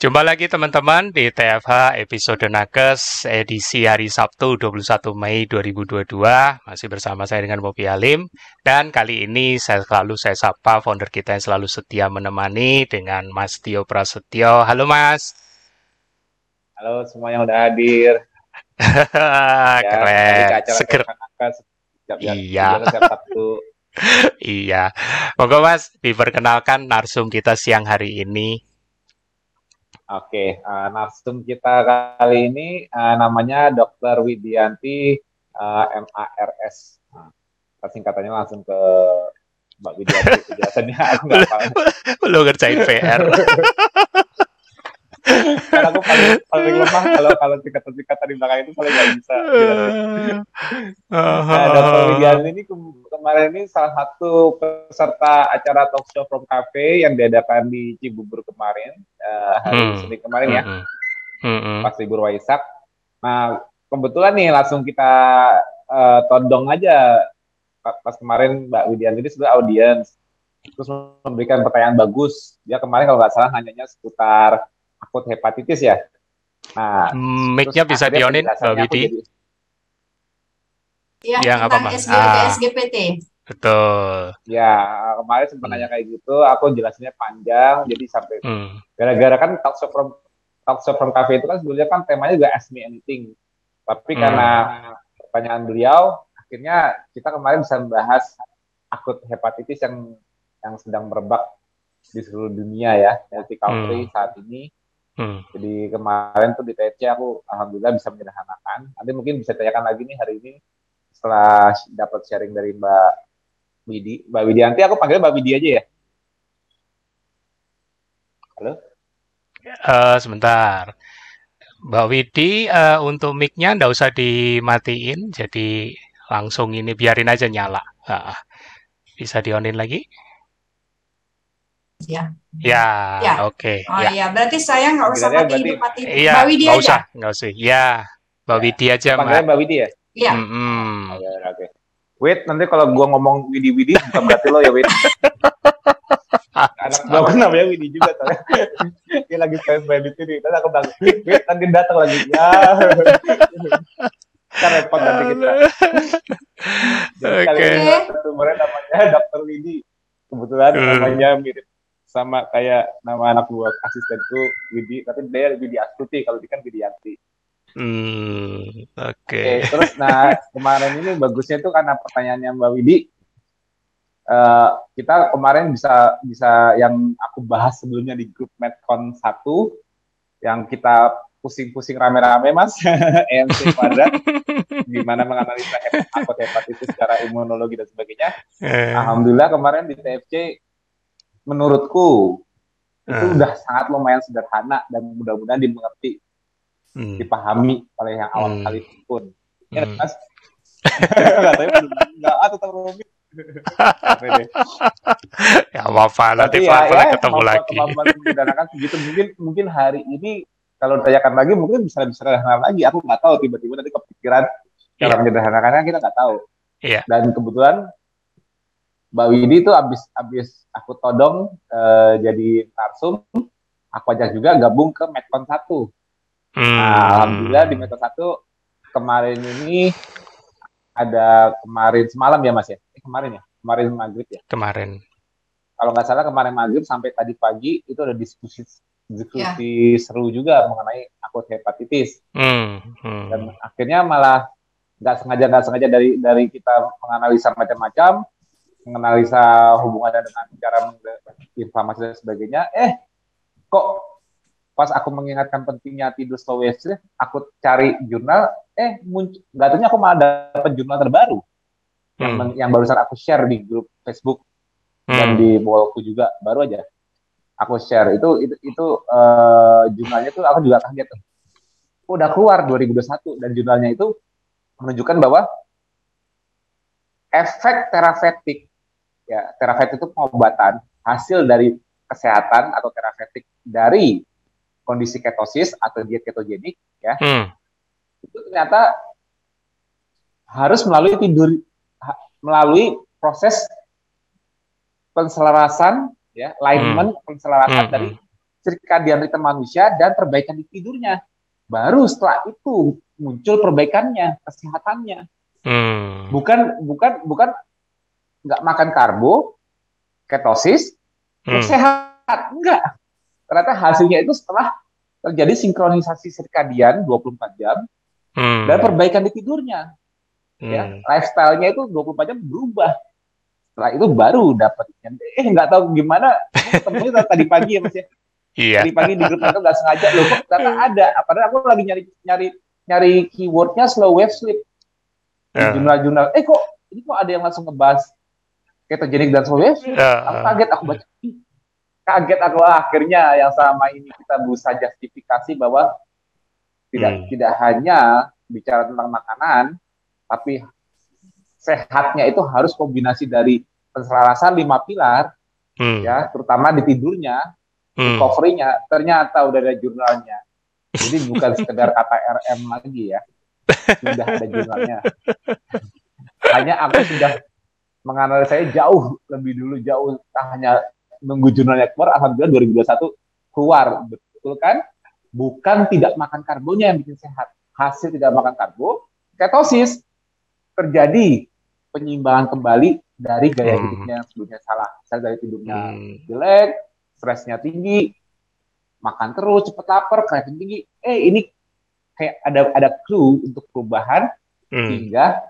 Jumpa lagi teman-teman di TFH episode Nakes edisi hari Sabtu 21 Mei 2022. Masih bersama saya dengan Bobi Alim. Dan kali ini saya selalu saya sapa founder kita yang selalu setia menemani dengan Mas Tio Prasetyo. Halo Mas. Halo semua yang udah hadir. Keren. Seger. iya. iya. Moga Mas diperkenalkan narsum kita siang hari ini. Oke, uh, narsum kita kali ini uh, namanya Dr. Widianti uh, MARS. Nah, singkatannya langsung ke Mbak Widianti penjelasannya aku nggak paham. Belum ngerjain PR. Karena aku paling paling lemah kalau kalau singkatan-singkatan di belakang itu paling nggak bisa. Nah, Dr. Widianti ini ke kemarin ini salah satu peserta acara talk show from cafe yang diadakan di Cibubur kemarin uh, hari hmm. Senin kemarin ya, hmm. Hmm. pas libur Waisak. Nah kebetulan nih langsung kita uh, todong aja pas kemarin Mbak Widianti ini sudah audiens terus memberikan pertanyaan bagus. Dia kemarin kalau nggak salah nanyanya seputar akut hepatitis ya. Nah, mic-nya bisa dionin Mbak Widi. Iya, ya, apa Mas? Ah, SGPT. Betul. Ya, kemarin sempat hmm. nanya kayak gitu, aku jelasinnya panjang, jadi sampai hmm. gara-gara kan talk show from talk show from cafe itu kan sebenarnya kan temanya juga ask me anything. Tapi hmm. karena pertanyaan beliau, akhirnya kita kemarin bisa membahas akut hepatitis yang yang sedang merebak di seluruh dunia ya, multi country hmm. saat ini. Hmm. Jadi kemarin tuh di TC aku alhamdulillah bisa menyederhanakan. Nanti mungkin bisa tanyakan lagi nih hari ini setelah dapat sharing dari Mbak Widi, Mbak Widianti aku panggil Mbak Widi aja ya. Halo? Uh, sebentar. Mbak Widi uh, untuk mic-nya nggak usah dimatiin, jadi langsung ini biarin aja nyala. Uh, bisa dionin lagi? Ya. Ya, ya. oke. Okay. Oh ya. iya, berarti saya nggak usah mati mati iya, Mbak Widi aja. usah, nggak usah. Ya, Mbak ya. Widi aja, Mbak. Mbak Widi ya? Iya. Mm -hmm. Oke, oke. Wait, nanti kalau gua ngomong Widi Widi bukan berarti lo ya Wid. Anak gua kan namanya Widi juga soalnya. Dia lagi main main di sini. Terus aku bilang, Wid nanti datang lagi. Ya. kan repot nanti kita. Jadi okay. kali ini sumbernya namanya Dr. Widi. Kebetulan uh. namanya mirip sama kayak nama anak buah asistenku Widi, tapi dia Widi Astuti kalau dia kan Widianti. Hmm, oke. Okay. okay. Terus, nah kemarin ini bagusnya itu karena pertanyaannya Mbak Widi, uh, kita kemarin bisa bisa yang aku bahas sebelumnya di grup Medcon 1 yang kita pusing-pusing rame-rame mas EMC kuadrat gimana menganalisa akut hepatitis secara imunologi dan sebagainya eh. alhamdulillah kemarin di TFC menurutku itu uh. udah sangat lumayan sederhana dan mudah-mudahan dimengerti hmm. dipahami oleh yang awal hmm. kali pun. Ya, hmm. Mas. Enggak ah tetap rumit. ya apa nanti ya, ya, ketemu lagi. Kan begitu mungkin mungkin hari ini kalau ditanyakan lagi mungkin bisa lebih sederhana lagi. Aku nggak tahu tiba-tiba nanti kepikiran yeah. cara menyederhanakannya kita nggak tahu. Yeah. Dan kebetulan Mbak Widi itu abis abis aku todong uh, jadi tarsum, aku ajak juga gabung ke Medcon 1. Nah, hmm. Nah, alhamdulillah di metode satu kemarin ini ada kemarin semalam ya Mas ya? Eh, kemarin ya? Kemarin maghrib ya? Kemarin. Kalau nggak salah kemarin maghrib sampai tadi pagi itu ada diskusi diskusi ya. seru juga mengenai akut hepatitis. Hmm. Hmm. Dan akhirnya malah nggak sengaja nggak sengaja dari dari kita menganalisa macam-macam, menganalisa hubungannya dengan cara inflamasi dan sebagainya, eh kok pas aku mengingatkan pentingnya tidur slow wave sleep, aku cari jurnal, eh muncul, nggak tahunya aku malah dapat jurnal terbaru hmm. yang yang barusan aku share di grup Facebook hmm. dan di wallku juga baru aja aku share itu itu itu uh, jurnalnya tuh aku juga kaget tuh udah keluar 2021 dan jurnalnya itu menunjukkan bahwa efek terapeutik ya terapeutik itu pengobatan hasil dari kesehatan atau terapeutik dari kondisi ketosis atau diet ketogenik ya hmm. itu ternyata harus melalui tidur melalui proses penselarasan ya alignment hmm. penselarasan hmm. dari sirkadian ritme manusia dan perbaikan di tidurnya. Baru setelah itu muncul perbaikannya, kesehatannya. Hmm. Bukan bukan bukan nggak makan karbo, ketosis, hmm. sehat. Enggak. Ternyata hasilnya itu setelah terjadi sinkronisasi sirkadian 24 jam hmm. dan perbaikan di tidurnya. Ya, hmm. Ya, lifestyle-nya itu 24 jam berubah. Setelah itu baru dapat. Eh nggak tahu gimana ketemunya tadi pagi ya Mas ya. Iya. Tadi pagi di grup itu nggak sengaja loh kok ternyata ada. Padahal aku lagi nyari nyari nyari keywordnya slow wave sleep. Yeah. Jurnal-jurnal. Eh kok ini kok ada yang langsung ngebahas ketogenik dan wave? Yeah. Aku kaget aku baca. Kaget aku akhirnya yang sama ini kita berusaha justifikasi bahwa tidak hmm. tidak hanya bicara tentang makanan, tapi sehatnya itu harus kombinasi dari penselarasan lima pilar, hmm. ya terutama di tidurnya, hmm. recovery-nya ternyata udah ada jurnalnya. Jadi bukan sekedar kata RM lagi ya. Sudah ada jurnalnya. Hanya aku sudah menganalisa jauh lebih dulu jauh hanya nunggu jurnalnya keluar alhamdulillah 2021 keluar betul kan bukan tidak makan karbonnya yang bikin sehat hasil tidak makan karbo ketosis terjadi penyimbangan kembali dari gaya hmm. hidupnya yang sebelumnya salah misalnya dari tidurnya hmm. jelek stresnya tinggi, makan terus, cepet lapar, kreatif tinggi. Eh ini kayak ada ada clue untuk perubahan hmm. sehingga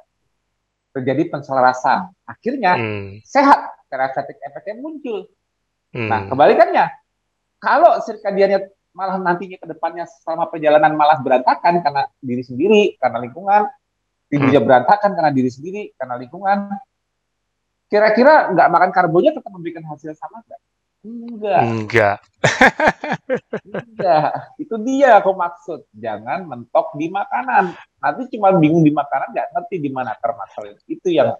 terjadi penselarasan. Akhirnya hmm. sehat, terapeutik efeknya muncul. Hmm. Nah kebalikannya, kalau sirkadiannya malah nantinya ke depannya selama perjalanan malah berantakan karena diri sendiri, karena lingkungan, tidurnya hmm. berantakan karena diri sendiri, karena lingkungan. Kira-kira nggak makan karbonnya tetap memberikan hasil sama nggak? Enggak. Enggak. Enggak. Itu dia aku maksud. Jangan mentok di makanan. Nanti cuma bingung di makanan, nggak ngerti di mana masalah. Itu yang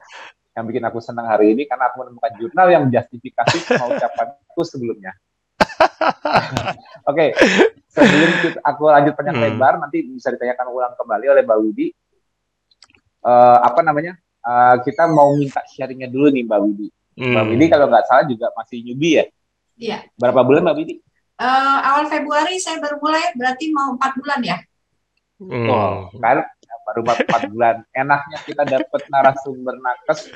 yang bikin aku senang hari ini karena aku menemukan jurnal yang menjustifikasi semua ucapanku sebelumnya. Oke, okay. sebelum kita, aku lanjut panjang hmm. lebar, nanti bisa ditanyakan ulang kembali oleh Mbak Widi. Uh, apa namanya? Uh, kita mau minta sharingnya dulu nih Mbak Widi. Hmm. Mbak Widi kalau nggak salah juga masih newbie ya? Iya. Berapa bulan Mbak Biti? Uh, awal Februari saya baru mulai, berarti mau empat bulan ya? Hmm. Oh, kan baru empat bulan. Enaknya kita dapat narasumber nakes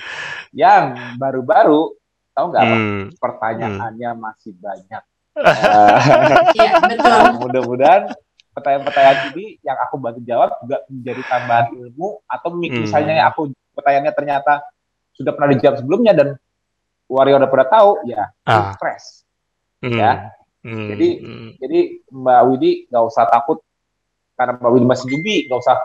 yang baru-baru, tahu nggak hmm. Pertanyaannya hmm. masih banyak. Iya, uh, betul. Mudah-mudahan pertanyaan-pertanyaan ini yang aku bantu jawab juga menjadi tambahan ilmu atau hmm. misalnya aku pertanyaannya ternyata sudah pernah dijawab sebelumnya dan warrior udah pernah tahu ya ah. fresh hmm. ya. Hmm. Jadi hmm. jadi Mbak Widi nggak usah takut karena Mbak Widi masih jubi, nggak usah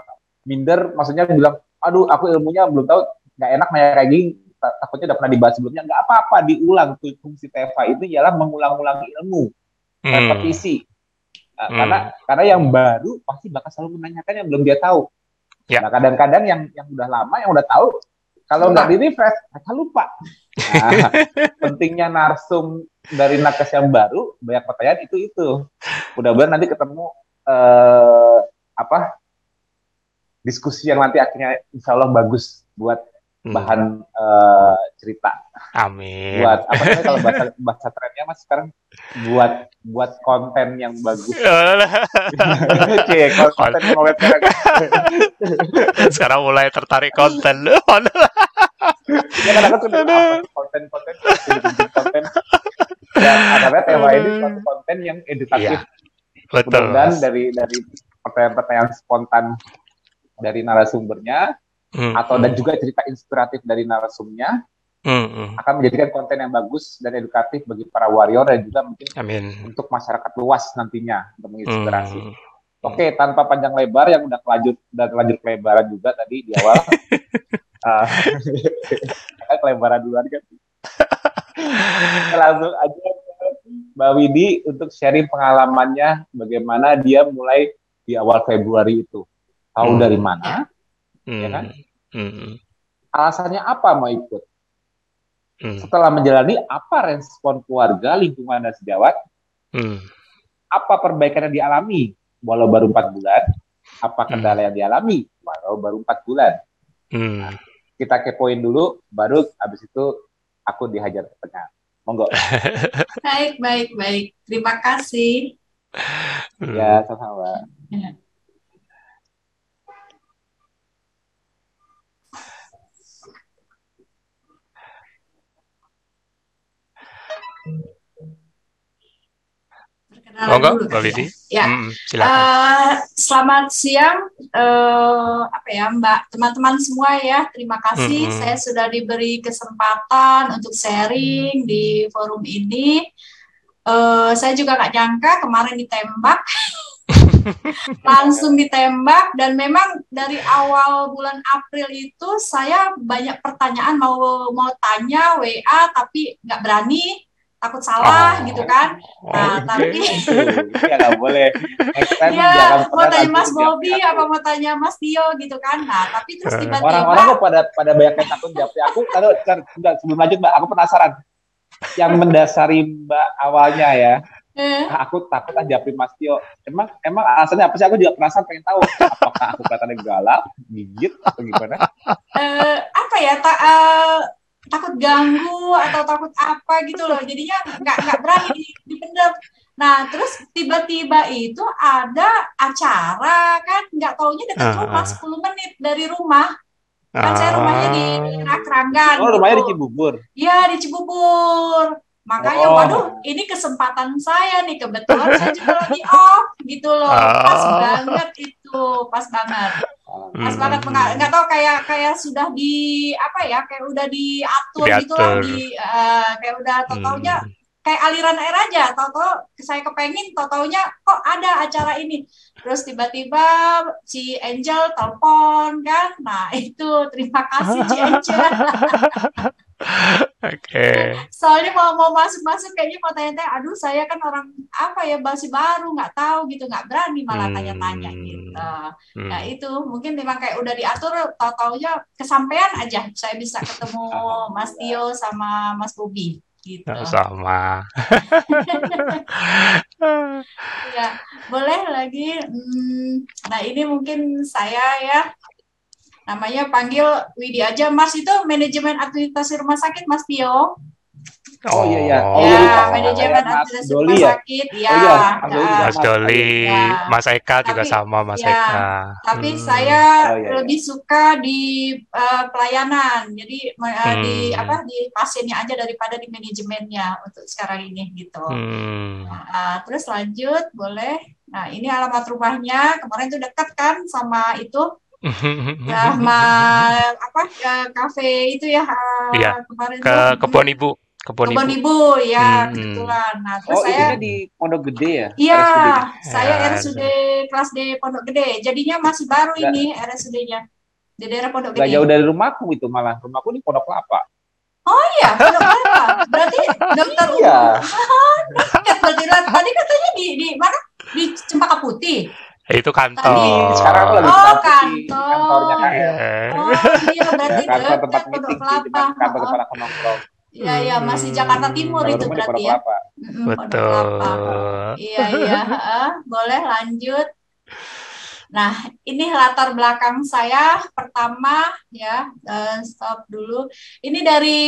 minder. Maksudnya bilang, aduh aku ilmunya belum tahu, nggak enak nanya kayak gini. Takutnya udah pernah dibahas sebelumnya. Nggak apa-apa, diulang. Tuh, fungsi TEVA itu ialah mengulang-ulang ilmu, hmm. repetisi. Nah, hmm. Karena karena yang baru pasti bakal selalu menanyakan yang belum dia tahu. Ya. Nah kadang-kadang yang yang udah lama, yang udah tahu, kalau nggak di refresh, mereka lupa. Nah, pentingnya narsum dari nakes yang baru banyak pertanyaan itu itu. Mudah-mudahan nanti ketemu uh, apa diskusi yang nanti akhirnya insya Allah bagus buat hmm. bahan uh, cerita. Amin. Buat apa namanya kalau bahasa bahasa trennya mas sekarang buat buat konten yang bagus. Cie, konten web sekarang mulai tertarik konten. ya kadang-kadang konten-konten konten dan akhirnya tema ini suatu konten yang edukatif. Iya, betul. Dan dari dari pertanyaan-pertanyaan spontan dari narasumbernya hmm, atau hmm. dan juga cerita inspiratif dari narasumbernya hmm, hmm. akan menjadikan konten yang bagus dan edukatif bagi para warrior dan juga mungkin Amin. untuk masyarakat luas nantinya untuk menginspirasi. Hmm. Oke, tanpa panjang lebar yang udah lanjut dan lanjut lebaran juga tadi di awal. uh, kelebaran duluan kan. langsung aja Mbak Widi untuk sharing pengalamannya bagaimana dia mulai di awal Februari itu. Tahu hmm. dari mana? Hmm. Ya kan? Hmm. Alasannya apa mau ikut? Hmm. Setelah menjalani apa respon keluarga, lingkungan dan sejawat? Hmm. Apa perbaikan yang dialami walau baru empat bulan? Apa kendala hmm. yang dialami walau baru empat bulan? Hmm. Nah, kita kepoin dulu, baru habis itu aku dihajar ke tengah. Monggo. baik, baik, baik. Terima kasih. Ya, sama-sama. Monggo, Mbak. Ya, silakan. Uh, selamat siang, uh, apa ya, Mbak, teman-teman semua ya. Terima kasih, hmm. saya sudah diberi kesempatan untuk sharing di forum ini. Uh, saya juga nggak nyangka kemarin ditembak, langsung ditembak dan memang dari awal bulan April itu saya banyak pertanyaan mau mau tanya WA tapi nggak berani takut salah oh. gitu kan. Nah, oh, tapi ya nggak boleh. ya, mau tanya Mas Bobby apa mau tanya Mas Tio gitu kan. Nah, tapi terus tiba-tiba orang-orang kok pada pada banyak yang takut jawab. Aku kalau sebelum lanjut Mbak, aku penasaran. Yang mendasari Mbak awalnya ya. Eh. Aku takut aja japri Mas Tio. Emang emang alasannya apa sih? Aku juga penasaran pengen tahu. Apakah aku kelihatannya galak, gigit atau gimana? Eh, uh, apa ya? Tak uh, takut ganggu atau takut apa gitu loh. Jadinya nggak nggak berani dipendam. Nah terus tiba-tiba itu ada acara kan? Nggak taunya dekat uh, rumah 10 menit dari rumah. Kan uh, saya rumahnya di daerah Keranggan oh gitu. rumahnya di Cibubur? Iya di Cibubur. Makanya oh. waduh ini kesempatan saya nih. Kebetulan saya juga lagi off gitu loh. Pas banget itu. Pas banget pas hmm. banget nggak tahu kayak kayak sudah di apa ya kayak udah diatur, diatur. gitu lah di uh, kayak udah tau taunya hmm. kayak aliran air aja tau tau saya kepengin tau taunya kok ada acara ini terus tiba-tiba si Angel telepon kan nah itu terima kasih si Angel Oke. Okay. Soalnya mau mau masuk-masuk kayaknya mau tanya-tanya, aduh saya kan orang apa ya masih baru nggak tahu gitu nggak berani malah hmm. tanya-tanya gitu. Hmm. Nah itu mungkin memang kayak udah diatur tau taunya kesampaian aja saya bisa ketemu Mas Tio sama Mas Bobi gitu. Sama. ya boleh lagi. Hmm, nah ini mungkin saya ya namanya panggil Widi aja Mas itu manajemen administrasi rumah sakit Mas Tio Oh iya iya. Oh, ya, iya. manajemen administrasi rumah ya? sakit. Ya, oh, iya. Mas Doli, ya. Mas Eka juga tapi, sama Mas ya, Eka. Tapi hmm. saya oh, iya, iya. lebih suka di uh, pelayanan. Jadi uh, hmm. di apa di pasiennya aja daripada di manajemennya untuk sekarang ini gitu. Hmm. Nah, uh, terus lanjut boleh. Nah, ini alamat rumahnya. Kemarin tuh dekat kan sama itu sama apa kafe itu ya iya. kemarin ke kebun ibu kebun, kebun ibu. ibu ya hmm. kebetulan nah terus oh, saya di Pondok Gede ya iya saya ya, RSUD kelas D Pondok Gede jadinya masih baru Gak. ini RSUD-nya di daerah Pondok Gede Gak jauh dari rumahku itu malah rumahku di Pondok Kelapa Oh iya, Pondok Kelapa. Berarti dokter Iya. Berarti tadi katanya di di mana? Di Cempaka Putih. Itu kantor. Tadi, sekarang aku lagi oh, kantor. kantornya kan. Oh, iya berarti kantor tempat meeting sih, kantor tempat aku nongkrong. Iya iya masih Jakarta Timur hmm. itu berarti ya. Betul. Iya iya, boleh lanjut. Nah, ini latar belakang saya. Pertama ya, uh, stop dulu. Ini dari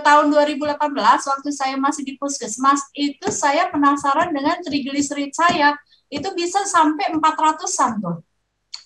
tahun 2018 waktu saya masih di puskesmas itu saya penasaran dengan triglycerid saya. Itu bisa sampai 400-an tuh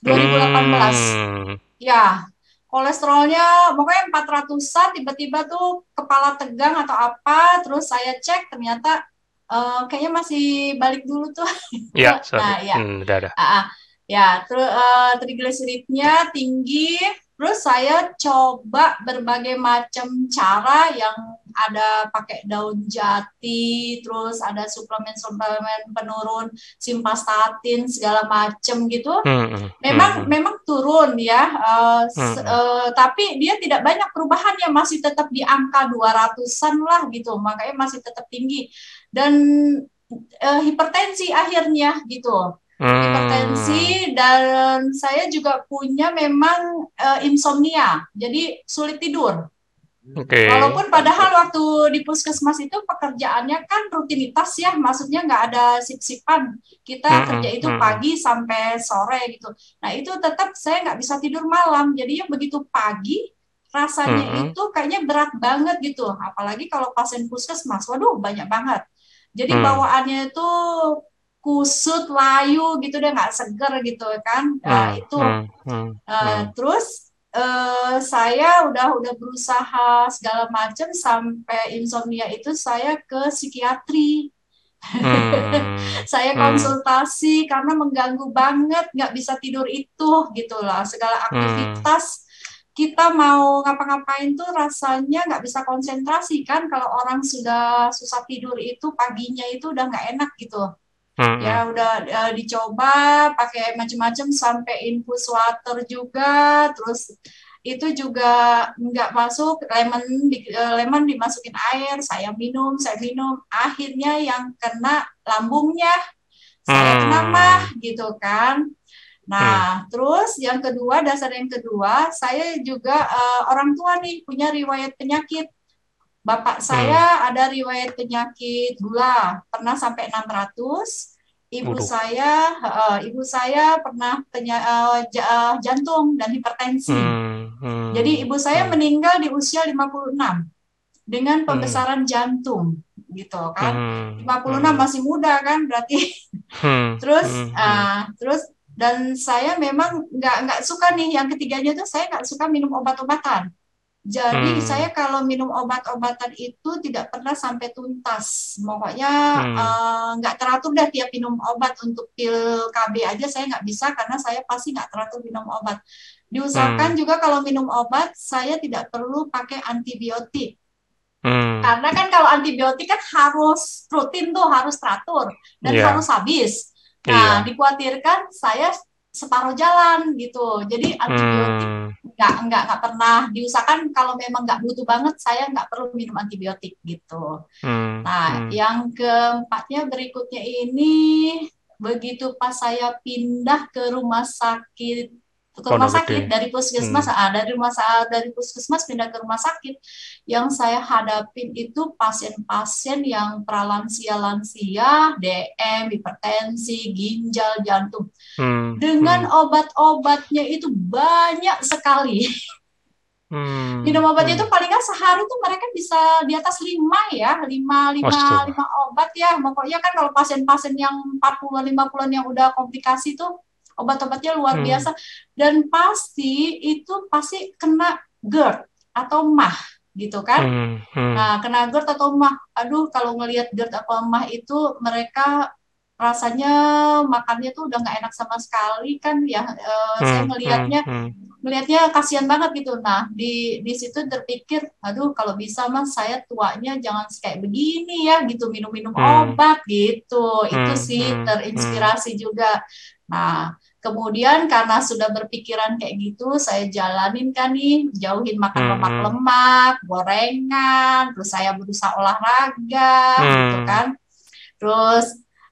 2018 hmm. ya kolesterolnya pokoknya 400-an tiba-tiba tuh kepala tegang atau apa terus saya cek ternyata uh, kayaknya masih balik dulu tuh. Ya nah ya. Hmm, udah, udah. Uh, ya terus uh, trigliseridnya tinggi Terus saya coba berbagai macam cara yang ada pakai daun jati, terus ada suplemen-suplemen penurun simpastatin segala macam gitu. Hmm, memang hmm. memang turun ya, uh, hmm. uh, tapi dia tidak banyak perubahan yang masih tetap di angka 200-an lah gitu. Makanya masih tetap tinggi. Dan uh, hipertensi akhirnya gitu hmm. hipertensi dan saya juga punya memang uh, insomnia, jadi sulit tidur. Okay. Walaupun padahal waktu di puskesmas itu pekerjaannya kan rutinitas ya, maksudnya nggak ada sip-sipan. Kita hmm, kerja itu pagi sampai sore gitu. Nah itu tetap saya nggak bisa tidur malam. Jadi begitu pagi rasanya mm -hmm. itu kayaknya berat banget gitu. Apalagi kalau pasien puskesmas, waduh banyak banget. Jadi mm. bawaannya itu kusut, layu gitu deh, nggak seger gitu kan. Nah, mm. itu. Mm. Uh, terus uh, saya udah udah berusaha segala macam sampai insomnia itu saya ke psikiatri. Hmm. saya hmm. konsultasi hmm. karena mengganggu banget, nggak bisa tidur itu gitulah segala hmm. aktivitas. Hmm. Kita mau ngapa-ngapain tuh rasanya nggak bisa konsentrasi kan kalau orang sudah susah tidur itu paginya itu udah nggak enak gitu. Hmm. Ya udah uh, dicoba pakai macam-macam sampai infus water juga, terus itu juga nggak masuk lemon di, uh, lemon dimasukin air saya minum saya minum akhirnya yang kena lambungnya saya hmm. kena mah gitu kan nah hmm. terus yang kedua dasar yang kedua saya juga uh, orang tua nih punya riwayat penyakit bapak saya hmm. ada riwayat penyakit gula pernah sampai 600 ibu Uduh. saya uh, ibu saya pernah penya, uh, jantung dan hipertensi. Hmm, hmm, Jadi ibu saya hmm. meninggal di usia 56 dengan hmm. pembesaran hmm. jantung gitu kan. Hmm, 56 hmm. masih muda kan berarti. Hmm, terus hmm, uh, terus dan saya memang nggak nggak suka nih yang ketiganya tuh saya nggak suka minum obat-obatan. Jadi hmm. saya kalau minum obat-obatan itu tidak pernah sampai tuntas. Pokoknya hmm. Eh, nggak hmm. uh, teratur dah tiap minum obat untuk pil KB aja saya nggak bisa karena saya pasti nggak teratur minum obat. Diusahakan hmm. juga kalau minum obat saya tidak perlu pakai antibiotik. Hmm. Karena kan kalau antibiotik kan harus rutin tuh harus teratur dan yeah. harus habis. Nah, yeah. dikhawatirkan saya separuh jalan gitu. Jadi antibiotik hmm. Nggak nggak nggak pernah diusahakan kalau memang nggak butuh banget saya nggak perlu minum antibiotik gitu. Hmm. Nah, hmm. yang keempatnya berikutnya ini begitu pas saya pindah ke rumah sakit ke rumah sakit dari puskesmas hmm. ah, dari rumah dari puskesmas pindah ke rumah sakit yang saya hadapin itu pasien-pasien yang pralansia lansia DM hipertensi ginjal jantung hmm. dengan hmm. obat-obatnya itu banyak sekali Hmm, minum obatnya hmm. itu paling nggak sehari tuh mereka bisa di atas lima ya, lima lima lima obat ya. Pokoknya kan kalau pasien-pasien yang 40 50 yang udah komplikasi tuh obat-obatnya luar hmm. biasa dan pasti itu pasti kena GERD atau mah gitu kan. Hmm. Hmm. Nah, kena GERD atau mah. Aduh, kalau ngelihat GERD atau mah itu mereka rasanya makannya tuh udah nggak enak sama sekali kan ya uh, hmm, saya melihatnya hmm, hmm. melihatnya kasihan banget gitu nah di di situ terpikir aduh kalau bisa mas saya tuanya jangan kayak begini ya gitu minum-minum hmm. obat gitu hmm, itu sih hmm, terinspirasi hmm. juga nah Kemudian karena sudah berpikiran kayak gitu, saya jalanin kan nih, jauhin makan hmm. lemak-lemak, gorengan, terus saya berusaha olahraga, hmm. gitu kan. Terus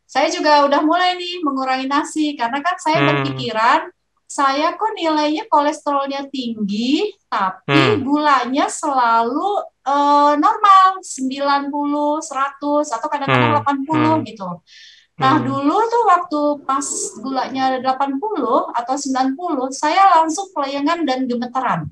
saya juga udah mulai nih mengurangi nasi karena kan saya hmm. berpikiran saya kok nilainya kolesterolnya tinggi, tapi hmm. gulanya selalu uh, normal 90, 100 atau kadang-kadang hmm. 80 hmm. gitu. Nah, hmm. dulu tuh waktu pas gulanya 80 atau 90, saya langsung pelayangan dan gemeteran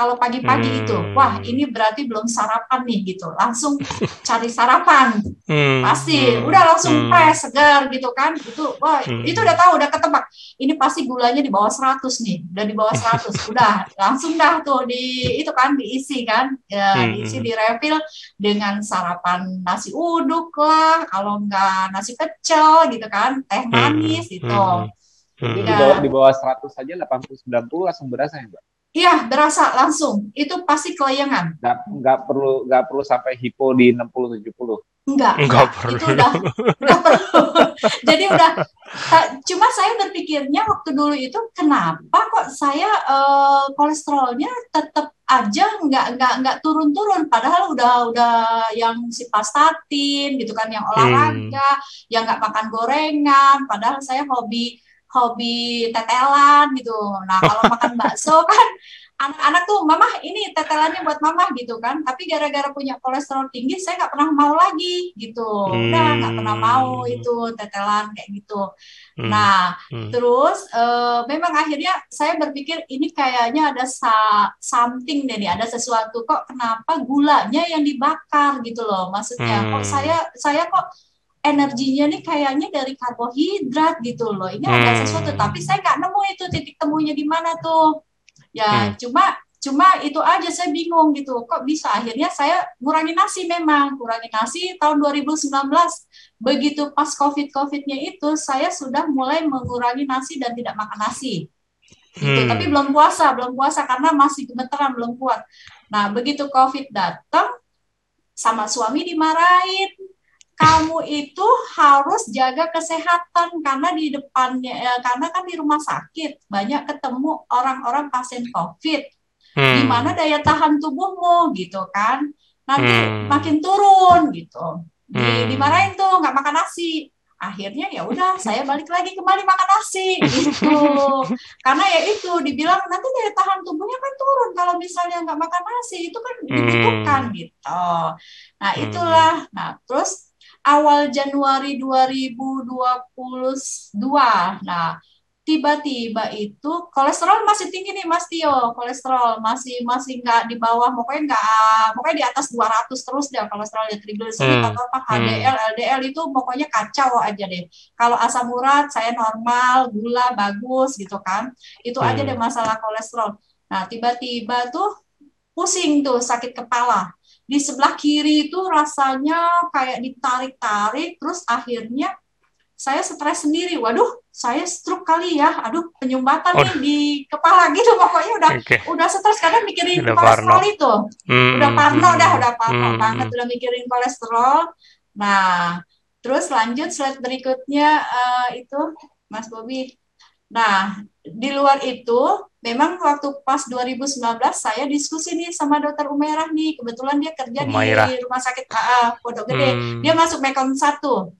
kalau pagi-pagi hmm. itu, wah ini berarti belum sarapan nih gitu, langsung cari sarapan, hmm. pasti, hmm. udah langsung hmm. press segar gitu kan, itu, wah hmm. itu udah tahu, udah ketebak, ini pasti gulanya di bawah 100 nih, udah di bawah 100, udah langsung dah tuh di itu kan diisi kan, ya, hmm. diisi di refill dengan sarapan nasi uduk lah, kalau enggak nasi pecel gitu kan, teh hmm. manis hmm. gitu. Hmm. Di bawah, di bawah 100 saja 80 90 langsung berasa ya, Mbak? Iya, berasa langsung. Itu pasti kelayangan. Nggak, nggak perlu nggak perlu sampai hipo di 60 70. Enggak, enggak perlu. Itu udah enggak perlu. Jadi udah cuma saya berpikirnya waktu dulu itu kenapa kok saya uh, kolesterolnya tetap aja nggak nggak nggak turun-turun padahal udah udah yang si pastatin gitu kan yang olahraga, hmm. yang nggak makan gorengan, padahal saya hobi hobi tetelan gitu. Nah kalau makan bakso kan anak-anak tuh mama ini tetelannya buat mama gitu kan tapi gara-gara punya kolesterol tinggi saya nggak pernah mau lagi gitu udah nggak pernah mau hmm. itu tetelan kayak gitu hmm. nah hmm. terus uh, memang akhirnya saya berpikir ini kayaknya ada sa something deh nih ada sesuatu kok kenapa gulanya yang dibakar gitu loh maksudnya hmm. kok saya saya kok energinya nih kayaknya dari karbohidrat gitu loh. Ini hmm. ada sesuatu tapi saya nggak nemu itu titik temunya di mana tuh. Ya hmm. cuma cuma itu aja saya bingung gitu. Kok bisa? Akhirnya saya kurangi nasi memang. Kurangi nasi tahun 2019 begitu pas covid covidnya itu saya sudah mulai mengurangi nasi dan tidak makan nasi. Gitu. Hmm. tapi belum puasa belum puasa karena masih gemeteran belum kuat. Nah begitu covid datang sama suami dimarahin kamu itu harus jaga kesehatan karena di depannya ya, karena kan di rumah sakit banyak ketemu orang-orang pasien COVID hmm. di mana daya tahan tubuhmu gitu kan nanti hmm. makin turun gitu di, hmm. dimarahin tuh nggak makan nasi akhirnya ya udah saya balik lagi kembali makan nasi gitu karena ya itu dibilang nanti daya tahan tubuhnya kan turun kalau misalnya nggak makan nasi itu kan dibutuhkan hmm. gitu nah hmm. itulah nah terus awal Januari 2022. Nah, tiba-tiba itu kolesterol masih tinggi nih Mas Tio, kolesterol masih masih nggak di bawah, pokoknya nggak, pokoknya di atas 200 terus deh kolesterolnya trigliserid hmm. atau apa HDL, hmm. LDL itu pokoknya kacau aja deh. Kalau asam urat saya normal, gula bagus gitu kan, itu hmm. aja deh masalah kolesterol. Nah tiba-tiba tuh pusing tuh sakit kepala di sebelah kiri itu rasanya kayak ditarik-tarik terus akhirnya saya stres sendiri waduh saya stroke kali ya aduh penyumbatan oh. nih di kepala gitu pokoknya udah okay. udah stres karena mikirin udah kolesterol parno. itu hmm, udah parno hmm, udah udah parno hmm, banget udah mikirin kolesterol nah terus lanjut slide berikutnya uh, itu Mas Bobi nah di luar itu memang waktu pas 2019 saya diskusi nih sama dokter Umerah nih kebetulan dia kerja Umairah. di rumah sakit AA Pondok Gede hmm. dia masuk Mekom satu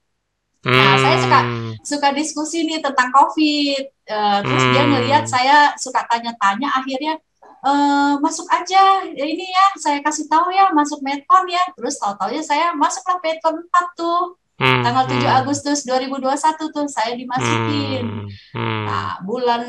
hmm. nah saya suka suka diskusi nih tentang COVID uh, terus hmm. dia ngelihat saya suka tanya-tanya akhirnya uh, masuk aja ya ini ya saya kasih tahu ya masuk Medcon ya terus tahu-tahu ya saya masuklah Medcon 4 tuh Hmm, tanggal 7 hmm. Agustus 2021 tuh saya dimasukin. Hmm, hmm. Nah, bulan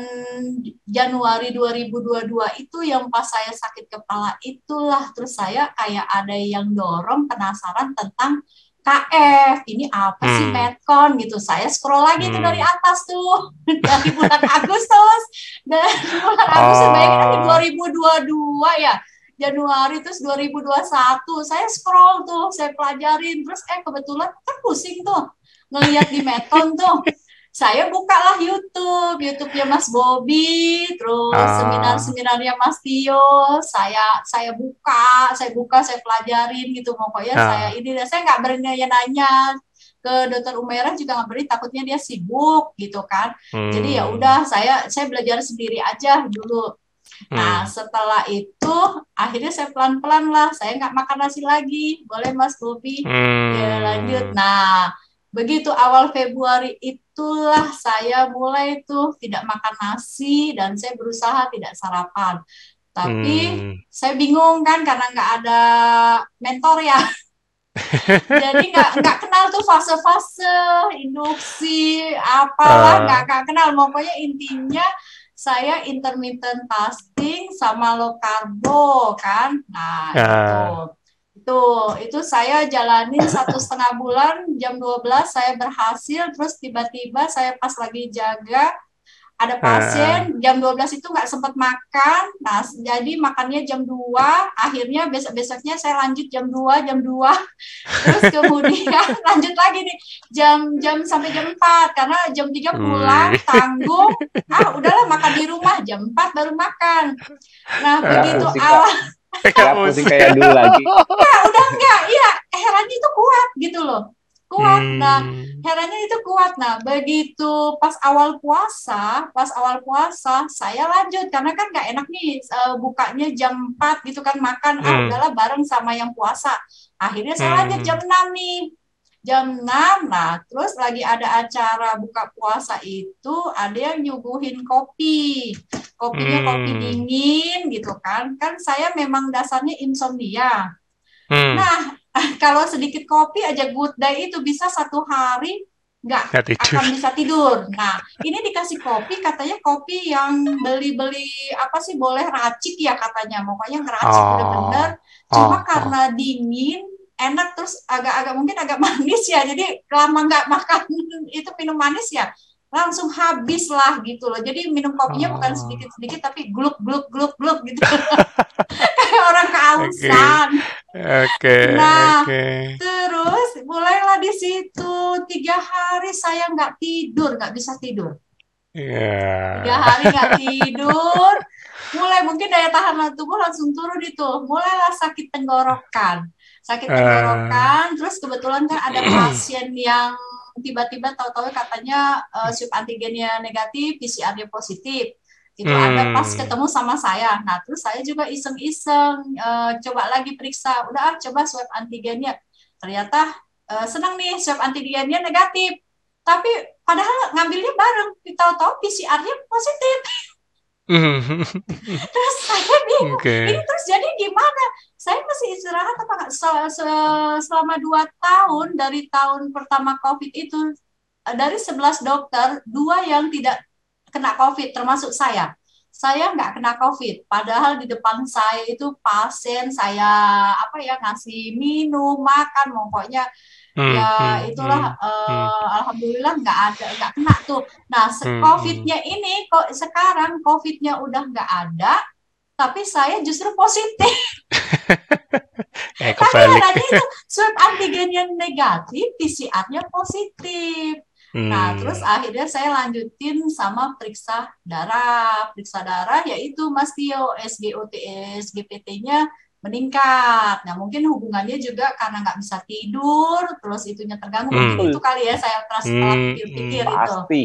Januari 2022 itu yang pas saya sakit kepala itulah terus saya kayak ada yang dorong penasaran tentang KF ini apa sih hmm. Medcon gitu saya scroll lagi hmm. tuh dari atas tuh dari bulan Agustus dari bulan Agustus oh. bayangin 2022 ya Januari terus 2021 saya scroll tuh saya pelajarin terus eh kebetulan kan pusing tuh ngelihat di Meton tuh saya bukalah YouTube, YouTube-nya Mas Bobby, terus uh. seminar-seminarnya Mas Tio, saya saya buka, saya buka, saya pelajarin gitu pokoknya uh. saya ini saya nggak berani nanya ke dokter Umairah juga nggak berani takutnya dia sibuk gitu kan, hmm. jadi ya hmm. udah saya saya belajar sendiri aja dulu Nah, hmm. setelah itu akhirnya saya pelan-pelan lah, saya nggak makan nasi lagi, boleh Mas Bobi, hmm. ya lanjut. Nah, begitu awal Februari itulah saya mulai tuh tidak makan nasi dan saya berusaha tidak sarapan. Tapi hmm. saya bingung kan karena nggak ada mentor ya. Jadi nggak nggak kenal tuh fase-fase induksi apalah ah. nggak uh. kenal. Pokoknya intinya saya intermittent fasting sama low carbo kan. Nah, uh. itu itu itu saya jalanin satu setengah bulan jam 12 saya berhasil terus tiba-tiba saya pas lagi jaga ada pasien uh. jam 12 itu nggak sempat makan. Nah jadi makannya jam 2 akhirnya besok-besoknya saya lanjut jam 2 jam 2 terus kemudian lanjut lagi nih jam jam sampai jam 4 karena jam 3 pulang tanggung. Ah udahlah makan di rumah jam 4 baru makan. Nah begitu awal kayak dulu lagi. Ya udah enggak. Iya herannya itu kuat gitu loh kuat. Hmm. Nah, herannya itu kuat. Nah, begitu pas awal puasa, pas awal puasa saya lanjut karena kan nggak enak nih uh, bukanya jam 4 gitu kan makan ah, hmm. ah udahlah bareng sama yang puasa. Akhirnya saya hmm. lanjut jam 6 nih. jam 6 nah terus lagi ada acara buka puasa itu ada yang nyuguhin kopi kopinya hmm. kopi dingin gitu kan kan saya memang dasarnya insomnia hmm. nah kalau sedikit kopi aja good day itu bisa satu hari nggak akan bisa tidur. Nah, ini dikasih kopi, katanya kopi yang beli-beli apa sih boleh racik ya katanya, pokoknya ngeracik oh. bener-bener. Cuma oh. karena dingin, enak terus agak-agak mungkin agak manis ya jadi lama nggak makan itu minum manis ya langsung habis lah gitu loh jadi minum kopinya oh. bukan sedikit-sedikit tapi gluk gluk gluk gluk gitu kayak orang kehausan oke okay. nah okay. terus mulailah di situ tiga hari saya nggak tidur nggak bisa tidur yeah. tiga hari nggak tidur mulai mungkin daya tahan tubuh langsung turun itu mulailah sakit tenggorokan sakit eh. tenggorokan uh. terus kebetulan kan ada pasien yang tiba-tiba tahu-tahu katanya uh, swab antigennya negatif PCR-nya positif. Itu hmm. ada pas ketemu sama saya. Nah terus saya juga iseng-iseng uh, coba lagi periksa. Udah ah, coba swab antigennya. Ternyata uh, senang nih swab antigennya negatif. Tapi padahal ngambilnya bareng. Tahu-tahu PCR-nya positif. Terus saya bingung okay. ini terus jadi gimana saya masih istirahat apa nggak? Selama dua tahun dari tahun pertama covid itu eh, dari 11 dokter dua yang tidak kena covid termasuk saya. Saya nggak kena covid. Padahal di depan saya itu pasien saya apa ya ngasih minum makan pokoknya hmm, ya hmm, itulah hmm, uh, hmm. alhamdulillah nggak ada nggak kena tuh. Nah hmm, covidnya hmm. ini kok sekarang covidnya udah nggak ada tapi saya justru positif eh, tapi tadi itu swab antigennya negatif PCR-nya positif Hmm. Nah, terus akhirnya saya lanjutin sama periksa darah. Periksa darah yaitu Mas Tio, SGOT, SGPT-nya meningkat. Nah mungkin hubungannya juga karena nggak bisa tidur, terus itunya terganggu. Hmm. Mungkin itu kali ya saya terus hmm. pikir-pikir hmm. itu. Pasti.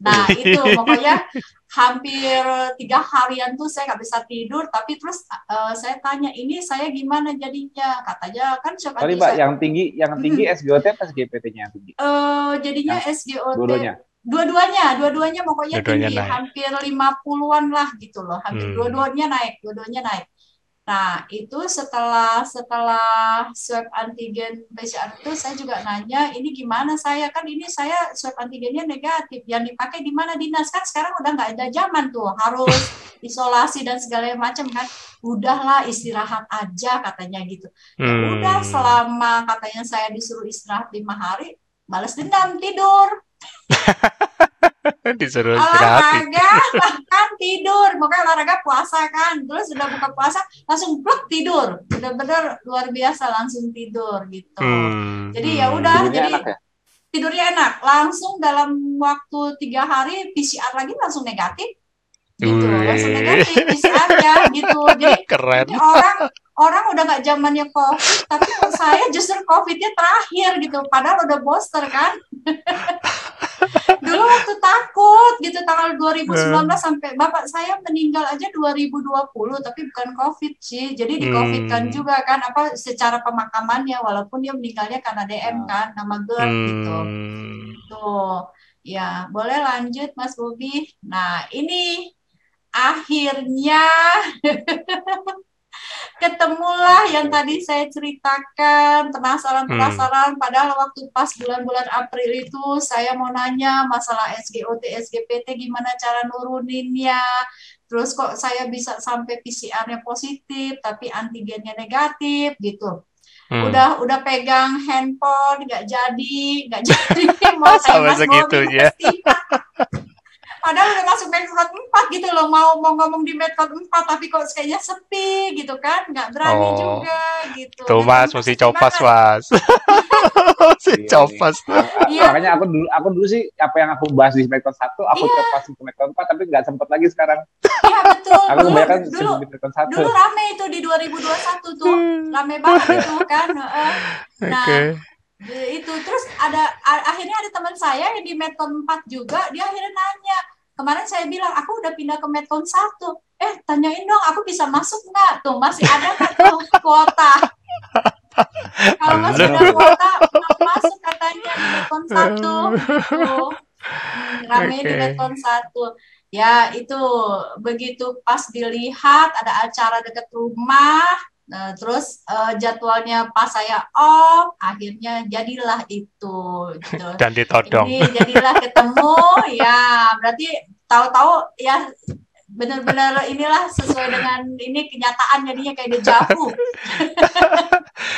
Nah itu pokoknya hampir tiga harian tuh saya nggak bisa tidur. Tapi terus uh, saya tanya ini saya gimana jadinya? Katanya kan siapa Sorry mbak, yang tinggi yang tinggi hmm. SGOT apa SGPT-nya yang tinggi? Uh, jadinya yang SGOT. Dua-duanya dua-duanya dua-duanya pokoknya dua tinggi naik. hampir lima puluhan lah gitu loh hampir hmm. dua-duanya naik dua-duanya naik Nah, itu setelah setelah swab antigen PCR itu saya juga nanya, ini gimana saya kan ini saya swab antigennya negatif, yang dipakai di mana dinas kan sekarang udah nggak ada zaman tuh harus isolasi dan segala macam kan, udahlah istirahat aja katanya gitu. Ya hmm. udah selama katanya saya disuruh istirahat lima hari, balas dendam tidur. Disuruh olahraga makan tidur. Makanya olahraga puasa kan. Terus sudah buka puasa langsung pluk tidur. Benar-benar luar biasa langsung tidur gitu. Hmm. jadi ya udah jadi enak ya? tidurnya enak. Langsung dalam waktu tiga hari PCR lagi langsung negatif gitu Wih. langsung negatif PCR-nya gitu. Jadi keren. orang orang udah nggak zamannya covid tapi saya justru covidnya terakhir gitu. Padahal udah booster kan. Dulu waktu takut gitu tanggal 2019 hmm. sampai bapak saya meninggal aja 2020 tapi bukan covid sih. Jadi di covid kan hmm. juga kan apa secara pemakamannya walaupun dia meninggalnya karena DM kan nama GERD hmm. gitu tuh. Ya boleh lanjut Mas Bobi. Nah ini akhirnya ketemulah yang tadi saya ceritakan. Penasaran-penasaran. Hmm. padahal waktu pas bulan-bulan April itu saya mau nanya masalah SGOT SGPT gimana cara nuruninnya. Terus kok saya bisa sampai PCR-nya positif tapi antigennya negatif gitu. Hmm. udah udah pegang handphone nggak jadi nggak jadi. Mau saya mas segitunya padahal udah masuk Medcode 4 gitu loh mau mau ngomong di Medcode 4 tapi kok kayaknya sepi gitu kan nggak berani oh. juga gitu. Tuh mas mesti copas mas. Mesti iya, copas iya. makanya aku dulu aku dulu sih apa yang aku bahas di Medcode 1 aku iya. copas ke Medcode 4 tapi nggak sempet lagi sekarang. Iya betul. Aku kebanyakan dulu, di Medcode 1 dulu rame itu di 2021 tuh. Rame banget itu kan nah okay itu. Terus ada akhirnya ada teman saya yang di Meton 4 juga dia akhirnya nanya. Kemarin saya bilang aku udah pindah ke Meton 1 eh tanyain dong aku bisa masuk nggak? Tuh masih ada nggak tuh kuota? Kalau masih ada kuota masuk kata Medcon satu. Gitu. Rame okay. di Medcon satu. Ya itu. Begitu pas dilihat ada acara dekat rumah, Nah, terus uh, jadwalnya pas saya off, akhirnya jadilah itu. Gitu. Dan ditodong. Ini jadilah ketemu, ya berarti tahu-tahu ya benar-benar inilah sesuai dengan ini kenyataan jadinya kayak dejavu.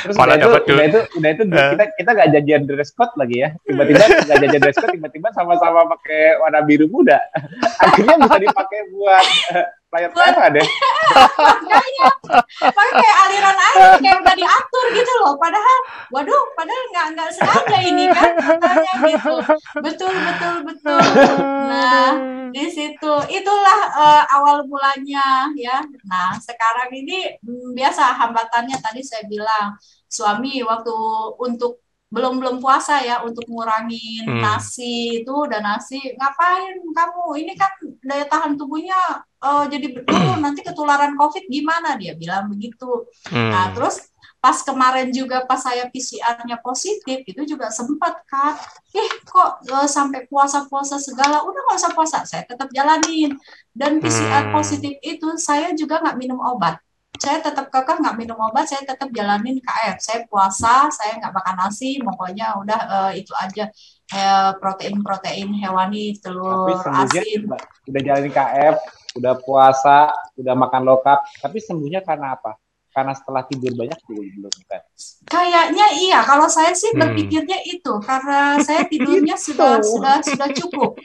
Terus udah itu, udah itu, udah itu uh. kita kita nggak janjian dress code lagi ya. Tiba-tiba nggak janjian dress code, tiba-tiba sama-sama pakai warna biru muda. Akhirnya bisa dipakai buat layar deh. Makanya, makanya kayak aliran air kayak udah diatur gitu loh. Padahal, waduh, padahal nggak nggak sengaja ini kan katanya gitu. Betul betul betul. Nah di situ itulah uh, awal mulanya ya. Nah sekarang ini hmm, biasa hambatannya tadi saya bilang suami waktu untuk belum belum puasa ya untuk ngurangin hmm. nasi itu dan nasi ngapain kamu ini kan daya tahan tubuhnya uh, jadi berturun nanti ketularan covid gimana dia bilang begitu hmm. nah terus pas kemarin juga pas saya PCR-nya positif itu juga sempat kan eh kok uh, sampai puasa-puasa segala udah nggak usah puasa saya tetap jalanin dan PCR hmm. positif itu saya juga nggak minum obat saya tetap kekeh nggak minum obat, saya tetap jalanin KF. Saya puasa, saya nggak makan nasi, pokoknya udah uh, itu aja protein-protein hewani, telur asin. Udah jalanin KF, udah puasa, udah makan low carb, tapi sembuhnya karena apa? Karena setelah tidur banyak belum kan? Kayaknya iya. Kalau saya sih hmm. berpikirnya itu karena saya tidurnya sudah sudah sudah cukup.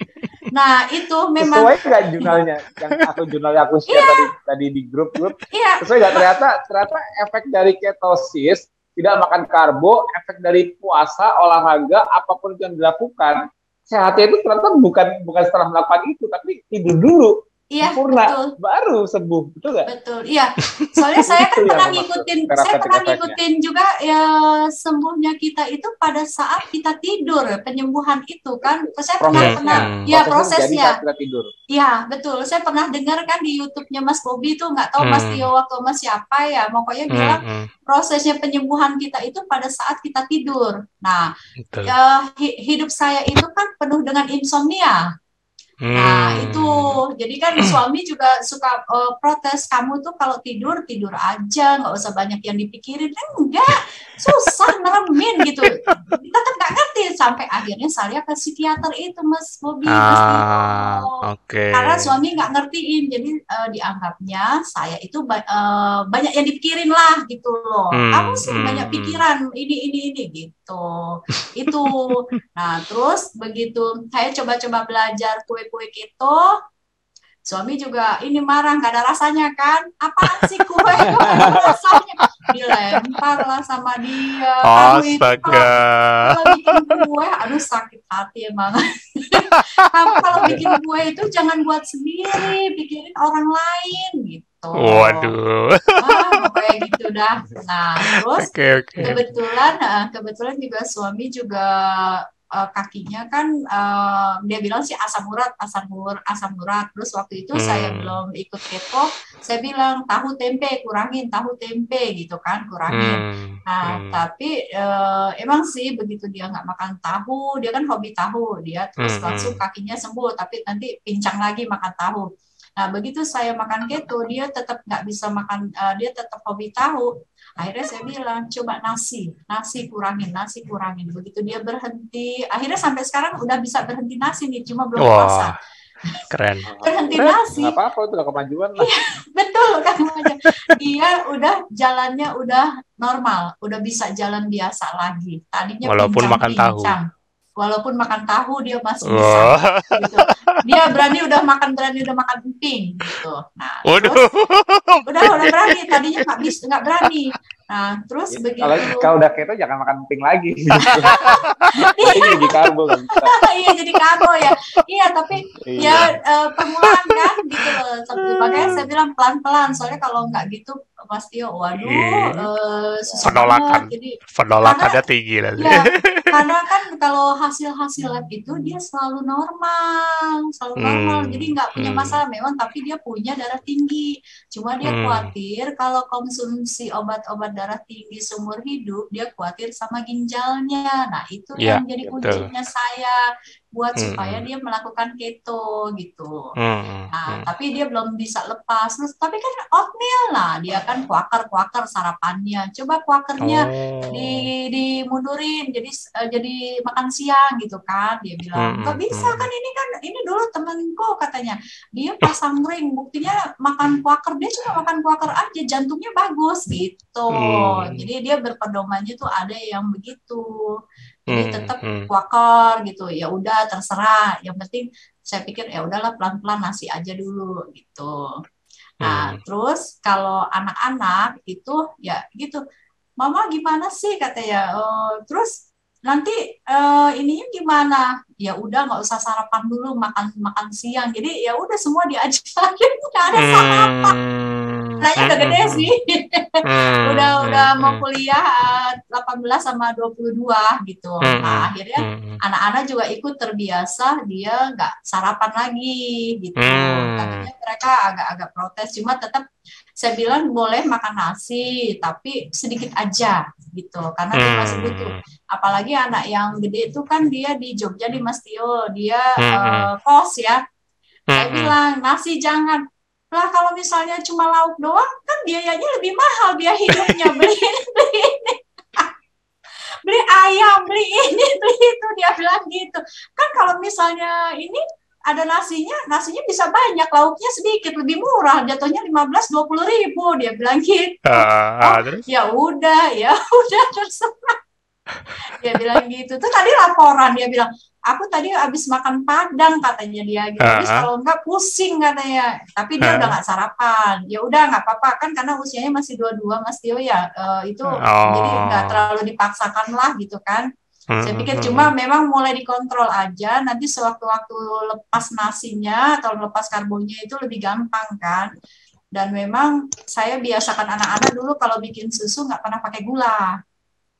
Nah itu memang sesuai nggak jurnalnya yang aku jurnal aku share iya. tadi tadi di grup grup iya. sesuai nggak ternyata ternyata efek dari ketosis tidak makan karbo efek dari puasa olahraga apa pun yang dilakukan sehatnya itu ternyata bukan bukan setelah melakukan itu tapi tidur dulu Iya, sempurna betul. baru sembuh, betul nggak? Betul, iya. Soalnya saya kan pernah ngikutin, saya pernah ngikutin juga ya sembuhnya kita itu pada saat kita tidur, penyembuhan itu kan. Saya pernah pernah, ya prosesnya. Kita tidur. Iya, betul. Saya pernah dengar kan di YouTube-nya Mas Bobi itu nggak tahu hmm. Mas Tio waktu Mas siapa ya, pokoknya hmm. bilang hmm. prosesnya penyembuhan kita itu pada saat kita tidur. Nah, ya, hidup saya itu kan penuh dengan insomnia. Hmm. Nah itu. Jadi kan suami juga suka uh, protes kamu tuh kalau tidur tidur aja nggak usah banyak yang dipikirin. Enggak susah neremin gitu. Kita kan nggak ngerti sampai akhirnya saya ke psikiater itu mas Bobi ah, okay. karena suami nggak ngertiin jadi uh, dianggapnya saya itu ba uh, banyak yang dipikirin lah gitu loh hmm. kamu sih hmm. banyak pikiran ini ini ini gitu itu nah terus begitu saya coba-coba belajar kue kue itu suami juga ini marah nggak ada rasanya kan? Apa sih kue? Nggak ada rasanya? Dilempar lah sama dia. Astaga. kalau bikin kue aduh sakit hati emang. Kamu kalau bikin kue itu jangan buat sendiri pikirin orang lain gitu. Waduh. Ah, kayak gitu dah. Nah, terus okay, okay. kebetulan, nah, kebetulan juga suami juga uh, kakinya kan uh, dia bilang sih asam urat asam urat asam urat terus waktu itu hmm. saya belum ikut keto saya bilang tahu tempe kurangin tahu tempe gitu kan kurangin hmm. nah hmm. tapi uh, emang sih begitu dia nggak makan tahu dia kan hobi tahu dia terus hmm. langsung kakinya sembuh tapi nanti pincang lagi makan tahu Nah, begitu saya makan keto, dia tetap nggak bisa makan, uh, dia tetap hobi tahu akhirnya saya bilang coba nasi nasi kurangin nasi kurangin. Begitu dia berhenti akhirnya sampai sekarang udah bisa berhenti nasi nih cuma belum Wah. puasa keren. Berhenti nasi. Nggak apa-apa itu kemajuan lah. Iya, betul kan dia udah jalannya udah normal udah bisa jalan biasa lagi. Tadinya walaupun makan tahu walaupun makan tahu dia masih bisa gitu. dia berani udah makan berani udah makan emping gitu. Nah Waduh. terus? Udah udah berani. Tadinya nggak bisa nggak berani nah terus ya, begitu kalau kalau udah keto jangan makan emping lagi gitu. ini jadi karbo kan iya jadi karbo ya iya tapi iya. ya uh, permulaan kan gitu loh makanya saya bilang pelan pelan soalnya kalau nggak gitu pasti waduh uh, susah penolakan jadi penolakannya tinggi lagi ya, karena kan kalau hasil-hasil lab itu dia selalu normal normal, selalu normal. Hmm. Jadi nggak punya hmm. masalah memang, tapi dia punya darah tinggi. Cuma dia hmm. khawatir kalau konsumsi obat-obat darah tinggi seumur hidup, dia khawatir sama ginjalnya. Nah itu ya, yang jadi kuncinya saya buat hmm. supaya dia melakukan keto gitu. Hmm. Nah, hmm. tapi dia belum bisa lepas. Terus tapi kan oatmeal lah, dia kan kuaker-kuaker sarapannya. Coba kuakernya oh. di dimundurin jadi uh, jadi makan siang gitu kan. Dia bilang, "Enggak hmm. bisa hmm. kan ini kan ini dulu temenku katanya. Dia pasang ring, buktinya makan kuaker dia cuma makan kuaker aja, jantungnya bagus gitu." Hmm. Jadi dia berpedomannya tuh ada yang begitu jadi hmm, tetap hmm. kuaker gitu. Ya udah terserah. Yang penting saya pikir ya udahlah pelan-pelan nasi aja dulu gitu. Nah hmm. terus kalau anak-anak itu ya gitu mama gimana sih? katanya. Oh, terus nanti uh, ininya gimana? Ya udah nggak usah sarapan dulu makan makan siang. Jadi ya udah semua diajarin. Nggak ada sarapan anaknya udah gede hmm. sih. Hmm. udah udah hmm. mau kuliah 18 eh, sama 22 gitu. Nah akhirnya anak-anak juga ikut terbiasa dia nggak sarapan lagi gitu. Katanya mereka agak-agak protes cuma tetap saya bilang boleh makan nasi tapi sedikit aja gitu. Karena dia masih butuh apalagi anak yang gede itu kan dia di Jogja di Mas Tio dia uh, kos ya. Saya bilang nasi jangan lah kalau misalnya cuma lauk doang kan biayanya lebih mahal biaya hidupnya. Beli ini beli ini. Beli ayam beli ini beli itu. Dia bilang gitu. Kan kalau misalnya ini ada nasinya nasinya bisa banyak lauknya sedikit lebih murah. Jatuhnya lima belas dua puluh ribu dia bilang gitu. Uh, oh, ya udah ya udah terserah dia bilang gitu tuh tadi laporan dia bilang aku tadi habis makan padang katanya dia gitu. Habis uh-huh. kalau enggak pusing katanya. Tapi dia uh-huh. udah nggak sarapan. Ya udah nggak apa-apa kan karena usianya masih dua-dua Mas Tio ya. Uh, itu oh. jadi nggak terlalu dipaksakan lah gitu kan. Uh-huh. Saya pikir cuma memang mulai dikontrol aja. Nanti sewaktu-waktu lepas nasinya atau lepas karbonnya itu lebih gampang kan. Dan memang saya biasakan anak-anak dulu kalau bikin susu nggak pernah pakai gula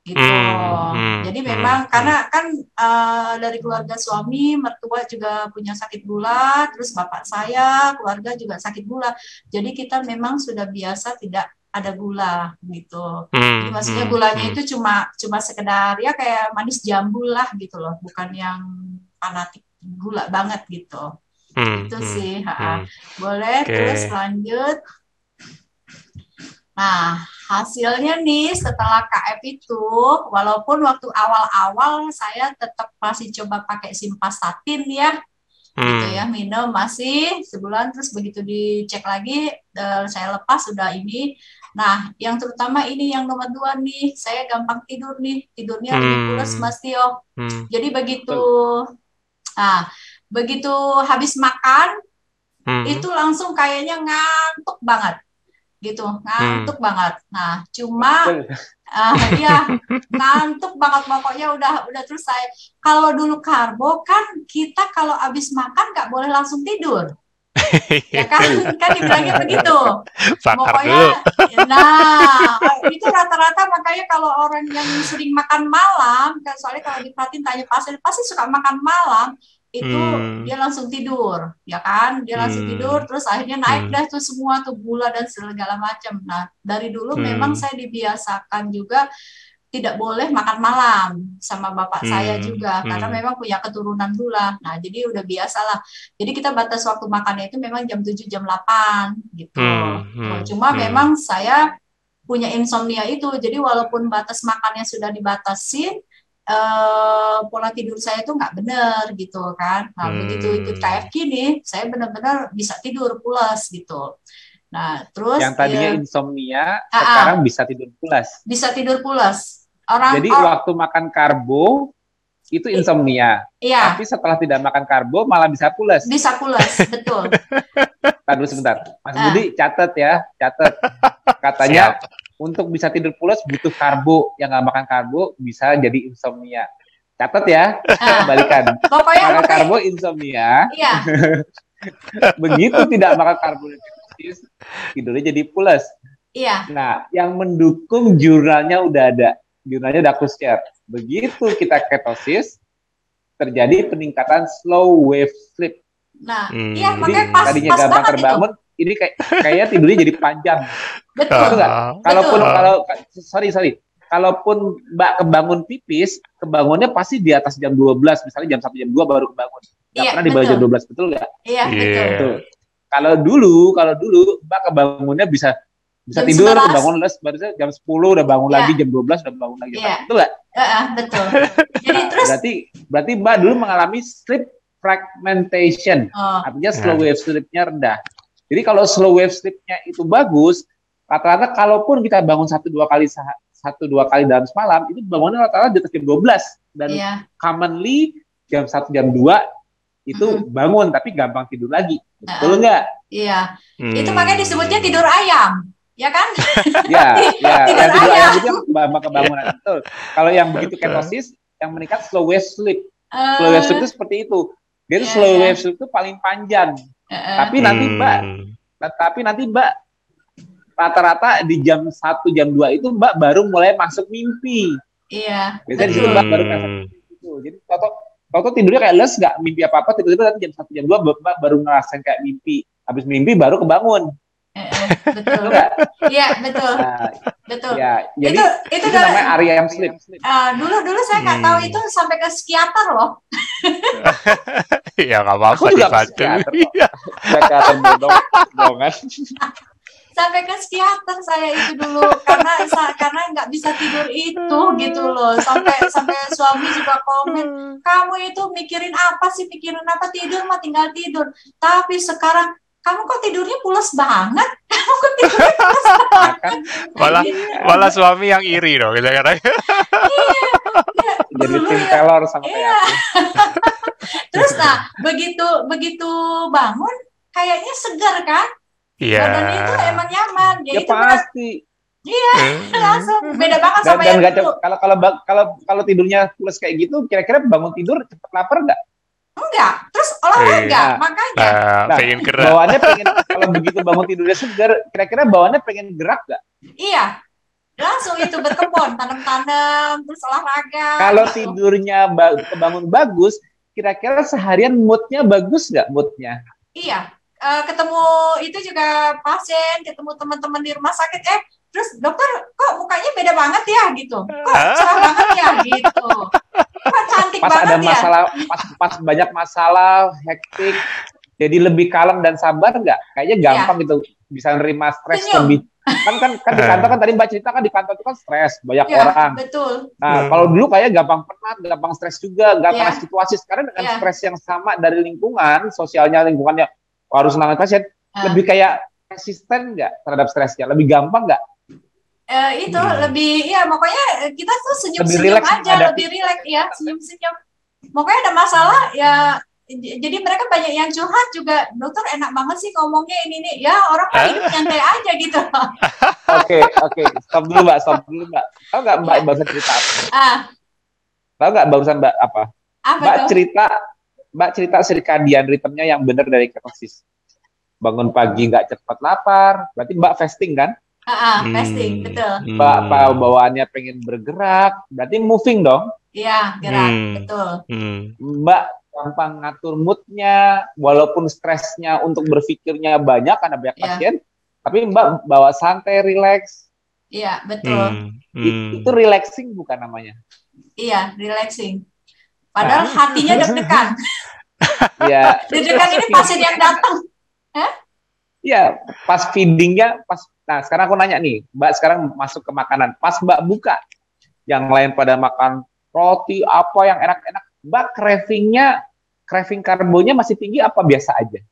gitu. Hmm, hmm, Jadi hmm, memang hmm, karena kan uh, dari keluarga suami, mertua juga punya sakit gula, terus bapak saya, keluarga juga sakit gula. Jadi kita memang sudah biasa tidak ada gula gitu. Hmm, Jadi maksudnya hmm, gulanya hmm. itu cuma cuma sekedar ya kayak manis jambu lah gitu loh, bukan yang fanatik gula banget gitu. Hmm, itu hmm, sih. Hmm, Boleh okay. terus lanjut. Nah, hasilnya nih setelah KF itu, walaupun waktu awal-awal saya tetap masih coba pakai simpastatin ya, gitu hmm. gitu ya, minum masih sebulan terus begitu dicek lagi uh, saya lepas sudah ini. Nah, yang terutama ini yang nomor dua nih, saya gampang tidur nih, tidurnya hmm. lebih pulas Mas Tio. Hmm. Jadi begitu, nah begitu habis makan, hmm. itu langsung kayaknya ngantuk banget gitu. Ngantuk hmm. banget. Nah cuma uh, ya ngantuk banget pokoknya. Udah udah terus saya kalau dulu karbo kan kita kalau habis makan nggak boleh langsung tidur. Ya kan? Kan dibilangnya begitu. Pokoknya nah itu rata-rata makanya kalau orang yang sering makan malam kan soalnya kalau diperhatiin tanya pasti pasti suka makan malam itu hmm. dia langsung tidur ya kan dia langsung hmm. tidur terus akhirnya naik hmm. dah tuh semua tuh gula dan segala macam nah dari dulu hmm. memang saya dibiasakan juga tidak boleh makan malam sama bapak hmm. saya juga hmm. karena memang punya keturunan gula nah jadi udah biasa lah jadi kita batas waktu makannya itu memang jam 7 jam 8 gitu hmm. Hmm. cuma hmm. memang saya punya insomnia itu jadi walaupun batas makannya sudah dibatasin uh, pola tidur saya itu nggak benar gitu kan. Nah hmm. begitu ikut KFK nih, saya benar-benar bisa tidur pulas gitu. Nah terus yang tadinya ya, insomnia uh, sekarang bisa tidur pulas. Bisa tidur pulas. Orang jadi or, waktu makan karbo itu insomnia. Iya. Tapi setelah tidak makan karbo malah bisa pulas. Bisa pulas, betul. Tunggu sebentar, Mas uh. Budi catat ya, catat. Katanya Siap untuk bisa tidur pulas butuh karbo. Yang nggak makan karbo bisa jadi insomnia. Catat ya ah. kembalikan pokoknya makan pokoknya, karbo insomnia. Iya. begitu tidak makan karbo tidurnya jadi pulas. Iya. Nah yang mendukung jurnalnya udah ada. Jurnalnya udah aku share. Begitu kita ketosis terjadi peningkatan slow wave sleep. Nah, hmm. iya makanya pas tadinya pas gampang terbangun, itu. Ini kayak kayaknya tidurnya jadi panjang. Betul. Betul Kalaupun kalau sorry sorry, kalaupun Mbak kebangun pipis, kebangunnya pasti di atas jam 12, misalnya jam 1 jam 2 baru kebangun. Gak iya, pernah di bawah jam 12, betul nggak? Iya, yeah. betul. Kalau dulu, kalau dulu Mbak kebangunnya bisa bisa jam tidur 11. bangun les baru jam 10 udah bangun yeah. lagi jam 12 udah bangun lagi yeah. betul nggak? Uh, uh, betul. Jadi terus berarti berarti Mbak dulu mengalami sleep fragmentation. Oh. Artinya slow nah. wave sleepnya rendah. Jadi kalau slow wave sleepnya itu bagus, rata-rata kalaupun kita bangun satu dua kali satu dua kali dalam semalam itu bangunnya rata-rata di atas jam 12 dan yeah. commonly jam satu jam dua itu mm -hmm. bangun tapi gampang tidur lagi betul nggak? Uh, iya, hmm. itu makanya disebutnya tidur ayam ya kan? ya, ya, tidur, ya, tidur ayam itu yang kebangunan betul. Kalau yang begitu ketosis, yang meningkat slow wave sleep. Uh, slow wave sleep itu seperti itu. Dia yeah, slow yeah. wave sleep itu paling panjang. Tapi nanti hmm. Mbak, tapi nanti Mbak rata-rata di jam 1 jam 2 itu Mbak baru mulai masuk mimpi. Iya. Biasanya di situ Mbak baru masuk mimpi itu. Jadi kalau kalau tidurnya kayak les nggak mimpi apa apa tiba-tiba nanti jam 1 jam 2 Mbak baru ngerasain kayak mimpi. Habis mimpi baru kebangun. Eh, eh, betul. Iya, betul. Nah, betul. Ya, jadi itu itu, itu namanya REM sleep. Uh, dulu dulu saya nggak hmm. tahu itu sampai ke psikiater loh. ya nggak apa-apa juga psikiater. Psikiater bodoh, bohongan. sampai ke psikiater saya itu dulu karena karena nggak bisa tidur itu gitu loh sampai sampai suami juga komen kamu itu mikirin apa sih mikirin apa tidur mah tinggal tidur tapi sekarang kamu kok tidurnya pulas banget kamu kok tidurnya pulas banget malah malah suami yang iri dong gitu kan iya, iya, jadi tim telor sama iya. terus nah begitu begitu bangun kayaknya segar kan Iya. Badannya itu emang nyaman. Ya, ya itu pasti. Iya, hmm. langsung beda banget dan, sama dan yang itu. Kalau kalau kalau kalau tidurnya pulas kayak gitu, kira-kira bangun tidur cepet lapar nggak? Enggak. Terus olahraga, iya. makanya. Uh, nah, pengen gerak. Bawaannya pengen kalau begitu bangun tidurnya segar, kira-kira bawaannya pengen gerak nggak? Iya. Langsung itu berkebun, tanam-tanam, terus olahraga. Kalau tidurnya ba kebangun bagus, kira-kira seharian moodnya bagus nggak moodnya? Iya. Uh, ketemu itu juga pasien, ketemu teman-teman di rumah sakit, eh terus dokter kok mukanya beda banget ya gitu, kok cerah banget ya gitu cantik pas banget ada masalah ya? pas pas banyak masalah hektik jadi lebih kalem dan sabar nggak kayaknya iya. gampang ya. gitu bisa nerima stres lebih kan kan kan di kantor kan tadi mbak cerita kan di kantor itu kan stres banyak ya, orang betul nah hmm. kalau dulu kayak gampang penat gampang stres juga nggak ya. situasi sekarang dengan ya. stres yang sama dari lingkungan sosialnya lingkungannya harus menangani pasien ya. lebih kayak resisten nggak terhadap stresnya lebih gampang nggak uh, itu hmm. lebih ya pokoknya eh, kita tuh senyum-senyum aja ada. lebih rileks ya senyum-senyum pokoknya ada masalah ya jadi mereka banyak yang curhat juga dokter enak banget sih ngomongnya ini nih ya orang kan hidup nyantai aja gitu oke oke stop dulu mbak stop dulu mbak tahu nggak mbak ya. barusan cerita apa ah. tahu nggak barusan mbak apa, apa mbak tuh? cerita mbak cerita circadian ritmenya yang benar dari ketosis bangun pagi nggak cepat lapar berarti mbak fasting kan Ah, hmm. fasting, betul. Hmm. bawaannya pengen bergerak, berarti moving dong. Iya, gerak, hmm. betul. Hmm. Mbak gampang ngatur moodnya, walaupun stresnya untuk berpikirnya banyak karena banyak yeah. pasien, tapi Mbak bawa santai, relax. Iya, betul. Hmm. Hmm. Itu relaxing bukan namanya? Iya, relaxing. Padahal nah. hatinya deg-degan. Iya. deg-degan ini pasien yang datang. Iya, pas feedingnya, pas Nah, sekarang aku nanya nih, Mbak sekarang masuk ke makanan. Pas Mbak buka, yang lain pada makan roti, apa yang enak-enak. Mbak cravingnya, craving karbonya masih tinggi apa biasa aja?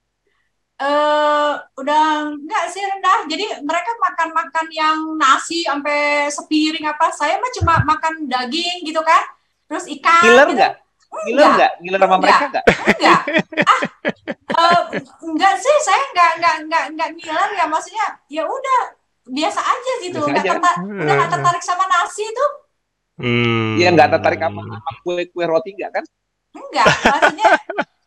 Uh, udah enggak sih rendah. Jadi mereka makan-makan yang nasi sampai sepiring apa. Saya mah cuma makan daging gitu kan. Terus ikan. Killer gitu. enggak? Ngiler enggak? Ngiler sama mereka enggak? Enggak. Ah, uh, enggak sih, saya enggak enggak enggak enggak ngiler ya maksudnya ya udah biasa aja gitu. Biasa enggak aja. Tertar, hmm. udah enggak tertarik sama nasi itu. Hmm. Iya, enggak tertarik sama, sama kue-kue roti enggak kan? Enggak, maksudnya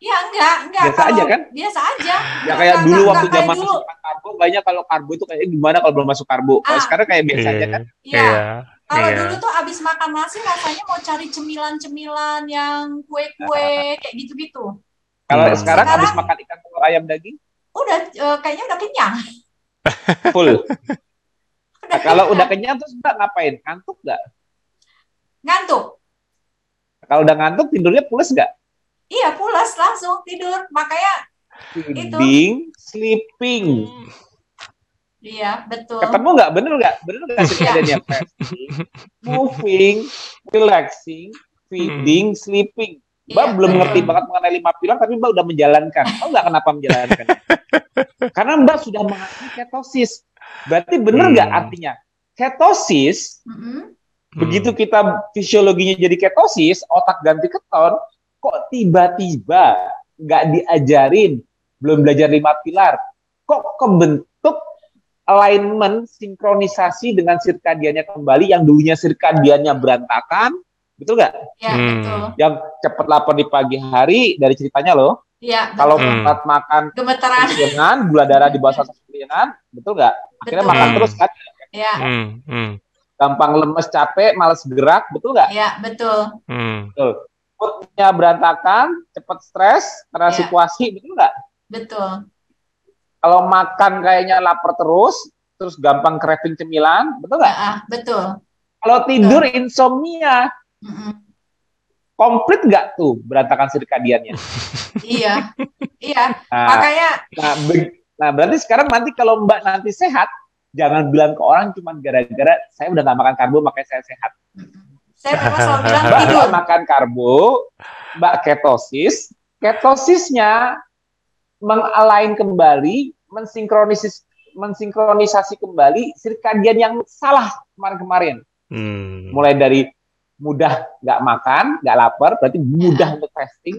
ya enggak, enggak. Biasa kalau, aja kan? Biasa aja. Ya kayak enggak, dulu enggak, waktu zaman masuk karbo, banyak kalau karbo itu kayak gimana kalau belum masuk karbo. Kalau ah. sekarang kayak biasa aja kan? Iya. Yeah. Kalau yeah. dulu tuh abis makan nasi rasanya mau cari cemilan-cemilan yang kue-kue kayak gitu-gitu. Kalau hmm. sekarang, sekarang habis makan ikan telur ayam daging? Udah, uh, kayaknya udah kenyang. Full. udah nah, kalau udah kenyang terus mbak ngapain? Ngantuk nggak? Ngantuk. Kalau udah ngantuk tidurnya pulas nggak? Iya pulas langsung tidur. Makanya Feeding, itu. sleeping. Hmm. Iya, betul. Ketemu nggak? Bener nggak? Bener nggak sebenarnya? moving, relaxing, feeding, hmm. sleeping. Mbak iya, belum betul. ngerti banget mengenai lima pilar, tapi Mbak udah menjalankan. Tahu nggak kenapa menjalankan? Karena Mbak sudah mengalami ketosis. Berarti bener nggak hmm. artinya? Ketosis, hmm. begitu kita fisiologinya jadi ketosis, otak ganti keton, kok tiba-tiba nggak diajarin, belum belajar lima pilar, kok kebentuk alignment, sinkronisasi dengan sirkadiannya kembali yang dulunya sirkadiannya berantakan, betul nggak? Ya, hmm. betul. Yang cepat lapar di pagi hari dari ceritanya loh. Iya. Kalau hmm. makan gemeteran, dengan gula darah di bawah satu sembilan, betul nggak? Akhirnya betul. makan hmm. terus kan? Iya. Hmm. Hmm. Gampang lemes, capek, malas gerak, betul nggak? Iya, betul. Hmm. Betul. Moodnya berantakan, cepat stres karena ya. situasi, betul nggak? Betul kalau makan kayaknya lapar terus, terus gampang craving cemilan, betul nggak? Uh, betul. Kalau tidur betul. insomnia, mm komplit nggak tuh berantakan sirkadiannya? iya, iya. Nah, Makanya. Nah, nah, berarti sekarang nanti kalau Mbak nanti sehat, jangan bilang ke orang cuma gara-gara saya udah nggak makan karbo makanya saya sehat. Saya memang selalu bilang Mbak tidur. makan karbo, Mbak ketosis, ketosisnya mengalain kembali, mensinkronis mensinkronisasi kembali sirkadian yang salah kemarin-kemarin. Hmm. Mulai dari mudah nggak makan, nggak lapar, berarti mudah ya. untuk fasting,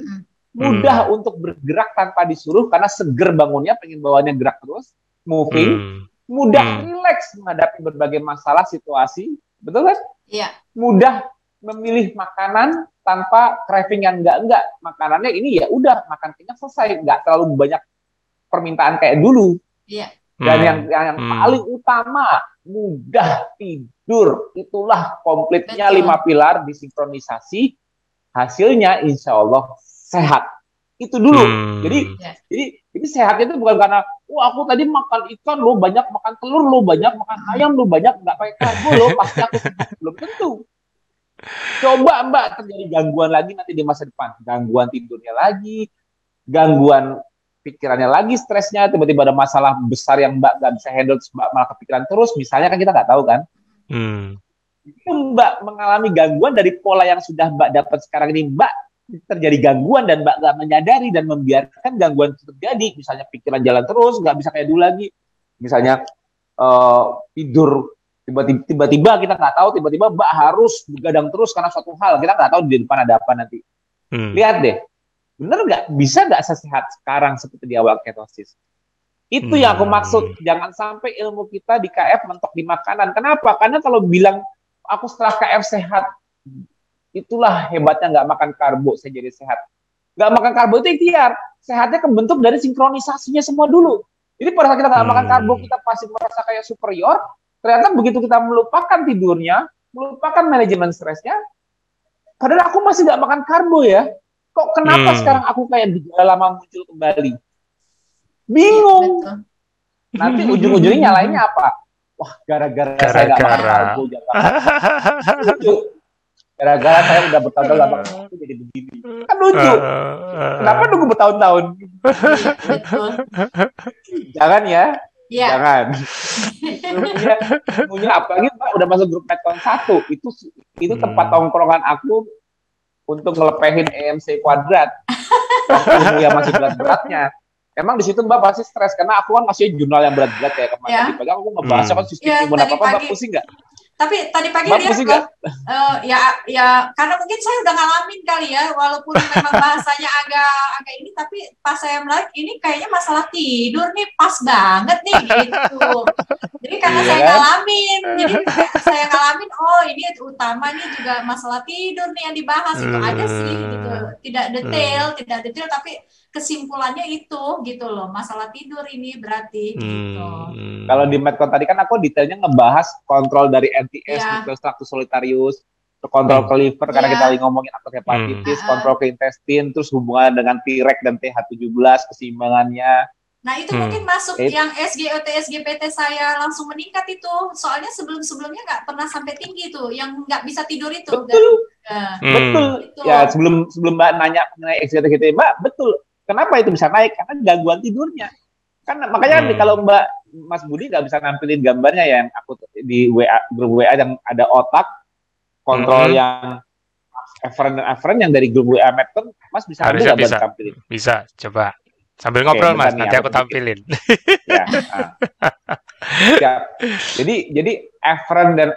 mudah hmm. untuk bergerak tanpa disuruh karena seger bangunnya, pengen bawanya gerak terus, moving, hmm. mudah hmm. rileks menghadapi berbagai masalah situasi, betul kan? Iya. Mudah memilih makanan tanpa craving yang enggak enggak makanannya ini ya udah makan kenyang selesai nggak terlalu banyak permintaan kayak dulu iya. dan hmm. yang yang hmm. paling utama mudah tidur itulah komplitnya Betul. lima pilar disinkronisasi hasilnya insya Allah sehat itu dulu hmm. jadi ya. jadi ini sehat itu bukan karena oh aku tadi makan ikan lo banyak makan telur lo banyak makan ayam lo banyak nggak pakai karbo lo pasti aku belum tentu Coba Mbak terjadi gangguan lagi nanti di masa depan. Gangguan tidurnya lagi, gangguan pikirannya lagi, stresnya, tiba-tiba ada masalah besar yang Mbak nggak bisa handle, Mbak malah kepikiran terus. Misalnya kan kita nggak tahu kan. Hmm. Itu Mbak mengalami gangguan dari pola yang sudah Mbak dapat sekarang ini. Mbak terjadi gangguan dan Mbak nggak menyadari dan membiarkan gangguan itu terjadi. Misalnya pikiran jalan terus, nggak bisa kayak dulu lagi. Misalnya uh, tidur tiba-tiba kita nggak tahu tiba-tiba mbak harus begadang terus karena suatu hal. Kita nggak tahu di depan ada apa nanti. Hmm. lihat deh. Bener nggak? Bisa nggak sesehat sekarang seperti di awal ketosis? Itu hmm. yang aku hmm. maksud. Jangan sampai ilmu kita di KF mentok di makanan. Kenapa? Karena kalau bilang aku setelah KF sehat itulah hebatnya nggak makan karbo saya jadi sehat. Nggak makan karbo itu ikhtiar. Sehatnya kebentuk dari sinkronisasinya semua dulu. Jadi pada saat kita nggak hmm. makan karbo kita pasti merasa kayak superior Ternyata begitu kita melupakan tidurnya, melupakan manajemen stresnya, padahal aku masih nggak makan karbo ya. Kok kenapa hmm. sekarang aku kayak gejala lama muncul kembali? Bingung. Betul. Nanti ujung-ujungnya nyalainnya apa? Wah, gara-gara saya nggak makan karbo. Gara-gara saya udah bertahun-tahun nggak makan karbo jadi begini. Kan lucu. Kenapa nunggu bertahun-tahun? Jangan ya. Iya. Jangan. punya, punya apalagi Mbak udah masuk grup Metcon satu itu itu hmm. tempat tongkrongan aku untuk ngelepehin EMC kuadrat. Waktu yang masih berat-beratnya. Emang di situ Mbak pasti stres karena aku kan masih jurnal yang berat-berat kayak kemarin. Ya. aku ngebahasnya hmm. kan sistem ya, apa Mbak pusing nggak? Tapi tadi pagi lihat kan, uh, ya ya karena mungkin saya udah ngalamin kali ya, walaupun memang bahasanya agak agak ini, tapi pas saya melihat ini kayaknya masalah tidur nih pas banget nih gitu. Jadi karena yeah. saya kan? ngalamin, jadi saya ngalamin, oh ini utama nih juga masalah tidur nih yang dibahas itu aja sih gitu, tidak detail, hmm. tidak detail, tapi kesimpulannya itu gitu loh masalah tidur ini berarti gitu. hmm. gitu. Kalau di Medcon tadi kan aku detailnya ngebahas kontrol dari NTS, ya. solitarius, kontrol ke liver karena iya. kita lagi ngomongin akut hepatitis, hmm. kontrol ke intestin, terus hubungan dengan T-REX dan TH17 keseimbangannya. Nah itu hmm. mungkin masuk It, yang SGOT, SGPT saya langsung meningkat itu. Soalnya sebelum-sebelumnya nggak pernah sampai tinggi tuh, yang nggak bisa tidur itu. Betul, ya. hmm. betul. Itu. Ya sebelum sebelum Mbak nanya mengenai SGOT, SGPT, Mbak betul. Kenapa itu bisa naik? Karena gangguan tidurnya. Kan makanya hmm. kalau Mbak Mas Budi nggak bisa nampilin gambarnya ya, yang aku di WA grup WA yang ada otak, kontrol hmm. yang Efren dan Efren yang dari grup WA Metcon, Mas bisa Harusnya bisa. tampilin? Bisa, coba. Sambil ngobrol Mas, nanti aku, tampilin. ya. ya. Jadi jadi efren dan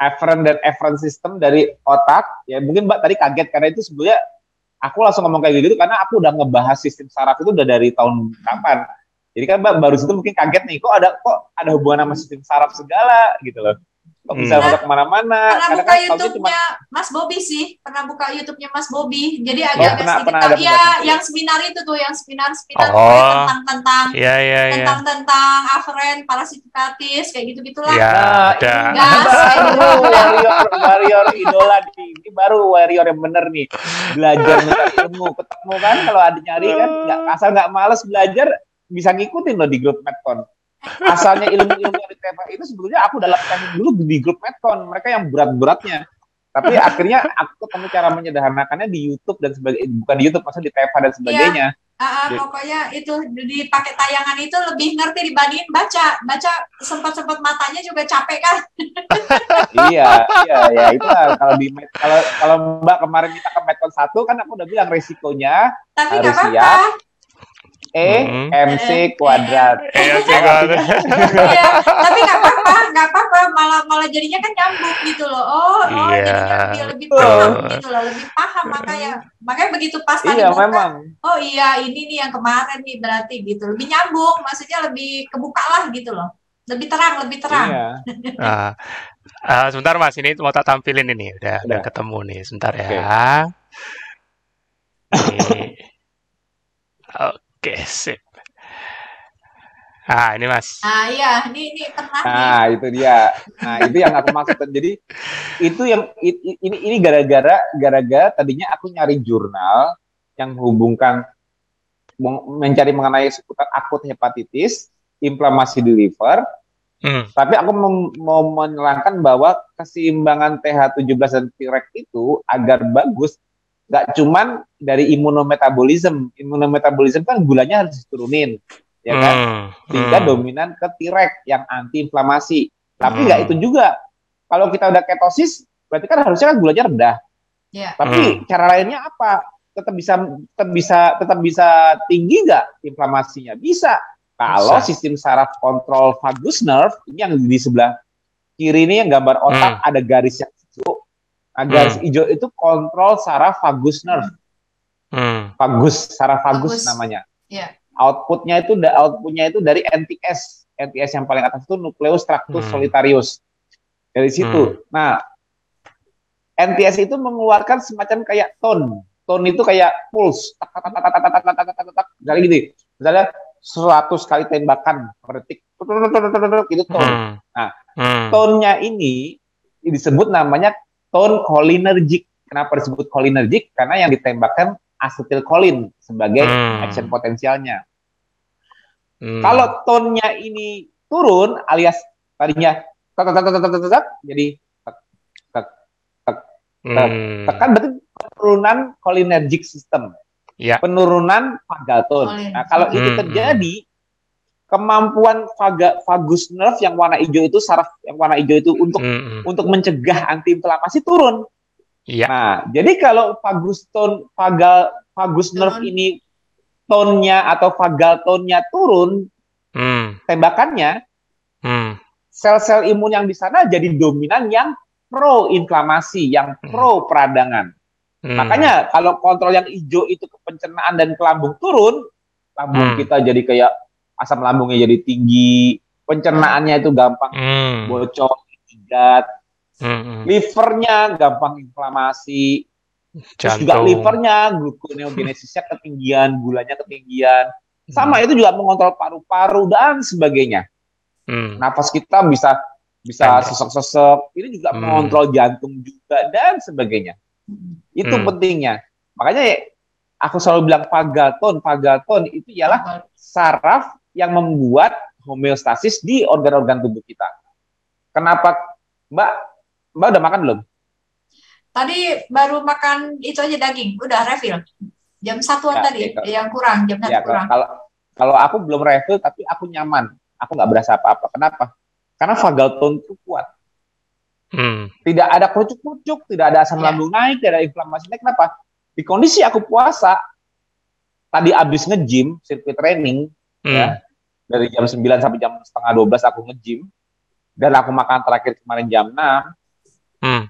efren dan efren system dari otak ya mungkin Mbak tadi kaget karena itu sebenarnya aku langsung ngomong kayak gitu karena aku udah ngebahas sistem saraf itu udah dari tahun kapan. Jadi kan baru itu mungkin kaget nih kok ada kok ada hubungan sama sistem saraf segala gitu loh bisa hmm. masuk ke mana-mana. Pernah Karena buka kan YouTube-nya cuma... Mas Bobby sih, pernah buka YouTube-nya Mas Bobby. Jadi agak oh, pernah, sedikit tahu. Ya, yang seminar itu tuh, yang seminar-seminar oh. tentang tentang ya, ya, ya. tentang tentang aferen, parasitikatis, kayak gitu gitulah. Ya, nah, ada. Warrior, warrior idola nih. Ini baru warrior yang bener nih. Belajar mencari ilmu, ketemu kan kalau ada nyari kan, nggak asal nggak males belajar bisa ngikutin loh di grup Metcon asalnya ilmu-ilmu yang ditembak itu sebetulnya aku dalam dulu di grup Metcon mereka yang berat-beratnya. Tapi akhirnya aku ketemu cara menyederhanakannya di YouTube dan sebagainya bukan di YouTube maksudnya di TV dan sebagainya. Iya. Uh, pokoknya itu dipakai tayangan itu lebih ngerti dibandingin baca. Baca sempat sempat matanya juga capek kan? Iya iya ya itu kalau di kalau kalau mbak kemarin kita ke Metcon satu kan aku udah bilang resikonya tapi harus siap E hmm. MC kuadrat. E MC kuadrat. Iya, tapi nggak apa-apa, nggak apa-apa, malah malah jadinya kan nyambung gitu loh. Oh, oh yeah. jadinya lebih lebih paham gitu loh, lebih paham makanya makanya begitu pas tadi iya, memang. oh iya ini nih yang kemarin nih berarti gitu, lebih nyambung, maksudnya lebih kebuka lah gitu loh. Lebih terang, lebih terang. Iya. uh, uh, sebentar Mas, ini mau tak tampilin ini, udah, udah, udah ketemu nih, sebentar ya. Okay. Oke, sip. Ah, ini Mas. Ah, iya, ini ini pernah. Nah, nih. itu dia. Nah, itu yang aku maksud. Jadi itu yang ini ini gara-gara gara-gara tadinya aku nyari jurnal yang menghubungkan mencari mengenai seputar akut hepatitis, inflamasi di liver. Hmm. Tapi aku mau menerangkan bahwa keseimbangan TH17 dan Treg itu agar bagus nggak cuman dari imunometabolisme. Imunometabolisme kan gulanya harus diturunin, ya kan? Hmm, Sehingga hmm. dominan ke Treg yang anti-inflamasi. Tapi nggak hmm. itu juga. Kalau kita udah ketosis, berarti kan harusnya kan gulanya rendah. Yeah. Tapi hmm. cara lainnya apa? Tetap bisa tetap bisa tetap bisa tinggi nggak inflamasinya? Bisa. Kalau bisa. sistem saraf kontrol vagus nerve ini yang di sebelah kiri ini yang gambar otak hmm. ada garis yang Nah, garis hmm. hijau itu kontrol saraf vagus nerve. Hmm. Vagus, saraf vagus, namanya. Yeah. Outputnya itu outputnya itu dari NTS. NTS yang paling atas itu nucleus tractus hmm. solitarius. Dari situ. Hmm. Nah, NTS itu mengeluarkan semacam kayak tone. Tone itu kayak pulse. Misalnya gini. Misalnya 100 kali tembakan per detik. Itu tone. Nah, tone-nya ini disebut namanya tone cholinergic. Kenapa disebut cholinergic? Karena yang ditembakkan asetilkolin sebagai hmm. action potensialnya. Hmm. Kalau tone-nya ini turun alias tadinya jadi tekan berarti penurunan cholinergic system. Ya. Penurunan vagal tone. Nah, kalau hmm. itu terjadi kemampuan vaga, vagus nerve yang warna hijau itu saraf yang warna hijau itu untuk mm -hmm. untuk mencegah antiinflamasi turun. Iya. Nah, jadi kalau vagus tone vagal vagus nerve ini tonnya atau vagal tonnya turun, mm. tembakannya, mm. sel-sel imun yang di sana jadi dominan yang pro inflamasi, yang mm. pro peradangan. Mm. Makanya kalau kontrol yang hijau itu ke pencernaan dan ke lambung turun, lambung mm. kita jadi kayak asam lambungnya jadi tinggi, pencernaannya itu gampang hmm. bocor, gigat, hmm. livernya gampang inflamasi, terus juga livernya gluconeogenesisnya ketinggian, gulanya ketinggian, sama hmm. itu juga mengontrol paru-paru dan sebagainya. Hmm. Nafas kita bisa bisa sosok-sosok. Ini juga hmm. mengontrol jantung juga dan sebagainya. Itu hmm. pentingnya. Makanya ya, aku selalu bilang pagaton, pagaton itu ialah saraf yang membuat homeostasis di organ-organ tubuh kita. Kenapa, Mbak? Mbak udah makan belum? Tadi baru makan itu aja daging, udah refill. Jam satuan ya, tadi, ya, yang kurang, jam satu ya, kurang. Kalau kalau aku belum refill, tapi aku nyaman. Aku nggak berasa apa-apa. Kenapa? Karena vagal tone itu kuat. Hmm. Tidak ada kucuk-kucuk, tidak ada asam ya. lambung naik, tidak ada inflamasi naik. Kenapa? Di kondisi aku puasa, tadi abis nge-gym, sirkuit training, hmm. ya, dari jam 9 sampai jam setengah 12 aku nge-gym, dan aku makan terakhir kemarin jam 6, hmm.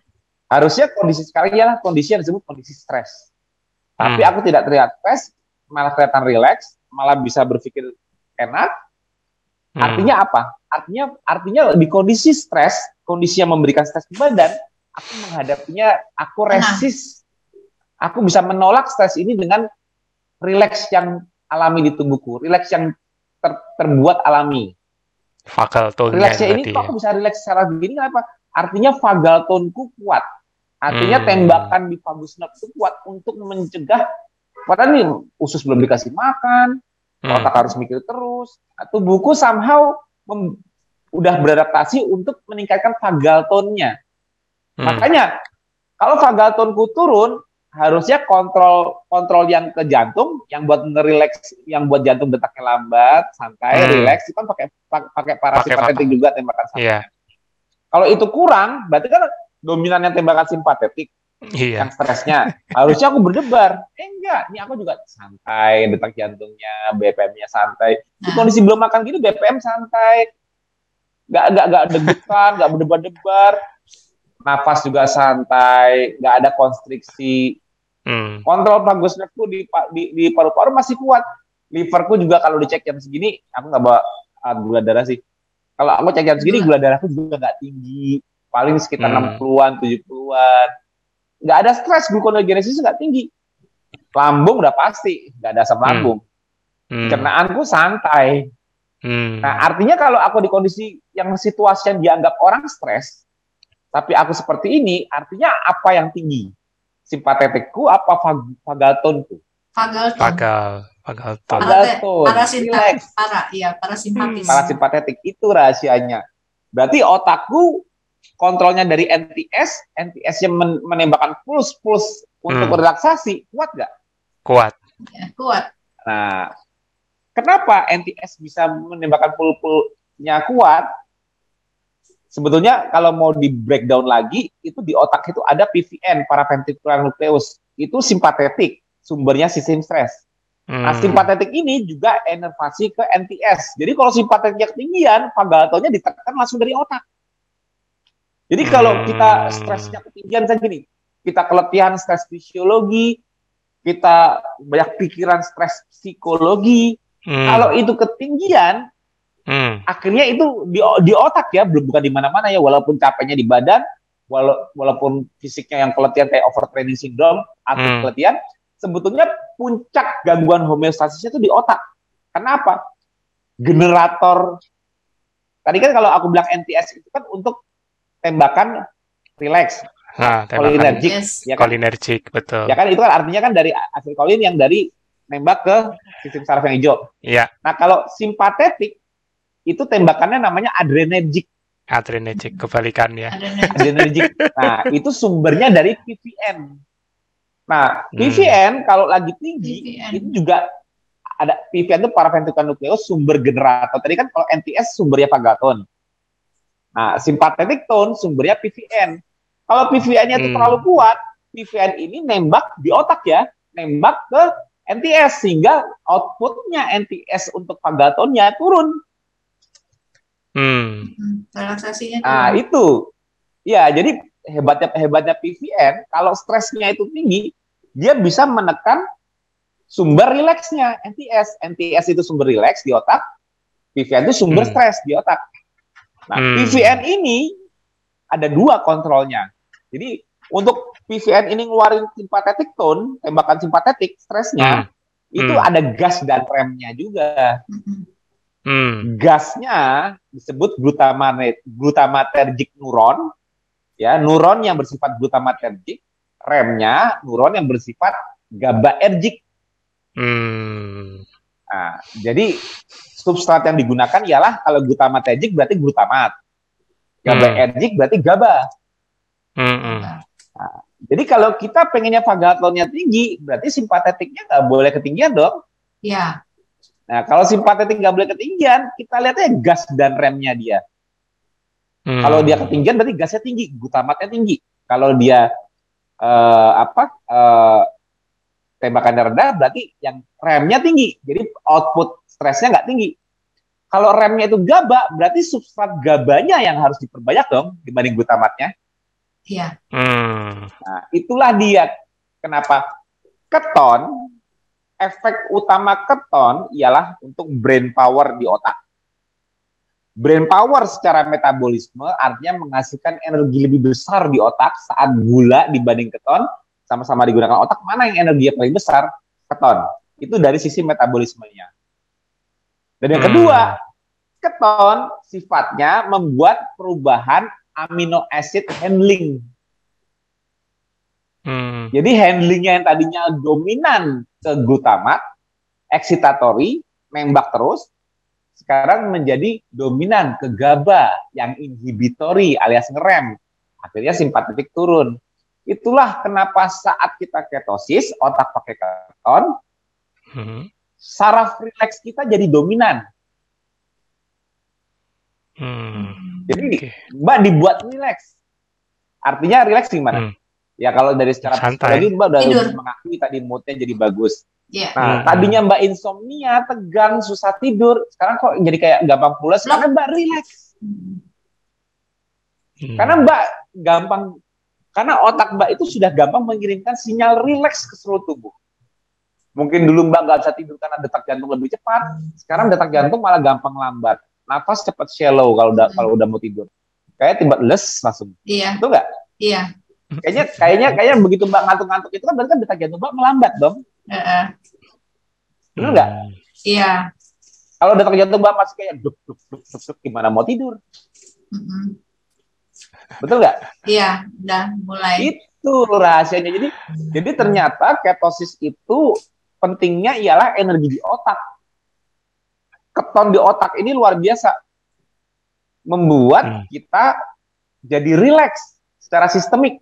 harusnya kondisi sekarang ialah kondisi yang disebut kondisi stres. Tapi hmm. aku tidak terlihat stres, malah kelihatan rileks, malah bisa berpikir enak. Hmm. Artinya apa? Artinya artinya di kondisi stres, kondisi yang memberikan stres ke badan, aku menghadapinya, aku resist. Aku bisa menolak stres ini dengan rileks yang alami di tubuhku, rileks yang ter, terbuat alami. Vagal tone Rileksnya ini kok aku bisa rileks secara begini kenapa? Artinya vagal tone-ku kuat. Artinya hmm. tembakan di vagus nerve itu kuat untuk mencegah padahal nih usus belum dikasih makan, hmm. otak harus mikir terus. Atau buku somehow mem, udah beradaptasi untuk meningkatkan vagal tone-nya. Hmm. Makanya kalau vagal tone-ku turun, harusnya kontrol kontrol yang ke jantung yang buat ngerileks yang buat jantung detaknya lambat santai hmm. rileks itu kan pakai pakai parasimpatetik juga tembakan santai. Yeah. Kalau itu kurang berarti kan dominan yang tembakan simpatetik iya. yang stresnya harusnya aku berdebar eh enggak ini aku juga santai detak jantungnya BPM-nya santai di nah. kondisi belum makan gini BPM santai nggak nggak nggak deg-degan nggak berdebar-debar nafas juga santai, nggak ada konstriksi. Hmm. Kontrol vagusnervku di, di, di paru-paru masih kuat. Liverku juga kalau dicek jam segini, aku nggak bawa uh, gula darah sih. Kalau aku cek jam segini, gula darahku juga nggak tinggi. Paling sekitar hmm. 60-an, 70-an. Nggak ada stres, gluconeogenesis nggak tinggi. Lambung udah pasti, nggak ada asam hmm. lambung. Hmm. Cernaanku santai. Hmm. Nah, artinya kalau aku di kondisi yang situasi yang dianggap orang stres, tapi aku seperti ini, artinya apa yang tinggi? Simpatetikku apa vag vagaltonku? Vagalton. Vagal, vagalton. Vagalton. Parasimpatetik. Para, iya, parasimpatis. Hmm. Parasimpatetik itu rahasianya. Berarti otakku kontrolnya dari NTS, NTS yang men menembakkan puls puls untuk hmm. relaksasi, kuat gak? Kuat. Ya, kuat. Nah, kenapa NTS bisa menembakkan pul-pulnya kuat? Sebetulnya kalau mau di breakdown lagi itu di otak itu ada PVN paraventricular nucleus itu simpatetik sumbernya sistem stres hmm. nah simpatetik ini juga enervasi ke NTS jadi kalau simpatetiknya ketinggian vagatonya ditekan langsung dari otak jadi kalau kita hmm. stresnya ketinggian saya gini kita keletihan stres fisiologi kita banyak pikiran stres psikologi hmm. kalau itu ketinggian Hmm. Akhirnya itu di, di otak ya, belum bukan di mana-mana ya, walaupun capeknya di badan, wala, walaupun fisiknya yang keletihan kayak overtraining syndrome atau hmm. keletihan, sebetulnya puncak gangguan homeostasisnya itu di otak. Kenapa? Generator tadi kan kalau aku bilang NTS itu kan untuk tembakan relax, nah, kolinergik, yes. ya kan? Kolinergik, betul. Ya kan itu kan artinya kan dari asetilkolin yang dari nembak ke sistem saraf yang hijau. Iya. Nah kalau simpatetik itu tembakannya namanya adrenergic. Adrenergic, kebalikannya. adrenergic. Nah, itu sumbernya dari PVN. Nah, PVN hmm. kalau lagi tinggi, PVN. itu juga ada PVN itu paraventricular nucleus sumber generator. Tadi kan kalau NTS sumbernya vagaton. Nah, sympathetic tone sumbernya PVN. Kalau PVN-nya itu hmm. terlalu kuat, PVN ini nembak di otak ya, nembak ke NTS sehingga outputnya NTS untuk vagatonnya turun. Hmm. Relaksasinya. Nah, itu. Ya, jadi hebatnya hebatnya PVN kalau stresnya itu tinggi, dia bisa menekan sumber rileksnya NTS. NTS itu sumber rileks di otak, PVN itu sumber hmm. stres di otak. Nah, hmm. PVN ini ada dua kontrolnya. Jadi untuk PVN ini ngeluarin simpatetik tone, tembakan simpatetik, stresnya, hmm. itu hmm. ada gas dan remnya juga. Hmm. Hmm. Gasnya disebut glutamatergic neuron, ya neuron yang bersifat glutamatergic, remnya neuron yang bersifat GABAergic. Hmm. Nah, jadi substrat yang digunakan ialah kalau glutamatergic berarti glutamat, GABAergic hmm. berarti GABA. Hmm. Nah, jadi kalau kita pengennya vagatonnya tinggi, berarti simpatetiknya nggak boleh ketinggian dong. Iya. Nah, kalau simpatetik nggak boleh ketinggian, kita lihatnya gas dan remnya dia. Hmm. Kalau dia ketinggian berarti gasnya tinggi, glutamatnya tinggi. Kalau dia uh, apa uh, tembakannya rendah berarti yang remnya tinggi. Jadi output stresnya nggak tinggi. Kalau remnya itu GABA, berarti substrat GABAnya yang harus diperbanyak dong dibanding glutamatnya. Iya. Hmm. Nah, itulah dia kenapa keton efek utama keton ialah untuk brain power di otak. Brain power secara metabolisme artinya menghasilkan energi lebih besar di otak saat gula dibanding keton sama-sama digunakan otak mana yang energi paling besar keton itu dari sisi metabolismenya dan yang kedua hmm. keton sifatnya membuat perubahan amino acid handling Hmm. Jadi handlingnya yang tadinya dominan ke glutamat, excitatory, membak terus, sekarang menjadi dominan ke GABA yang inhibitory alias ngerem. Akhirnya simpatetik turun. Itulah kenapa saat kita ketosis, otak pakai keton, hmm. saraf rileks kita jadi dominan. Hmm. Jadi okay. Mbak dibuat rileks. Artinya rileks gimana? Hmm. Ya kalau dari secara psikologi Mbak udah mengakui tadi moodnya jadi bagus. Yeah. Nah, hmm. tadinya Mbak insomnia, tegang, susah tidur, sekarang kok jadi kayak gampang pulas karena Mbak relax. Hmm. Karena Mbak gampang karena otak Mbak itu sudah gampang mengirimkan sinyal rileks ke seluruh tubuh. Mungkin dulu Mbak nggak bisa tidur karena detak jantung lebih cepat, sekarang detak jantung malah gampang lambat. Nafas cepat shallow kalau udah hmm. kalau udah mau tidur. Kayak tiba les langsung. Iya. Itu enggak? Iya. Kayaknya kayaknya kayaknya begitu Mbak ngantuk-ngantuk itu kan berarti kan detak jantung Mbak melambat dong. Heeh. Benar nggak? Iya. Kalau detak jantung Mbak masih kayak duk duk duk duk, duk gimana mau tidur? Mm-hmm. Betul nggak? Iya, udah mulai. Itu rahasianya. Jadi jadi ternyata ketosis itu pentingnya ialah energi di otak. Keton di otak ini luar biasa. Membuat hmm. kita jadi rileks secara sistemik.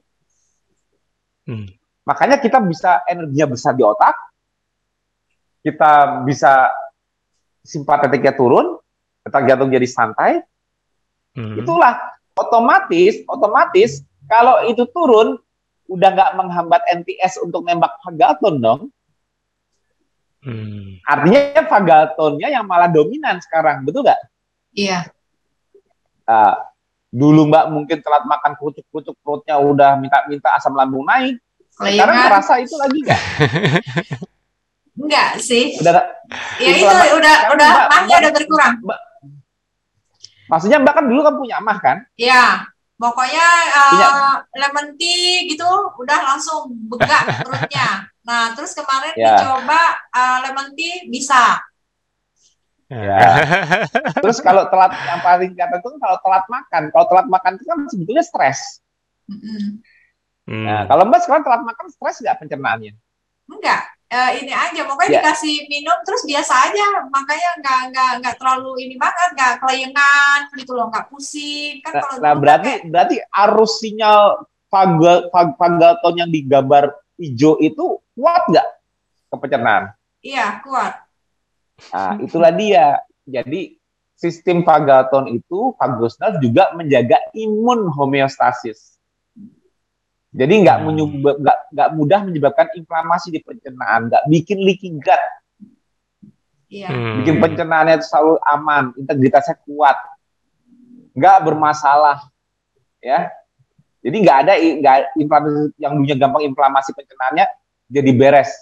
Hmm. Makanya kita bisa energinya besar di otak, kita bisa simpatetiknya turun, detak jantung jadi santai. Hmm. Itulah otomatis, otomatis kalau itu turun, udah nggak menghambat NTS untuk nembak Fagaton dong. Hmm. Artinya Fagatonnya yang malah dominan sekarang, betul nggak? Iya. Uh, Dulu Mbak mungkin telat makan kerucuk-kerucuk perutnya udah minta-minta asam lambung naik. Sekarang terasa itu lagi nggak? Enggak sih. Udah Ya itu udah udah udah mahnya udah berkurang. Mbak, maksudnya Mbak kan dulu kan punya mah kan? Iya. Pokoknya uh, lemon tea gitu udah langsung begak perutnya. Nah, terus kemarin ya. dicoba uh, lemon tea bisa. Ya. Terus kalau telat yang paling kata itu kalau telat makan, kalau telat makan itu kan sebetulnya stres. Hmm. Nah, kalau Mbak sekarang telat makan stres nggak pencernaannya? Enggak. Uh, ini aja, pokoknya ya. dikasih minum terus biasa aja, makanya nggak nggak nggak terlalu ini banget, nggak kelayangan gitu loh, nggak pusing kan. Nah, kalau nah berarti kayak... berarti arus sinyal vagal, vagaton yang digambar hijau itu kuat nggak ke pencernaan? Iya kuat. Nah, itulah dia. Jadi sistem vagaton itu nerve juga menjaga imun homeostasis. Jadi nggak hmm. nggak mudah menyebabkan inflamasi di pencernaan, nggak bikin leaky gut. Iya. Hmm. Bikin pencernaannya itu selalu aman, integritasnya kuat, nggak bermasalah, ya. Jadi nggak ada nggak inflamasi yang dulunya gampang inflamasi pencernaannya jadi beres.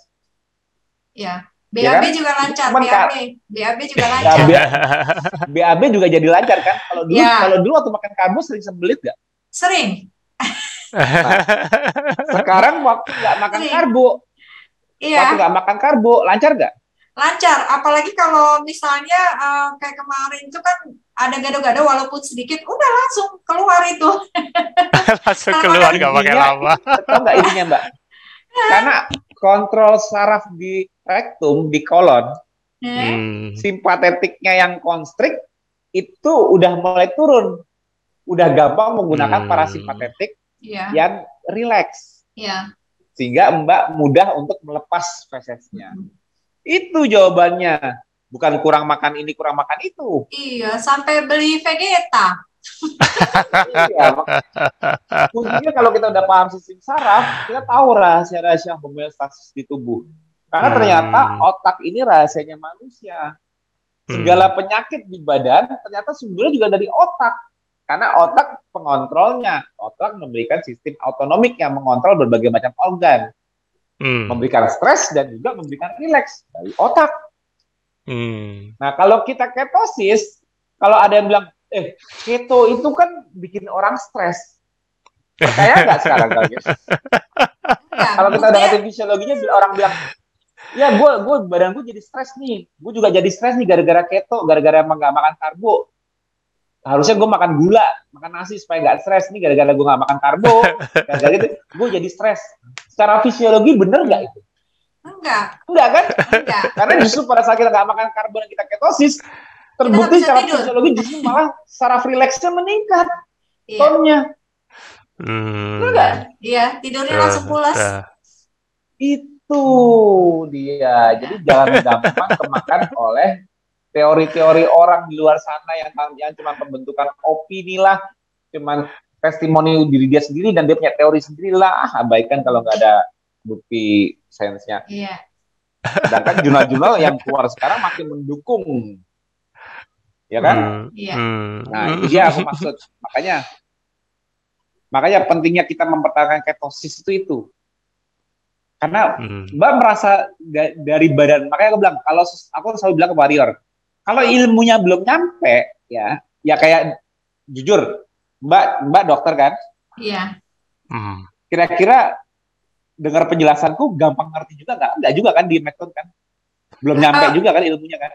Iya. BAB ya kan? juga lancar, Cuman BAB. BAB juga lancar. Ya, BAB juga jadi lancar kan? Kalau dulu ya. kalau dulu waktu makan karbo sering sembelit gak? Sering. Nah, sekarang waktu nggak makan sering. karbo, iya. waktu nggak makan karbo, lancar gak? lancar apalagi kalau misalnya uh, kayak kemarin itu kan ada gado-gado walaupun sedikit udah langsung keluar itu langsung keluar nggak pakai lama tahu nggak ininya mbak karena kontrol saraf di rektum di kolon hmm. simpatetiknya yang konstrik itu udah mulai turun udah gampang menggunakan hmm. parasimpatetik yeah. yang rileks yeah. sehingga mbak mudah untuk melepas fesesnya hmm itu jawabannya. Bukan kurang makan ini, kurang makan itu. Iya, sampai beli Vegeta. Iya, kuncinya kalau kita udah paham sistem saraf, kita tahu rahasia-rahasia homeostasis di tubuh. Karena ternyata hmm. otak ini rahasianya manusia. Segala hmm. penyakit di badan ternyata sumbernya juga dari otak. Karena otak pengontrolnya, otak memberikan sistem autonomik yang mengontrol berbagai macam organ hmm. memberikan stres dan juga memberikan rileks dari otak. Hmm. Nah, kalau kita ketosis, kalau ada yang bilang, eh, keto itu kan bikin orang stres. Percaya nggak sekarang kalian? kalau kita udah ngerti fisiologinya, orang bilang, ya gue gue badan gue jadi stres nih, gue juga jadi stres nih gara-gara keto, gara-gara emang gak makan karbo harusnya gue makan gula, makan nasi supaya nggak stres nih gara-gara gue nggak makan karbo, gara-gara gitu, gue jadi stres. Secara fisiologi bener nggak itu? Enggak. Enggak kan? Enggak. Karena justru pada saat kita nggak makan karbo dan kita ketosis, terbukti secara tidur. fisiologi justru malah saraf rileksnya meningkat, iya. tonnya. Hmm. Enggak? Iya, tidurnya uh, langsung pulas. Uh. Itu dia. Jadi jangan gampang kemakan oleh teori-teori orang di luar sana yang yang cuma pembentukan opini lah, cuma testimoni diri dia sendiri dan dia punya teori sendiri lah, ah, abaikan kalau nggak ada bukti sainsnya. Iya. Sedangkan jurnal-jurnal yang keluar sekarang makin mendukung, ya kan? Hmm. Iya. Hmm. Nah itu dia aku maksud. Makanya, makanya pentingnya kita mempertahankan ketosis itu itu. Karena hmm. Mbak merasa dari badan, makanya aku bilang, kalau aku selalu bilang ke warrior, kalau ilmunya belum nyampe, ya, ya kayak jujur, Mbak, Mbak dokter kan? Iya. Hmm. Kira-kira dengar penjelasanku gampang ngerti juga nggak? Nggak juga kan di metode kan? Belum nyampe uh, juga kan ilmunya kan?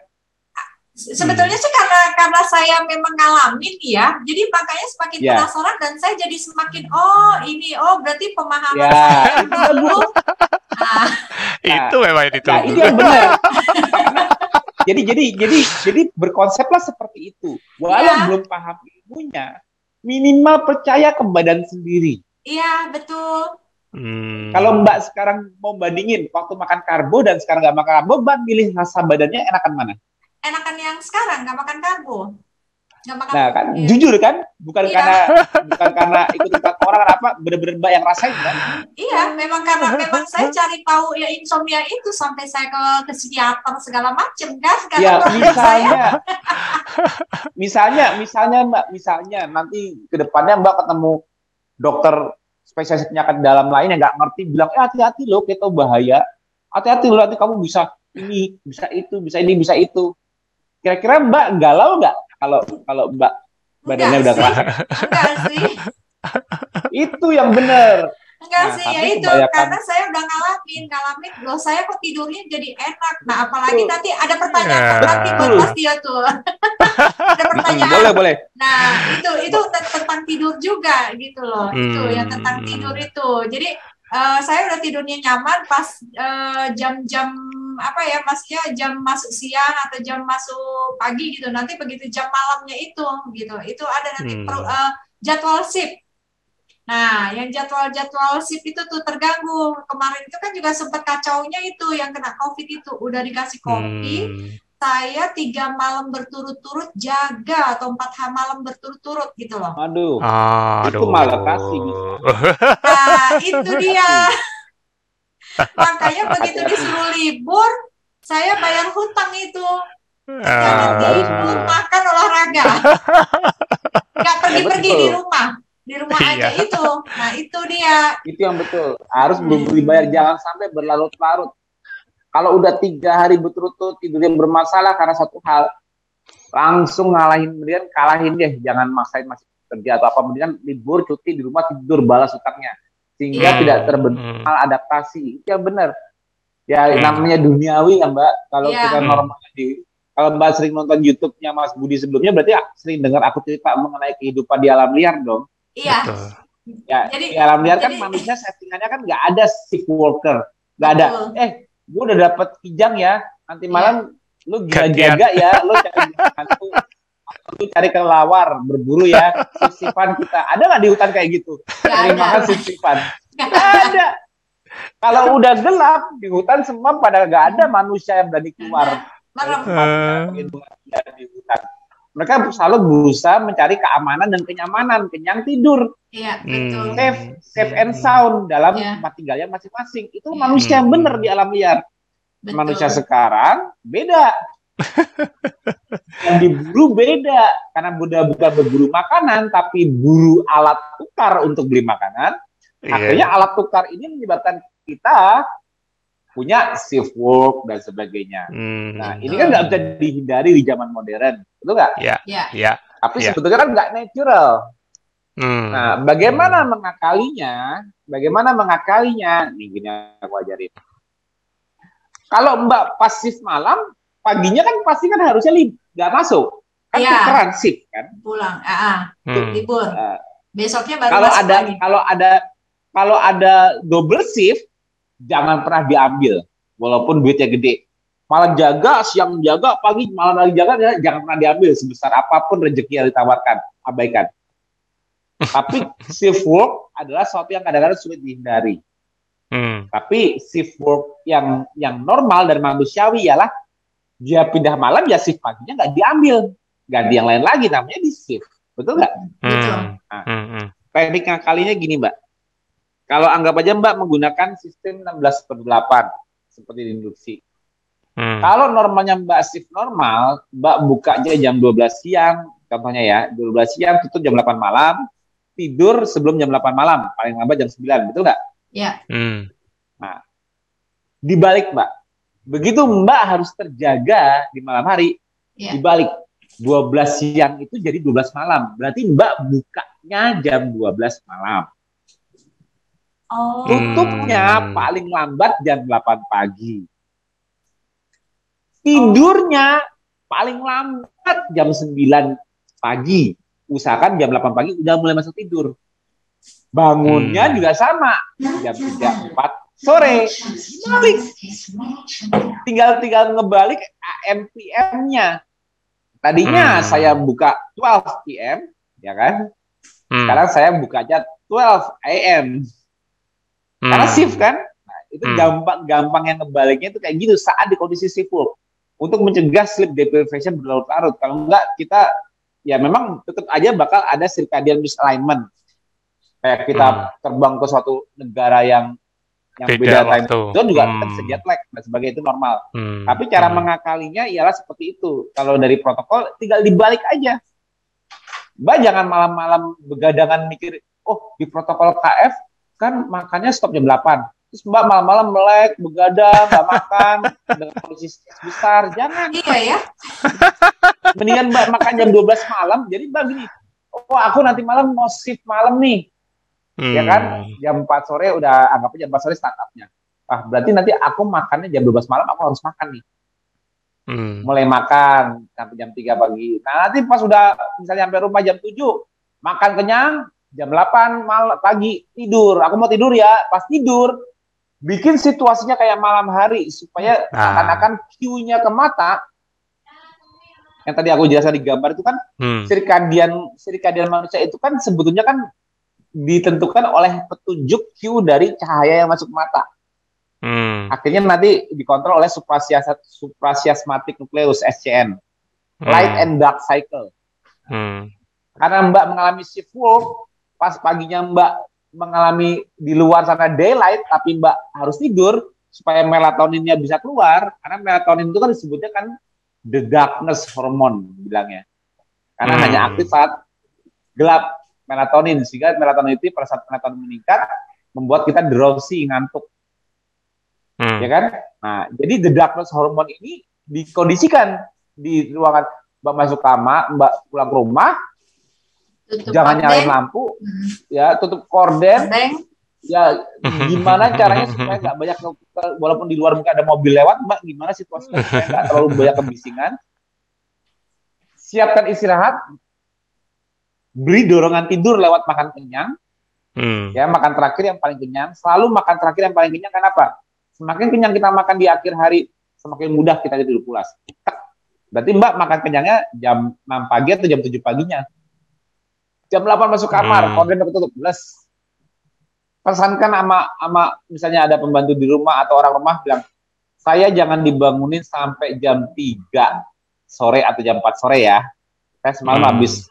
Sebetulnya sih karena karena saya memang ngalamin ya, jadi makanya semakin yeah. penasaran dan saya jadi semakin oh ini oh berarti pemahaman yeah. saya itu nah, itu memang itu. Nah, itu yang benar. jadi jadi jadi jadi berkonseplah seperti itu. Walau ya. belum paham ilmunya, minimal percaya ke badan sendiri. Iya betul. Hmm. Kalau Mbak sekarang mau bandingin waktu makan karbo dan sekarang nggak makan karbo, Mbak pilih rasa badannya enakan mana? Enakan yang sekarang nggak makan karbo. Nah kan iya. jujur kan bukan iya. karena bukan karena ikut ikut orang apa bener-bener mbak yang rasain kan? Iya memang karena memang saya cari tahu ya insomnia itu sampai saya ke ke psikiater segala macam kan? Karena ya misalnya saya... misalnya misalnya mbak misalnya nanti ke depannya mbak ketemu dokter spesialis penyakit dalam lain yang nggak ngerti bilang eh hati-hati loh kita bahaya hati-hati loh nanti kamu bisa ini bisa itu bisa ini bisa itu kira-kira mbak galau nggak kalau kalau Mbak badannya udah keras. Enggak sih. itu yang benar. Enggak nah, sih, ya itu kebanyakan... karena saya udah ngalamin, ngalamin loh saya kok tidurnya jadi enak. Nah, apalagi nanti ada pertanyaan yeah. nanti buat dia tuh. ada pertanyaan. Boleh, boleh. Nah, itu itu tentang tidur juga gitu loh. Hmm. Itu yang tentang tidur itu. Jadi uh, saya udah tidurnya nyaman pas eh, jam-jam uh, apa ya maksudnya jam masuk siang atau jam masuk pagi gitu nanti begitu jam malamnya itu gitu itu ada nanti hmm. per, uh, jadwal sip nah yang jadwal-jadwal sip itu tuh terganggu kemarin itu kan juga sempat kacaunya itu yang kena covid itu udah dikasih kopi hmm. saya tiga malam berturut-turut jaga atau empat malam berturut-turut gitu loh. Aduh, aduh. itu malah kasih. Nah, itu dia. Makanya begitu disuruh libur, saya bayar hutang itu. Jangan uh, tidur, makan olahraga. Nggak pergi-pergi di rumah. Di rumah iya. aja itu. Nah, itu dia. Itu yang betul. Harus hmm. dibayar. Jangan sampai berlarut-larut. Kalau udah tiga hari berturut-turut tidurnya bermasalah karena satu hal, langsung ngalahin kemudian kalahin deh. Jangan maksain masih kerja atau apa. Kemudian libur, cuti di rumah tidur, balas hutangnya sehingga hmm. tidak terbentuk hmm. adaptasi itu yang benar Ya hmm. namanya duniawi ya Mbak. Kalau yeah. kita normal di kalau Mbak sering nonton YouTube-nya Mas Budi sebelumnya berarti sering dengar aku cerita mengenai kehidupan di alam liar dong. Iya. Ya, jadi, di alam liar kan jadi, kan manusia settingannya kan nggak ada shift worker, nggak ada. Eh, gue udah dapet kijang ya, nanti iya. malam yeah. lu jaga ya, lu cari lu cari kelawar, berburu ya, sisipan kita. Ada nggak di hutan kayak gitu? Cari makan sisipan. ada. Kalau udah gelap di hutan semua pada nggak ada manusia yang berani keluar. Merem. di hutan. Mereka selalu berusaha mencari keamanan dan kenyamanan, kenyang tidur. Iya, hmm. betul. Safe, safe and sound dalam yeah. tempat tinggalnya masing-masing. Itu yeah. manusia yang benar di alam liar. Betul. Manusia sekarang beda. Yang diburu beda karena buddha bukan berburu makanan tapi buru alat tukar untuk beli makanan yeah. akhirnya alat tukar ini menyebabkan kita punya shift work dan sebagainya. Hmm. Nah, ini kan nggak bisa dihindari di zaman modern, betul nggak? Iya. Yeah. Yeah. Tapi yeah. sebetulnya kan nggak natural. Hmm. Nah, bagaimana hmm. mengakalinya? Bagaimana mengakalinya? Nih gini aku ajarin. Kalau Mbak pasif malam, paginya kan pasti kan harusnya nggak masuk, kan yeah. tukeran shift kan? Pulang, ah, ah. Hmm. libur. Uh, Besoknya baru kalau ada lagi. kalau ada kalau ada double shift jangan pernah diambil walaupun duitnya gede malam jaga siang jaga pagi malam lagi jaga ya, jangan pernah diambil sebesar apa pun rezeki yang ditawarkan abaikan tapi shift work adalah sesuatu yang kadang-kadang sulit dihindari hmm. tapi shift work yang yang normal dan manusiawi ialah dia pindah malam ya shift paginya nggak diambil ganti yang lain lagi namanya di shift betul nggak hmm. Nah, hmm. hmm. teknik kalinya gini mbak kalau anggap aja Mbak menggunakan sistem 16 per 8 seperti di induksi. Hmm. Kalau normalnya Mbak shift normal, Mbak buka aja jam 12 siang, contohnya ya, 12 siang tutup jam 8 malam, tidur sebelum jam 8 malam, paling lambat jam 9, betul nggak? Iya. Hmm. Nah, dibalik Mbak, begitu Mbak harus terjaga di malam hari, ya. dibalik 12 siang itu jadi 12 malam, berarti Mbak bukanya jam 12 malam. Oh. Tutupnya hmm. paling lambat jam 8 pagi. Tidurnya oh. paling lambat jam 9 pagi. Usahakan jam 8 pagi udah mulai masuk tidur. Bangunnya hmm. juga sama. Jam 3, 4 sore. Balik. Tinggal tinggal ngebalik AM PM-nya. Tadinya hmm. saya buka 12 PM, ya kan? Hmm. Sekarang saya buka aja 12 AM. Hmm. Karena shift kan, nah, itu hmm. gampang gampang yang ngebaliknya itu kayak gitu saat di kondisi shift work untuk mencegah sleep deprivation berlarut-larut. Kalau enggak kita ya memang tetap aja bakal ada circadian misalignment. Kayak kita hmm. terbang ke suatu negara yang yang beda, beda time zone juga hmm. jet lag dan sebagainya itu normal. Hmm. Tapi cara hmm. mengakalinya ialah seperti itu. Kalau dari protokol tinggal dibalik aja. Mbak jangan malam-malam begadangan mikir, oh di protokol KF kan makannya stop jam 8 terus mbak malam-malam melek begadang nggak makan dengan kondisi besar jangan iya ya mendingan mbak makan jam 12 malam jadi mbak gini oh aku nanti malam mau shift malam nih hmm. ya kan jam 4 sore udah anggapnya jam 4 sore startupnya ah berarti nanti aku makannya jam 12 malam aku harus makan nih hmm. mulai makan sampai jam 3 pagi nah nanti pas udah misalnya sampai rumah jam 7 makan kenyang jam 8 mal pagi tidur. Aku mau tidur ya, pas tidur bikin situasinya kayak malam hari supaya nah. akan-akan Q-nya ke mata. Yang tadi aku jelaskan di gambar itu kan hmm. sirkadian sirkadian manusia itu kan sebetulnya kan ditentukan oleh petunjuk Q dari cahaya yang masuk mata. Hmm. Akhirnya nanti dikontrol oleh suprasiasmatic nucleus SCN. Hmm. Light and dark cycle. Hmm. Karena Mbak mengalami shift work, pas paginya Mbak mengalami di luar sana daylight, tapi Mbak harus tidur supaya melatoninnya bisa keluar. Karena melatonin itu kan disebutnya kan the darkness hormone bilangnya. Karena hmm. hanya aktif saat gelap melatonin sehingga melatonin itu pada saat melatonin meningkat membuat kita drowsy ngantuk. Hmm. Ya kan? Nah, jadi the darkness hormone ini dikondisikan di ruangan Mbak masuk kamar, Mbak pulang ke rumah, tutup jangan nyalain lampu, hmm. ya tutup korden, ya gimana caranya supaya nggak banyak walaupun di luar mungkin ada mobil lewat mbak gimana situasinya supaya nggak terlalu banyak kebisingan siapkan istirahat beri dorongan tidur lewat makan kenyang hmm. ya makan terakhir yang paling kenyang selalu makan terakhir yang paling kenyang kenapa semakin kenyang kita makan di akhir hari semakin mudah kita tidur pulas berarti mbak makan kenyangnya jam 6 pagi atau jam 7 paginya jam 8 masuk kamar hmm. udah ketutup plus pesankan sama sama misalnya ada pembantu di rumah atau orang rumah bilang saya jangan dibangunin sampai jam 3 sore atau jam 4 sore ya. Saya semalam hmm. habis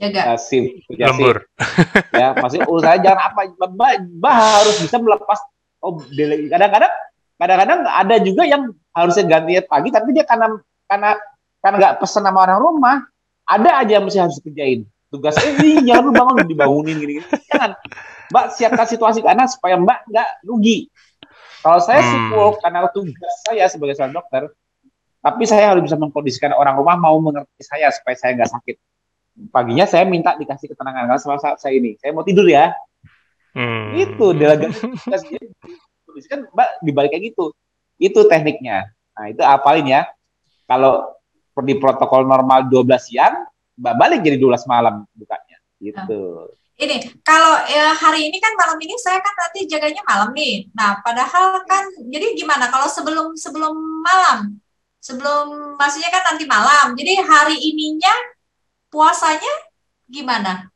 jaga shift lembur. ya, masih urus saya jangan apa mbak, mbak harus bisa melepas oh kadang-kadang kadang-kadang ada juga yang harusnya ganti pagi tapi dia karena karena karena nggak pesan sama orang rumah ada aja yang mesti harus kerjain tugas eh jangan lu bangun dibangunin gini, gini. jangan Mbak siapkan situasi karena supaya Mbak nggak rugi. Kalau saya hmm. sibuk karena tugas saya sebagai seorang dokter, tapi saya harus bisa mengkondisikan orang rumah mau mengerti saya supaya saya nggak sakit. Paginya saya minta dikasih ketenangan karena saat saya ini, saya mau tidur ya. Hmm. Itu delegasi kondisikan Mbak dibalik kayak gitu. Itu tekniknya. Nah, itu apalin ya. Kalau di protokol normal 12 siang, Mbak balik jadi 12 malam bukanya. Gitu. Hmm ini kalau ya, hari ini kan malam ini saya kan nanti jaganya malam nih. Nah, padahal kan jadi gimana kalau sebelum sebelum malam? Sebelum maksudnya kan nanti malam. Jadi hari ininya puasanya gimana?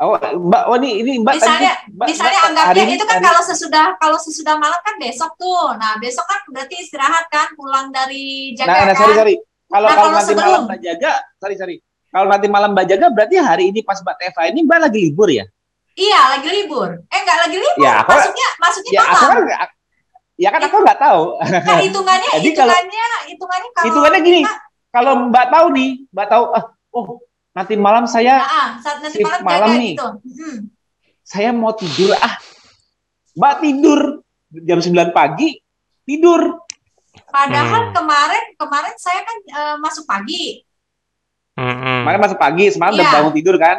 Oh, Mbak, oh ini ini Mbak misalnya tadi, Mbak, misalnya Mbak, anggapnya itu kan hari... kalau sesudah kalau sesudah malam kan besok tuh. Nah, besok kan berarti istirahat kan pulang dari jaga nah, nah, kan. Sorry, sorry. Kalau nah, kalau nanti sebelum, malam jaga, sorry, sorry kalau nanti malam Mbak jaga berarti hari ini pas Mbak Teva ini Mbak lagi libur ya? Iya, lagi libur. Eh, enggak lagi libur. Ya, aku, maksudnya maksudnya ya, malam. Aku kan, ya kan aku nggak tahu. Nah, hitungannya Jadi hitungannya kalau, hitungannya kalau Hitungannya gini. Kita, kalau Mbak tahu nih, Mbak tahu ah, oh, nanti malam saya nah, saat nanti malam, malam nih. Gitu. Hmm. Saya mau tidur ah. Mbak tidur jam 9 pagi tidur. Padahal hmm. kemarin kemarin saya kan uh, masuk pagi. Hmm. Kemarin masuk pagi, semalam udah iya. bangun tidur kan?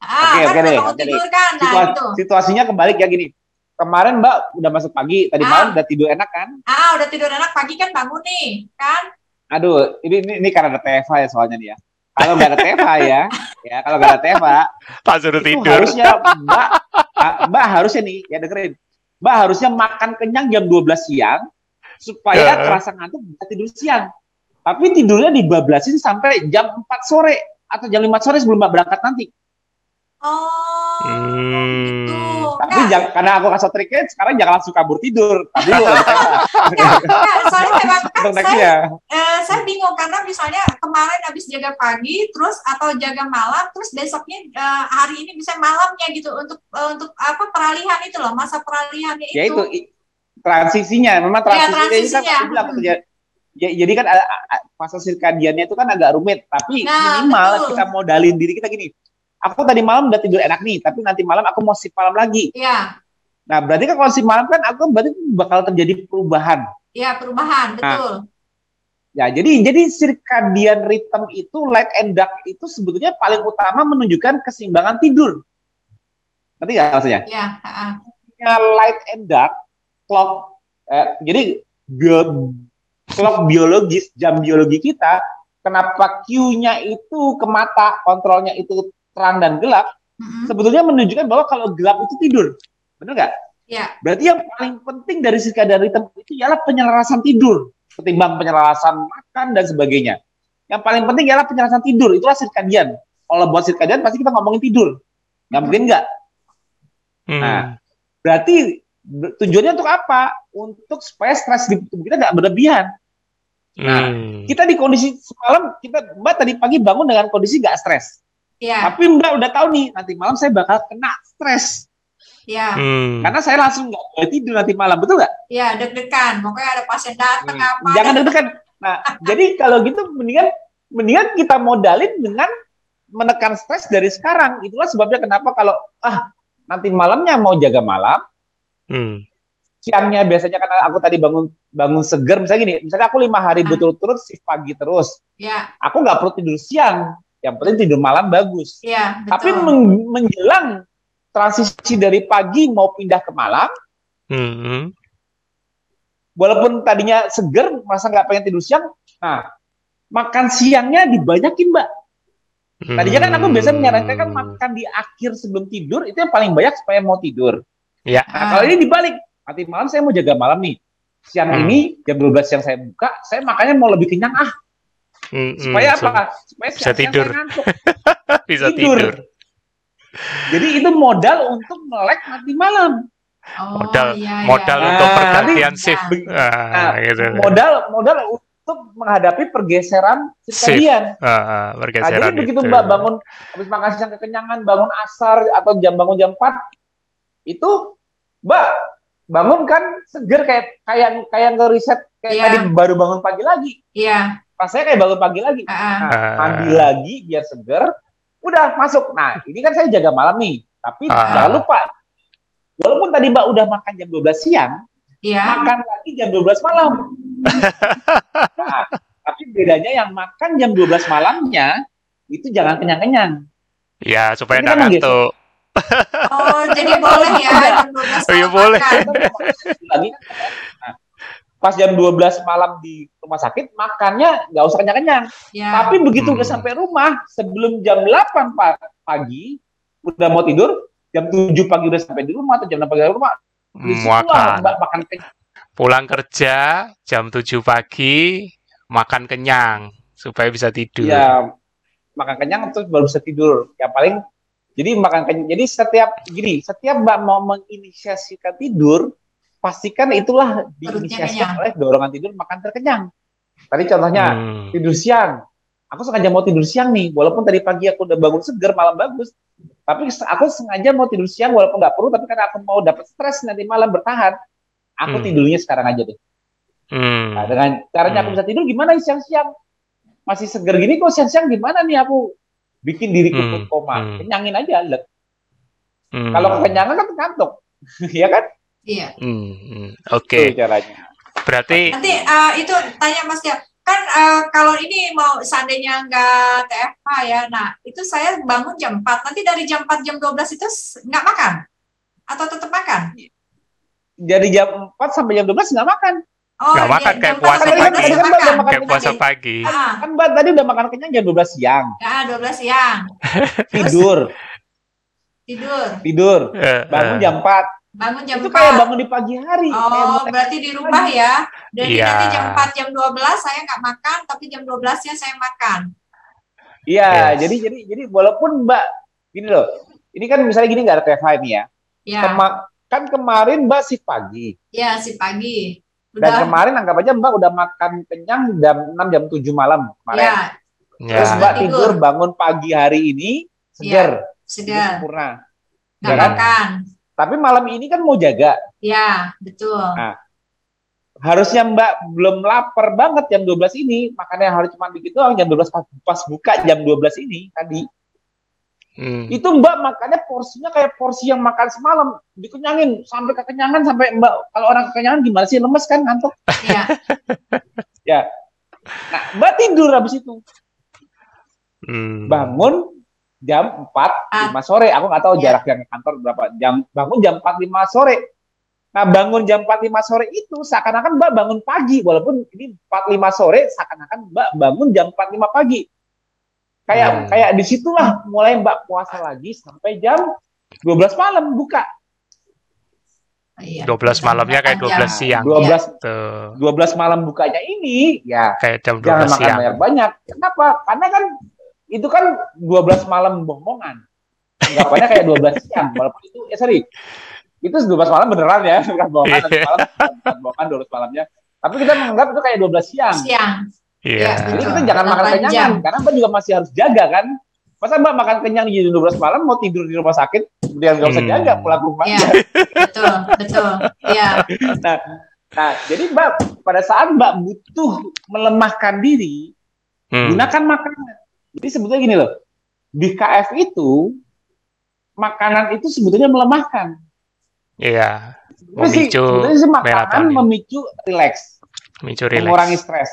Ah, oke, kan oke deh. Bangun tidur kan. Nah, Situasi, itu. Situasinya kebalik ya gini. Kemarin Mbak udah masuk pagi, tadi ah. malam udah tidur enak kan? Ah, udah tidur enak pagi kan bangun nih, kan? Aduh, ini ini, ini karena ada TFA ya soalnya nih ya. Kalau nggak ada TFA ya, ya kalau nggak ada Pak suruh tidur. Harusnya Mbak, Mbak harusnya nih, ya dengerin. Mbak harusnya makan kenyang jam 12 siang supaya uh. terasa ngantuk bisa tidur siang. Tapi tidurnya dibablasin sampai jam 4 sore atau jam 5 sore sebelum Mbak berangkat nanti. Oh, hmm. gitu. Tapi nah. jangan, karena aku kasih triknya, sekarang jangan langsung kabur tidur. Tapi lu soalnya memang kan saya, eh, saya bingung karena misalnya kemarin habis jaga pagi, terus atau jaga malam, terus besoknya eh, hari ini bisa malamnya gitu untuk eh, untuk apa peralihan itu loh, masa peralihannya itu. Ya itu transisinya, memang transisinya, ya, transisinya. ini kan hmm ya, jadi kan fase sirkadiannya itu kan agak rumit, tapi nah, minimal betul. kita modalin diri kita gini. Aku tadi malam udah tidur enak nih, tapi nanti malam aku mau sip malam lagi. Iya. Nah, berarti kan kalau sip malam kan aku berarti bakal terjadi perubahan. Iya, perubahan, nah, betul. Nah, Ya, jadi jadi circadian rhythm itu light and dark itu sebetulnya paling utama menunjukkan keseimbangan tidur. Nanti ya maksudnya? Iya, Light and dark clock. Eh, jadi bio, clock biologis, jam biologi kita, kenapa Q-nya itu ke mata, kontrolnya itu terang dan gelap, mm-hmm. sebetulnya menunjukkan bahwa kalau gelap itu tidur. Benar nggak? Ya. Berarti yang paling penting dari circadian rhythm itu ialah penyelarasan tidur, ketimbang penyelarasan makan dan sebagainya. Yang paling penting ialah penyelarasan tidur, itulah circadian. Kalau buat circadian pasti kita ngomongin tidur. Nggak mungkin nggak. Hmm. Nah, berarti tujuannya untuk apa? Untuk supaya stres di tubuh kita nggak berlebihan. Nah, hmm. kita di kondisi semalam kita Mbak tadi pagi bangun dengan kondisi nggak stres. Iya. Tapi Mbak udah tahu nih nanti malam saya bakal kena stres. Iya. Hmm. Karena saya langsung nggak boleh tidur nanti malam, betul nggak? Iya, deg-degan. Pokoknya ada pasien datang hmm. apa. Jangan deg-degan. Nah, jadi kalau gitu mendingan mendingan kita modalin dengan menekan stres dari sekarang. Itulah sebabnya kenapa kalau ah nanti malamnya mau jaga malam, hmm siangnya biasanya karena aku tadi bangun bangun seger misalnya gini misalnya aku lima hari ah. betul-betul shift pagi terus ya. aku nggak perlu tidur siang yang penting tidur malam bagus ya, tapi men menjelang transisi dari pagi mau pindah ke malam. Hmm. Walaupun tadinya seger, merasa nggak pengen tidur siang, nah makan siangnya dibanyakin mbak. Tadinya kan aku biasa menyarankan kan makan di akhir sebelum tidur itu yang paling banyak supaya mau tidur. Ya. Nah, kalau ini dibalik, nanti malam saya mau jaga malam nih. Siang hmm. ini jam 12 siang saya buka, saya makannya mau lebih kenyang ah. Hmm, supaya apa? Supaya bisa tidur. bisa tidur. tidur. Jadi itu modal untuk melek nanti malam. Oh, modal iya, iya. modal iya. untuk pergantian nah, shift. Nah, nah, gitu. Modal modal untuk menghadapi pergeseran circadian. Uh, uh, pergeseran nah, jadi begitu Mbak bangun habis makan siang kekenyangan, bangun asar atau jam bangun jam 4 itu Mbak bangun kan seger kayak kayak kayak ngeriset kayak yeah. tadi baru bangun pagi lagi. Iya. Yeah. Rasanya kayak bangun pagi lagi. Uh. Nah, mandi lagi biar seger, udah masuk. Nah, ini kan saya jaga malam nih. Tapi uh. jangan lupa walaupun tadi Mbak udah makan jam 12 siang, yeah. makan lagi jam 12 malam. nah, tapi bedanya yang makan jam 12 malamnya itu jangan kenyang-kenyang. Ya, supaya nggak ngantuk. Oh, jadi boleh ya jam 12 Oh, iya boleh. Lagi nah, pas jam 12 malam di rumah sakit makannya nggak usah kenyang-kenyang. Ya. Tapi begitu hmm. udah sampai rumah sebelum jam 8 pagi udah mau tidur, jam 7 pagi udah sampai di rumah atau jam 6 pagi di rumah, makan. makan kenyang. Pulang kerja jam 7 pagi makan kenyang supaya bisa tidur. Ya, makan kenyang terus baru bisa tidur. Ya paling jadi makan kenyang. Jadi setiap gini, setiap Mbak mau menginisiasikan tidur, pastikan itulah diinisiasikan oleh dorongan tidur makan terkenyang. Tadi contohnya hmm. tidur siang. Aku sengaja mau tidur siang nih, walaupun tadi pagi aku udah bangun seger, malam bagus. Tapi aku sengaja mau tidur siang walaupun nggak perlu, tapi karena aku mau dapat stres nanti malam bertahan, aku hmm. tidurnya sekarang aja deh. Hmm. Nah, dengan caranya hmm. aku bisa tidur gimana siang-siang? Masih seger gini kok siang-siang gimana nih aku bikin diriku hmm. koma hmm. kenyangin aja let hmm. kalau kekenyangan kan ngantuk ya kan iya hmm. hmm. oke okay. caranya berarti nanti uh, itu tanya mas ya kan uh, kalau ini mau seandainya nggak TFH ya nah itu saya bangun jam 4 nanti dari jam 4 jam 12 itu nggak makan atau tetap makan dari jam 4 sampai jam 12 nggak makan Oh, gak makan kayak puasa pagi. Tadi kan makan. kayak puasa pagi. Ah. Kan Mbak tadi udah makan kenyang jam 12 siang. Ya, 12 siang. Tidur. Tidur. Tidur. Eh, bangun jam 4. Bangun jam Itu 4. kayak bangun di pagi hari. Oh, berarti di rumah ya. Jadi yeah. nanti jam 4, jam 12 saya nggak makan, tapi jam 12-nya saya makan. Iya, yes. jadi jadi jadi walaupun Mbak gini loh. Ini kan misalnya gini nggak ada TFH ini ya. Iya. Kema kan kemarin Mbak si pagi. Iya, si pagi. Udah. Dan kemarin anggap aja Mbak udah makan kenyang jam 6 jam 7 malam kemarin. Ya. Terus ya. Mbak tidur. tidur bangun pagi hari ini segar. Ya, segar. Sempurna. Gak ya kan? Tapi malam ini kan mau jaga. Ya, betul. Nah, harusnya Mbak belum lapar banget jam 12 ini, makanya harus cuma begitu jam 12 pas, pas buka jam 12 ini tadi. Hmm. Itu Mbak makannya porsinya kayak porsi yang makan semalam, dikenyangin sampai kekenyangan sampai Mbak kalau orang kekenyangan gimana sih lemes kan ngantuk. Iya. ya. Nah, Mbak tidur habis itu. Hmm. Bangun jam 4 ah. 5 sore. Aku nggak tahu ya. jarak yang ke kantor berapa jam. Bangun jam 4 5 sore. Nah, bangun jam 4 5 sore itu seakan-akan Mbak bangun pagi walaupun ini 4 5 sore seakan-akan Mbak bangun jam 4 5 pagi Kayak hmm. kayak di situlah mulai Mbak puasa lagi sampai jam 12 malam buka. Iya, 12 malamnya kayak 12 siang. 12 Tuh. 12 malam bukanya ini ya kayak jam 12 jangan siang. makan banyak-banyak. Kenapa? Karena kan itu kan 12 malam bohongan. Anggapannya kayak 12 siang walaupun itu ya sorry. Itu 12 malam beneran ya, bukan bohongan malam, bukan bohongan 12 malamnya. Tapi kita menganggap itu kayak 12 siang. Siang. Iya. Yeah. Jadi kita jangan makan kenyang karena Mbak juga masih harus jaga kan. Masa Mbak makan kenyang di jam 12 malam mau tidur di rumah sakit kemudian nggak usah hmm. jaga pulang rumah. Iya. betul, betul. Iya. Nah, nah, jadi Mbak pada saat Mbak butuh melemahkan diri, hmm. gunakan makanan. Jadi sebetulnya gini loh. Di KF itu makanan itu sebetulnya melemahkan. Iya. Memicu sebetulnya sih makanan memicu rileks. Memicu rileks. Mengurangi stres.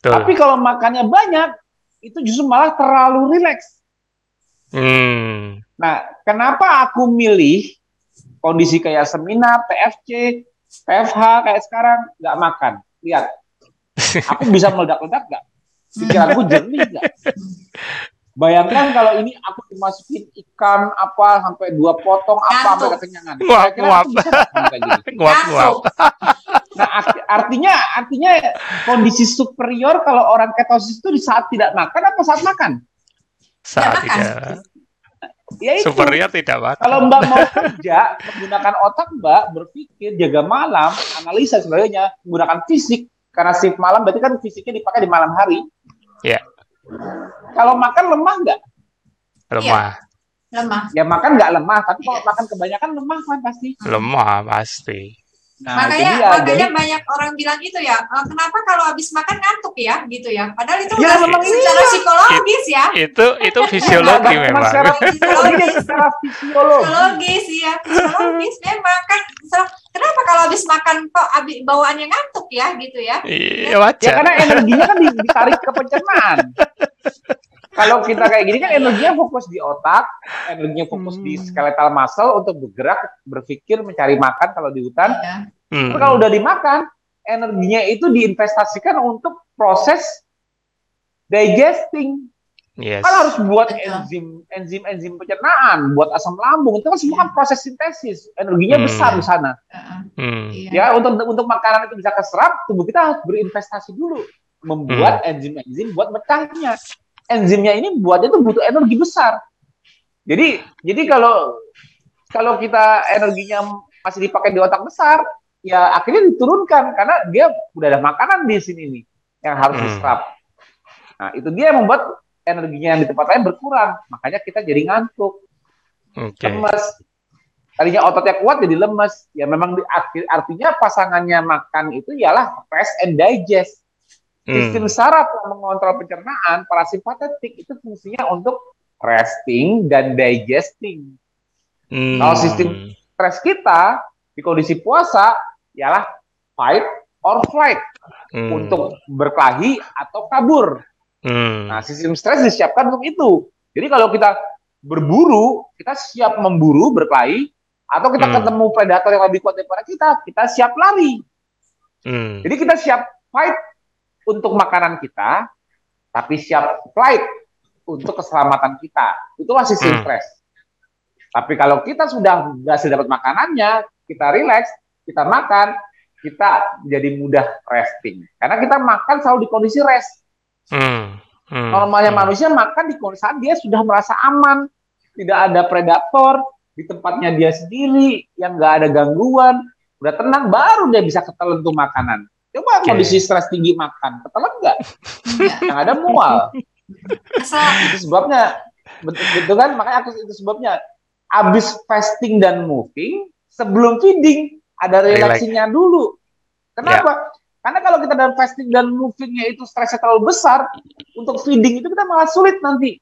Betul. Tapi kalau makannya banyak, itu justru malah terlalu rileks. Hmm. Nah, kenapa aku milih kondisi kayak seminar, TFC, PFH kayak sekarang nggak makan? Lihat, aku bisa meledak-ledak nggak? Pikiranku jernih nggak? Bayangkan kalau ini aku dimasukin ikan apa sampai dua potong apa sampai kekenyangan. Nguap nguap. Nguap nguap. Nah artinya artinya kondisi superior kalau orang ketosis itu di saat tidak makan apa saat makan? Saat tidak. Ya itu. Superior tidak makan. Kalau Mbak mau kerja menggunakan otak Mbak berpikir jaga malam, analisa sebagainya menggunakan fisik karena shift malam berarti kan fisiknya dipakai di malam hari. Ya. Kalau makan lemah nggak? Lemah. Ya, lemah. Ya makan nggak lemah, tapi kalau makan kebanyakan lemah kan pasti. Lemah pasti. Nah, makanya dia, makanya jadi, banyak orang bilang gitu ya, e, kenapa kalau habis makan ngantuk ya, gitu ya. Padahal itu ya, udah secara iya. psikologis ya. Itu itu fisiologi memang. Secara fisiologis, secara fisiologis. Fisiologis ya, fisiologis memang kan. Kenapa kalau habis makan kok abis, bawaannya ngantuk ya, gitu ya? Iya wajar. Ya karena energinya kan ditarik ke pencernaan. kalau kita kayak gini kan energinya fokus di otak, energinya fokus hmm. di skeletal muscle untuk bergerak, berpikir, mencari makan kalau di hutan. Ya. Hmm. kalau udah dimakan, energinya itu diinvestasikan untuk proses digesting. Yes. Kan harus buat enzim, enzim, enzim pencernaan, buat asam lambung itu kan semua kan proses sintesis, energinya hmm. besar di sana. Hmm. Ya untuk untuk makanan itu bisa keserap, tubuh kita harus berinvestasi dulu membuat hmm. enzim-enzim buat mecahnya enzimnya ini buatnya itu butuh energi besar. Jadi jadi kalau kalau kita energinya masih dipakai di otak besar, ya akhirnya diturunkan karena dia udah ada makanan di sini nih yang harus hmm. diserap. Nah, itu dia yang membuat energinya yang di tempat lain berkurang. Makanya kita jadi ngantuk. Okay. Lemes. Tadinya ototnya kuat jadi lemes. Ya memang di, artinya pasangannya makan itu ialah rest and digest. Sistem hmm. saraf yang mengontrol pencernaan, parasimpatetik itu fungsinya untuk resting dan digesting. Hmm. Kalau sistem stres kita di kondisi puasa ialah fight or flight hmm. untuk berkelahi atau kabur. Hmm. Nah, sistem stres disiapkan untuk itu. Jadi kalau kita berburu, kita siap memburu, berkelahi, atau kita hmm. ketemu predator yang lebih kuat daripada kita, kita siap lari. Hmm. Jadi kita siap fight untuk makanan kita, tapi siap flight untuk keselamatan kita. Itulah sistem hmm. stres. Tapi kalau kita sudah berhasil dapat makanannya, kita relax, kita makan, kita jadi mudah resting. Karena kita makan selalu di kondisi rest. Hmm. Hmm. Normalnya hmm. manusia makan di kondisi saat dia sudah merasa aman, tidak ada predator di tempatnya dia sendiri, yang nggak ada gangguan, udah tenang, baru dia bisa ketelan tuh makanan. Coba okay. kondisi stres tinggi makan, ketelan nggak? yang ada mual. itu sebabnya, betul, betul kan? Makanya aku itu sebabnya. Abis fasting dan moving, sebelum feeding, ada relaksinya dulu. Kenapa? Yeah. Karena kalau kita dalam fasting dan movingnya itu stresnya terlalu besar, untuk feeding itu kita malah sulit nanti.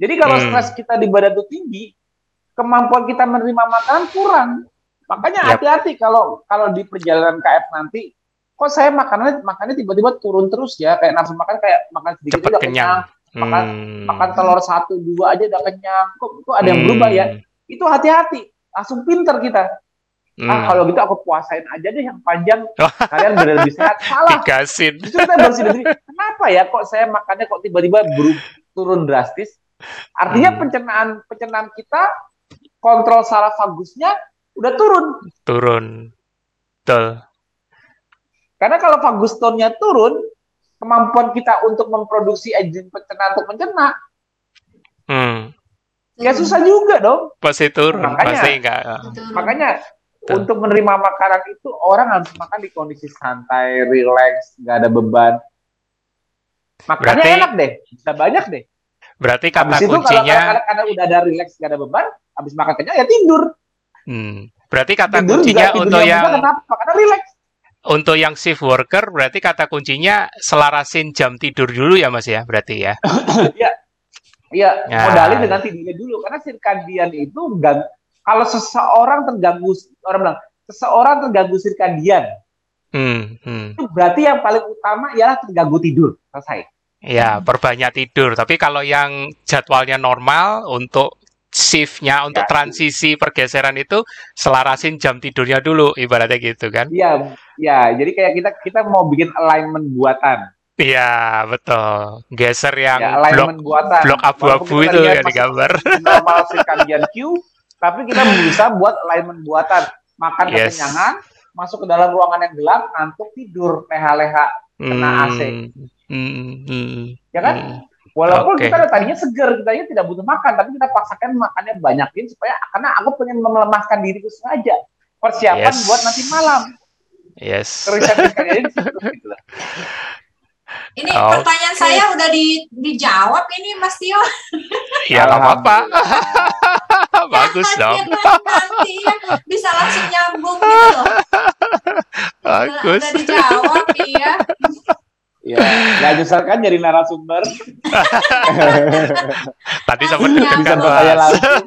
Jadi kalau hmm. stres kita di badan itu tinggi, kemampuan kita menerima makanan kurang. Makanya hati-hati yep. kalau kalau di perjalanan KF nanti kok saya makanannya makannya tiba-tiba turun terus ya kayak nafsu makan kayak makan sedikit Cepet udah kenyang, kenyang. makan hmm. makan telur satu dua aja udah kenyang kok kok ada yang hmm. berubah ya itu hati-hati langsung pinter kita hmm. ah kalau gitu aku puasain aja deh yang panjang kalian benar lebih sehat salah Dikasin. Justru kita diri kenapa ya kok saya makannya kok tiba-tiba turun drastis artinya hmm. pencernaan pencernaan kita kontrol saraf vagusnya udah turun turun betul karena kalau vagus tone-nya turun, kemampuan kita untuk memproduksi enzim pencernaan untuk mencerna, hmm. ya susah juga dong. Pasti turun, makanya, pasti enggak. Makanya Tuh. untuk menerima makanan itu orang harus makan di kondisi santai, relax, nggak ada beban. Makanya Berarti, enak deh, bisa banyak deh. Berarti kata habis kuncinya kalau, karena, karena udah ada relax, nggak ada beban, habis makan kenyang ya tidur. Hmm. Berarti kata tidur kuncinya untuk yang kenapa? Karena relax untuk yang shift worker berarti kata kuncinya selarasin jam tidur dulu ya Mas ya berarti ya. Iya. Iya, ya. modalin dengan tidurnya dulu karena sirkadian itu gang, kalau seseorang terganggu orang bilang seseorang terganggu sirkadian. Hmm, hmm. Itu berarti yang paling utama ialah terganggu tidur. Selesai. Ya, perbanyak tidur. Tapi kalau yang jadwalnya normal untuk shiftnya untuk ya. transisi pergeseran itu selarasin jam tidurnya dulu ibaratnya gitu kan iya ya jadi kayak kita kita mau bikin alignment buatan Iya betul geser yang ya, blok buatan. blok abu-abu itu yang digambar normal circadian Q tapi kita berusaha buat alignment buatan makan yes. kekenyangan masuk ke dalam ruangan yang gelap ngantuk tidur leha-leha kena hmm. AC hmm. Hmm. ya kan hmm. Walaupun okay. kita tadinya seger, kita tidak butuh makan, tapi kita paksakan makannya banyakin supaya karena aku pengen melemahkan diriku sengaja. Persiapan yes. buat nanti malam. Yes. gitu Ini oh. pertanyaan saya udah di, dijawab ini Mas Tio. Ya nggak apa-apa. Bagus dong. Nanti ya, bisa langsung nyambung gitu loh. Bagus. Udah, udah dijawab, iya. Iya, nggak nyesel kan jadi narasumber. Tadi sempat bisa saya langsung.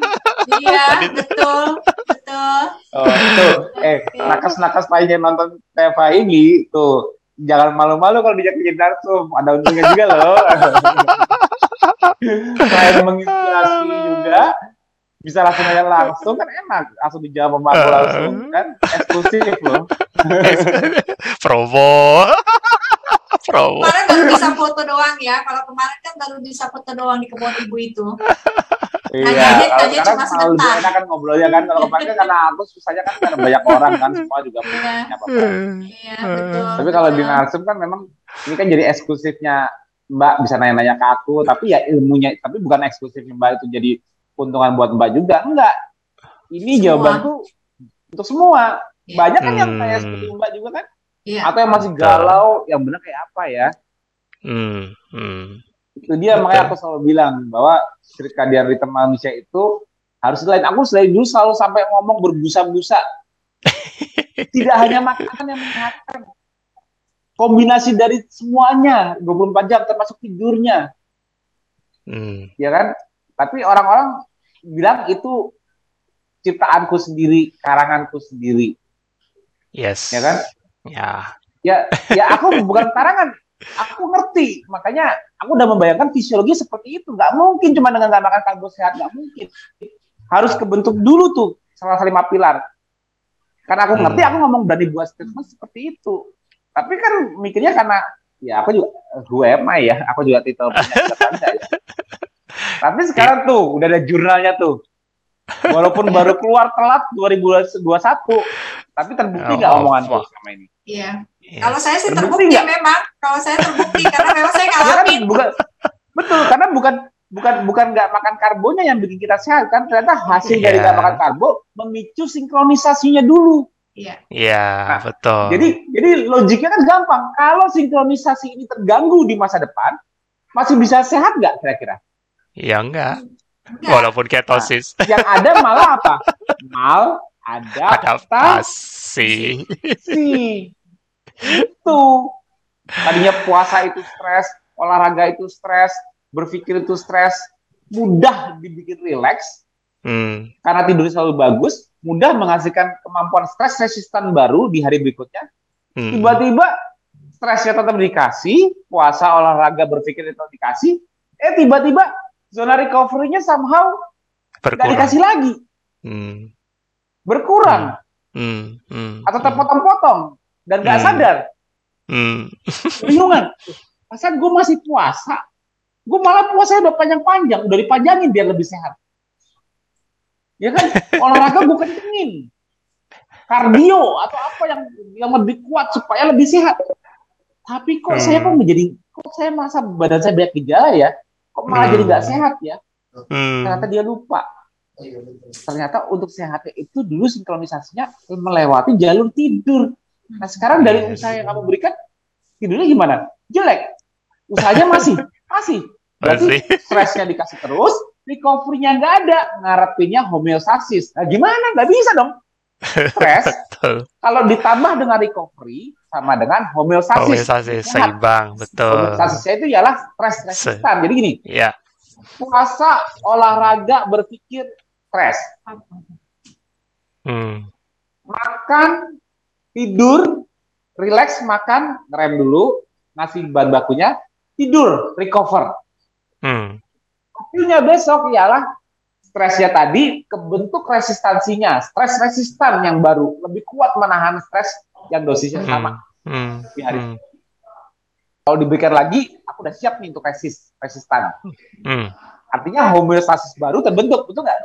Iya, betul, betul. Oh, itu. Eh, nakas-nakas lainnya nonton TV ini tuh jangan malu-malu kalau dijak jadi narsum, ada untungnya juga loh. Selain menginspirasi juga, bisa langsung aja langsung kan enak langsung dijawab sama aku langsung kan eksklusif loh promo promo. Kemarin baru bisa foto doang ya. Kalau kemarin kan baru bisa foto doang di kebun ibu itu. Iya, kalau sekarang cuma sebentar. Enak kan ngobrolnya kan. Kalau kemarin kan karena aku susahnya kan karena banyak orang kan semua juga punya iya. apa-apa. Iya, betul. Tapi kalau di Narsum kan memang ini kan jadi eksklusifnya Mbak bisa nanya-nanya ke aku, tapi ya ilmunya, tapi bukan eksklusifnya Mbak itu jadi keuntungan buat Mbak juga, enggak. Ini semua. jawabanku untuk semua. Iya. Banyak kan hmm. yang kayak seperti Mbak juga kan? Iya. Atau yang masih galau, yang benar kayak apa ya? Hmm. Hmm. Itu dia Betul. makanya aku selalu bilang bahwa circadian rhythm manusia itu harus lain. Aku selain dulu selalu sampai ngomong berbusa-busa. Tidak hanya makanan yang menyehatkan. Kombinasi dari semuanya 24 jam termasuk tidurnya. Hmm. Ya kan? Tapi orang-orang bilang itu ciptaanku sendiri, karanganku sendiri. Yes. Ya kan? Ya. Ya, ya aku bukan karangan. Aku ngerti, makanya aku udah membayangkan fisiologi seperti itu. Gak mungkin cuma dengan gak makan karbo sehat, gak mungkin. Harus kebentuk dulu tuh salah lima pilar. Karena aku ngerti, hmm. aku ngomong berani buat statement seperti itu. Tapi kan mikirnya karena ya aku juga gue emang ya, aku juga titel punya ya. Tapi sekarang tuh udah ada jurnalnya tuh. Walaupun baru keluar telat 2021, tapi terbukti nggak oh, omongan oh, sama ini? Iya. Yeah. Kalau saya sih terbukti, terbukti memang. Kalau saya terbukti karena memang saya ngalamin. Ya kan, bukan, betul, karena bukan bukan bukan nggak makan karbonya yang bikin kita sehat kan ternyata hasil yeah. dari nggak makan karbo memicu sinkronisasinya dulu. Iya. Iya, nah, betul. Jadi jadi logiknya kan gampang. Kalau sinkronisasi ini terganggu di masa depan, masih bisa sehat nggak kira-kira? Ya enggak. enggak. Walaupun ketosis. Nah, yang ada malah apa? Mal adaptasi. Si. Itu. Tadinya puasa itu stres, olahraga itu stres, berpikir itu stres, mudah dibikin rileks, hmm. karena tidur selalu bagus, mudah menghasilkan kemampuan stres resistan baru di hari berikutnya. Hmm. Tiba-tiba stresnya tetap dikasih, puasa, olahraga, berpikir itu dikasih, eh tiba-tiba zona recovery-nya somehow nggak dikasih lagi. Hmm berkurang hmm. Hmm. Hmm. atau terpotong-potong dan nggak hmm. sadar hmm. bingungan masa gue masih puasa gue malah puasa udah panjang-panjang udah dipanjangin biar lebih sehat ya kan olahraga gue kencengin kardio atau apa yang yang lebih kuat supaya lebih sehat tapi kok hmm. saya kok menjadi kok saya masa badan saya banyak gejala ya kok malah hmm. jadi nggak sehat ya hmm. ternyata dia lupa Ternyata untuk sehatnya itu dulu sinkronisasinya melewati jalur tidur. Nah sekarang dari usaha yang kamu berikan, tidurnya gimana? Jelek. Usahanya masih, masih. Berarti stresnya dikasih terus, recovery-nya nggak ada, ngarepinnya homeostasis. Nah gimana? Nggak bisa dong. Stres, kalau ditambah dengan recovery, sama dengan homeostasis. Homeostasis, seimbang, betul. Homeostasisnya itu ialah stres resistan. Jadi gini, ya. puasa, olahraga, berpikir, stres. Hmm. Makan, tidur, relax, makan, ngerem dulu, ngasih bahan bakunya, tidur, recover. Hmm. Hasilnya besok ialah stresnya tadi kebentuk resistansinya, stres resistan yang baru lebih kuat menahan stres yang dosisnya hmm. sama hmm. di hari. Hmm. Kalau diberikan lagi, aku udah siap nih untuk resist, resistan. Hmm. Artinya homeostasis baru terbentuk, betul nggak?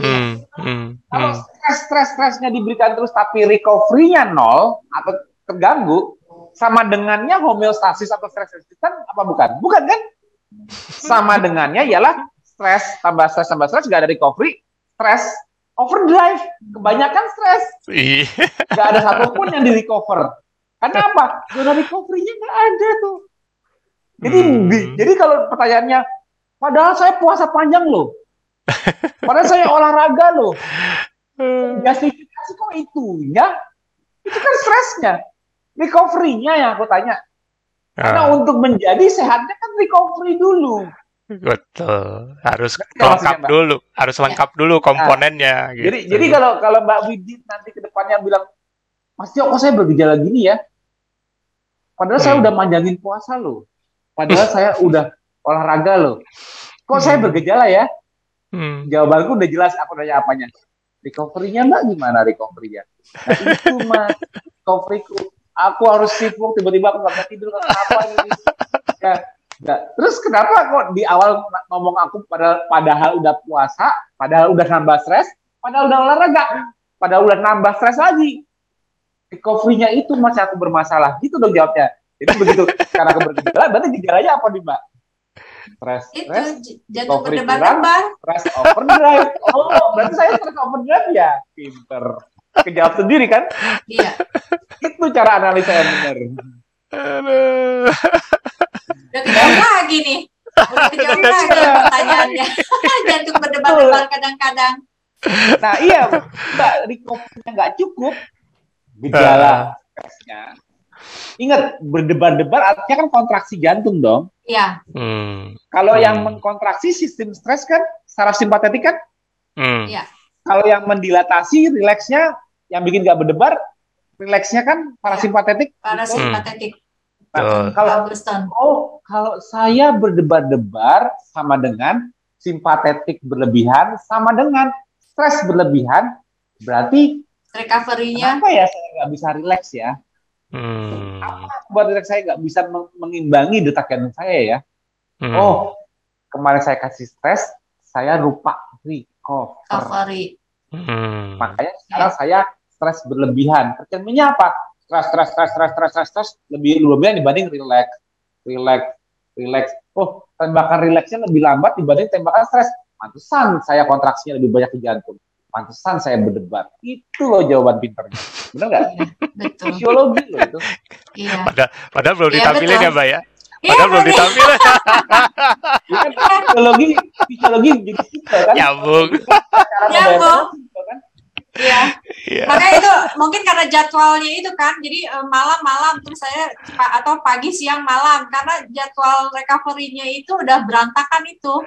Hmm. Hmm. Kalau hmm. stres stres stresnya diberikan terus tapi recovery-nya nol atau terganggu, sama dengannya homeostasis atau stres resistan apa bukan? Bukan kan? Sama dengannya ialah stres tambah stres tambah stres gak ada recovery stres overdrive kebanyakan stres iya. gak ada satupun yang di recover karena apa zona recovery-nya gak ada tuh jadi hmm. di, jadi kalau pertanyaannya padahal saya puasa panjang loh padahal saya olahraga loh justifikasi kok itu ya itu kan stresnya recovery-nya yang aku tanya karena uh. untuk menjadi sehatnya kan recovery dulu Betul. Harus lengkap dulu, harus ya. lengkap dulu nah, komponennya. Nah, gitu. Jadi jadi kalau kalau Mbak Widit nanti ke depannya bilang, Mas Tio, kok saya bergejala gini ya? Padahal hmm. saya udah manjangin puasa loh. Padahal saya udah olahraga loh. Kok hmm. saya bergejala ya? Hmm. Jawabanku udah jelas, aku nanya apanya. Recovery-nya Mbak gimana recovery-nya? Nah, itu mas, recovery-ku. Aku harus sibuk, tiba-tiba aku gak bisa tidur, kenapa ini? Ya, Nah, terus kenapa kok di awal ngomong aku padahal, padahal udah puasa, padahal udah nambah stres, padahal udah olahraga, padahal udah nambah stres lagi. Recovery-nya itu masih aku bermasalah. Gitu dong jawabnya. Jadi begitu karena aku bergejala, berarti gejalanya apa nih, Mbak? Stres, stres, jantung berdebar-debar. Stres overdrive. Oh, berarti saya stres overdrive ya? Pinter. Kejawab sendiri kan? Iya. Itu cara analisa yang benar. Udah kejawab lagi nih. Udah kejawab lagi pertanyaannya. Jantung berdebar-debar kadang-kadang. Nah iya, Mbak, recovery nggak cukup. Gejala stresnya. Ingat, berdebar-debar artinya kan kontraksi jantung dong. Iya. Hmm. Kalau hmm. yang mengkontraksi sistem stres kan, saraf simpatetik kan? Hmm. Iya. Kalau yang mendilatasi, rileksnya, yang bikin nggak berdebar, rileksnya kan parasimpatetik. Ya. Parasimpatetik. Hmm. Nah, kalau oh kalau saya berdebar-debar sama dengan simpatetik berlebihan sama dengan stres berlebihan berarti recovery-nya apa ya saya nggak bisa rileks ya hmm. apa buat rileks saya nggak bisa mengimbangi detak jantung saya ya. Hmm. oh kemarin saya kasih stres saya lupa recovery. Hmm. makanya sekarang saya stres berlebihan. Tercerminnya apa? Stres stres stres stres stres stres stres lebih lumayan dibanding relax. Relax relax. Oh tembakan relaxnya lebih lambat dibanding tembakan stres. Pantesan saya kontraksinya lebih banyak di jantung. Pantesan saya berdebat. Itu loh jawaban pinternya benar nggak iya, betul fisiologi loh itu iya. padahal, padahal belum iya, ditampilin ya mbak ya Padahal ya, belum ditampilin. ya kan fisiologi, fisiologi jadi kan. Nyambung. Nyambung. Iya. Yeah. Makanya itu mungkin karena jadwalnya itu kan, jadi eh, malam-malam terus saya atau pagi siang malam karena jadwal recovery-nya itu udah berantakan itu.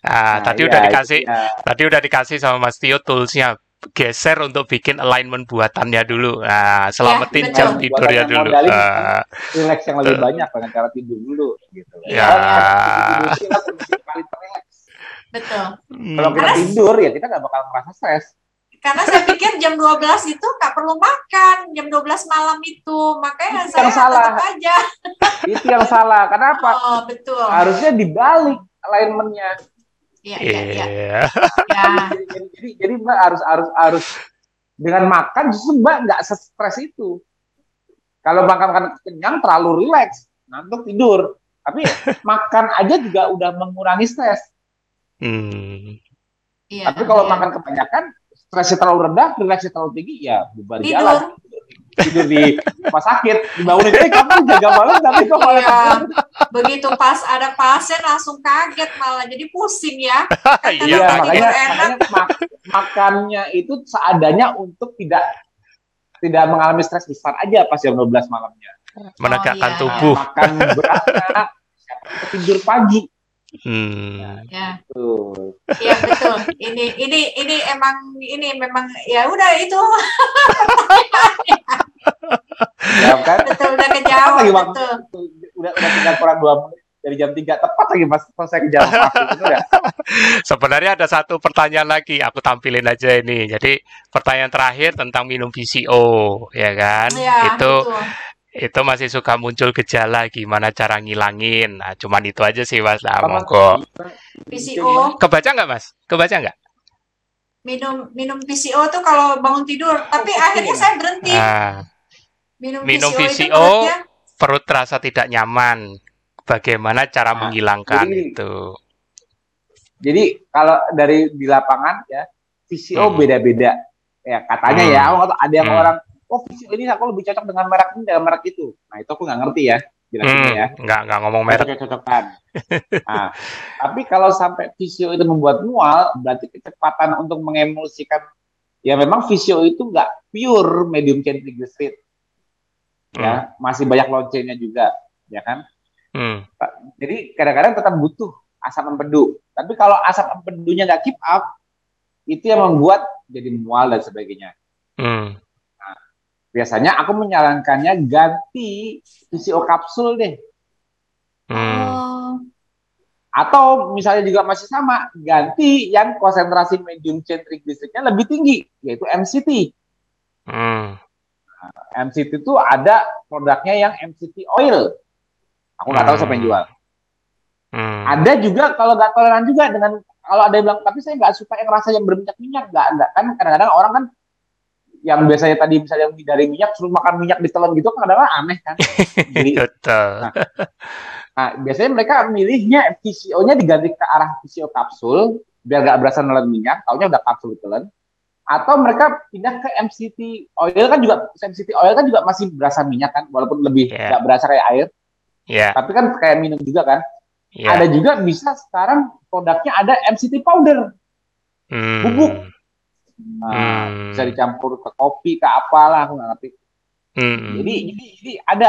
Nah, nah tadi iya, udah dikasih, iya. tadi udah dikasih sama Mas Tio toolsnya geser untuk bikin alignment buatannya dulu. Nah, selamatin ya, jam tidurnya dulu. Uh, relax yang lebih banyak dengan cara tidur dulu. Gitu. Ya. Betul. Kalau kita tidur ya kita nggak bakal merasa stres. Karena saya pikir jam 12 itu nggak perlu makan, jam 12 malam itu. Makanya itu saya yang salah. aja. Itu yang salah. Kenapa? Oh, betul. Harusnya dibalik alignmentnya. Iya, iya, iya. iya. Ya. jadi, jadi, jadi, jadi Mbak harus harus harus dengan makan justru Mbak nggak stres itu. Kalau makan makan kenyang terlalu rileks, ngantuk tidur. Tapi makan aja juga udah mengurangi stres. Hmm. Iya, Tapi kalau iya. makan kebanyakan, stresnya terlalu rendah, rileksnya terlalu tinggi, ya bubar tidur. jalan. Tidur di rumah sakit, dibangunin, eh kamu jaga malam tapi kok malah iya. Begitu pas ada pasien langsung kaget malah, jadi pusing ya. iya, makanya, makanya mak makannya itu seadanya untuk tidak tidak mengalami stres besar aja pas jam 12 malamnya. Menegakkan oh, iya. tubuh. Makan beratnya, tidur pagi Hmm. Ya. Betul. Ya betul. Ini ini ini emang ini memang ya udah itu. ya kan? Betul udah kejawab. Lagi waktu, betul. Udah udah tinggal kurang dua menit. dari jam 3 tepat lagi pas selesai ke jam ya. Sebenarnya ada satu pertanyaan lagi, aku tampilin aja ini. Jadi pertanyaan terakhir tentang minum VCO, ya kan? Ya, itu betul. Itu masih suka muncul gejala gimana cara ngilangin. Nah, cuman itu aja sih Mas. Nah, monggo. VCO. Kebaca nggak Mas? Kebaca nggak? minum minum PCO tuh kalau bangun tidur tapi oh, akhirnya saya berhenti nah, minum, minum PCO, PCO perut terasa tidak nyaman bagaimana cara nah, menghilangkan jadi, itu jadi kalau dari di lapangan ya PCO hmm. beda-beda ya katanya ya, hmm. ya ada yang hmm. orang oh PCO ini aku lebih cocok dengan merek ini dengan merek itu nah itu aku nggak ngerti ya jelasin hmm, ya. Enggak, enggak ngomong merek. Cocok-cocokan. nah, tapi kalau sampai visio itu membuat mual, berarti kecepatan untuk mengemulsikan ya memang visio itu enggak pure medium chain triglyceride. Ya, hmm. masih banyak loncengnya juga, ya kan? Hmm. Jadi kadang-kadang tetap butuh asam empedu. Tapi kalau asam empedunya nggak keep up, itu yang membuat jadi mual dan sebagainya. Hmm biasanya aku menyarankannya ganti PCO kapsul deh. Hmm. Atau misalnya juga masih sama, ganti yang konsentrasi medium chain triglyceridnya lebih tinggi, yaitu MCT. Hmm. Nah, MCT itu ada produknya yang MCT oil. Aku nggak hmm. tahu siapa yang jual. Hmm. Ada juga kalau nggak toleran juga dengan kalau ada yang bilang tapi saya nggak suka yang rasa yang berminyak-minyak, nggak nggak kan kadang-kadang orang kan yang biasanya tadi misalnya dari minyak suruh makan minyak ditelan gitu kan kadang aneh kan. Jadi, Nah, nah, biasanya mereka milihnya PCO-nya diganti ke arah PCO kapsul biar gak berasa nelan minyak, taunya udah kapsul ditelan. Atau mereka pindah ke MCT oil kan juga MCT oil kan juga masih berasa minyak kan walaupun lebih yeah. gak berasa kayak air. Yeah. Tapi kan kayak minum juga kan. Yeah. Ada juga bisa sekarang produknya ada MCT powder. Hmm. Bubuk Nah, hmm. bisa dicampur ke kopi ke apalah aku nggak ngerti. Hmm. Jadi, jadi jadi ada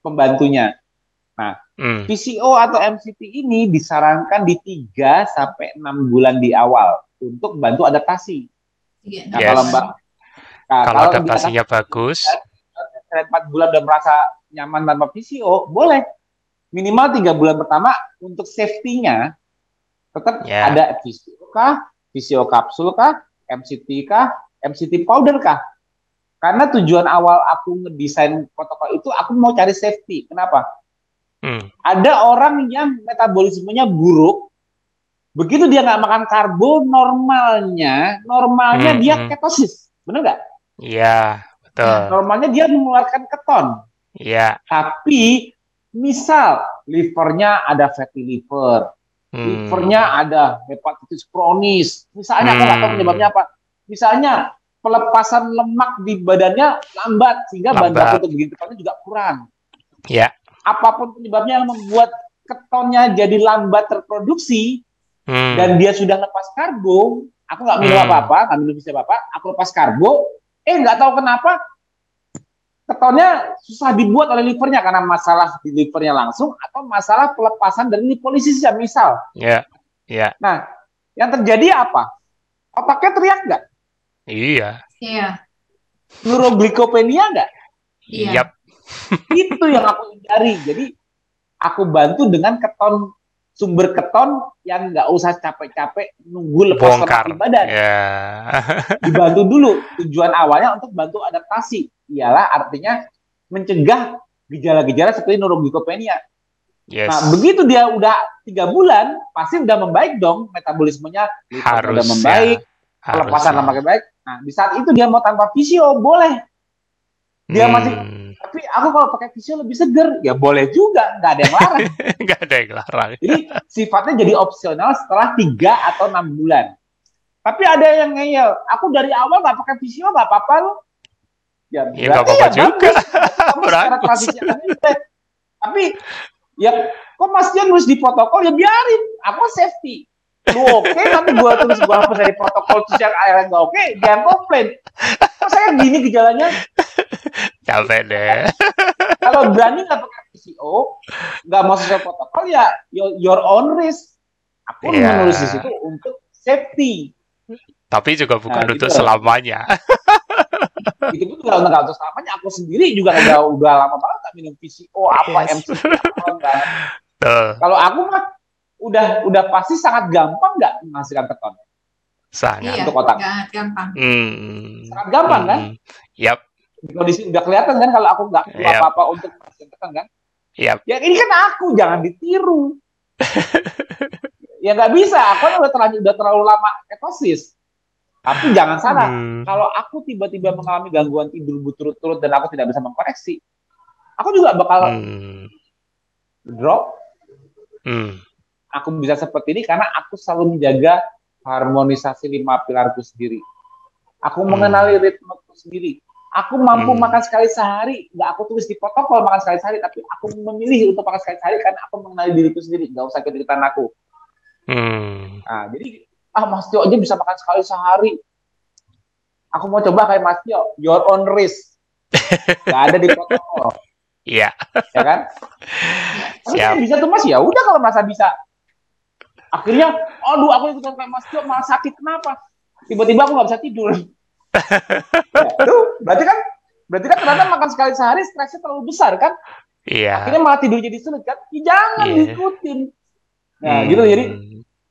pembantunya. Nah, hmm. PCO atau MCT ini disarankan di 3 sampai 6 bulan di awal untuk bantu adaptasi. Yes. Nah, kalau Mbak nah, kalau, kalau adaptasinya bagus, 4 bulan udah merasa nyaman tanpa PCO, boleh. Minimal tiga bulan pertama untuk safety-nya tetap yeah. ada PCO kah, PCO kapsul kah, MCT kah, MCT powder kah? Karena tujuan awal aku ngedesain protokol itu aku mau cari safety. Kenapa? Hmm. Ada orang yang metabolismenya buruk, begitu dia nggak makan karbo normalnya, normalnya hmm, dia hmm. ketosis, benar nggak? Iya, betul. Nah, normalnya dia mengeluarkan keton. Iya. Tapi misal livernya ada fatty liver, Hmm. Livernya ada hepatitis kronis. Misalnya hmm. hmm. penyebabnya apa. Misalnya pelepasan lemak di badannya lambat sehingga bahan baku untuk bikin ketonnya juga kurang. Ya. Apa pun penyebabnya yang membuat ketonnya jadi lambat terproduksi hmm. dan dia sudah lepas karbo, aku nggak minum hmm. apa-apa, nggak minum bisa apa-apa, aku lepas karbo, eh nggak tahu kenapa ketonnya susah dibuat oleh livernya karena masalah di livernya langsung atau masalah pelepasan dari lipolisisnya misal. Iya. Yeah. Iya. Yeah. Nah, yang terjadi apa? Otaknya teriak nggak? Iya. Iya. Neuroglikopenia nggak? Iya. Yep. Itu yang aku hindari. Jadi aku bantu dengan keton sumber keton yang nggak usah capek-capek nunggu lepas lemak badan. Yeah. Dibantu dulu. Tujuan awalnya untuk bantu adaptasi ialah artinya mencegah gejala-gejala seperti neuroglikopenia. Yes. Nah, begitu dia udah tiga bulan, pasti udah membaik dong metabolismenya, harus udah membaik, ya. pelepasan lemaknya baik. Nah, di saat itu dia mau tanpa visio boleh. Dia hmm. masih, tapi aku kalau pakai visio lebih seger, ya boleh juga, nggak ada yang larang. nggak ada yang larang. Jadi sifatnya jadi opsional setelah tiga atau enam bulan. Tapi ada yang ngeyel, aku dari awal nggak pakai visio nggak apa-apa loh ya, ya gak apa-apa ya, juga. Bagus. Tapi ya kok Mas Jan nulis di protokol ya biarin, aku safety. Lu oke, okay, nanti gua tulis gua hapus dari protokol terus yang akhirnya nggak oke, okay, jangan komplain. Kok saya gini gejalanya? Capek deh. Kalau berani nggak pakai PCO, nggak mau sesuai protokol ya your own risk. Aku yeah. menulis di situ untuk safety. Tapi juga bukan nah, untuk gitu. selamanya itu pun juga nggak selamanya aku sendiri juga udah udah lama banget gak minum PCO apa MC apa Kalau aku mah udah udah pasti sangat gampang nggak menghasilkan keton. Sangat iya, untuk otak. Sangat gampang. Hmm. Sangat gampang kan? Hmm. Yap. Kondisi udah kelihatan kan kalau aku nggak Yap. apa-apa untuk keton kan? Yap. Ya ini kan aku jangan ditiru. ya nggak bisa, aku kan udah terlanjur udah terlalu lama ketosis. Tapi jangan salah, Hmm. kalau aku tiba-tiba mengalami gangguan tidur berturut-turut dan aku tidak bisa mengkoreksi, aku juga bakal Hmm. drop. Hmm. Aku bisa seperti ini karena aku selalu menjaga harmonisasi lima pilarku sendiri. Aku Hmm. mengenali ritmeku sendiri. Aku mampu Hmm. makan sekali sehari. Nggak aku tulis di protokol makan sekali sehari, tapi aku memilih untuk makan sekali sehari karena aku mengenali diriku sendiri. Nggak usah ikut-ikutan aku. Hmm. Nah, jadi ah Mas Tio aja bisa makan sekali sehari. Aku mau coba kayak Mas Tio, your own risk. Gak ada di protokol, Iya. ya kan? Siap. bisa tuh Mas, ya udah kalau masa bisa. Akhirnya, aduh aku ikutan kayak Mas Tio malah sakit kenapa? Tiba-tiba aku nggak bisa tidur. Ya, tuh, berarti kan, berarti kan ternyata makan sekali sehari stresnya terlalu besar kan? Iya. Akhirnya malah tidur jadi sulit kan? Ya, jangan Iya. diikutin. Nah, Hmm. gitu jadi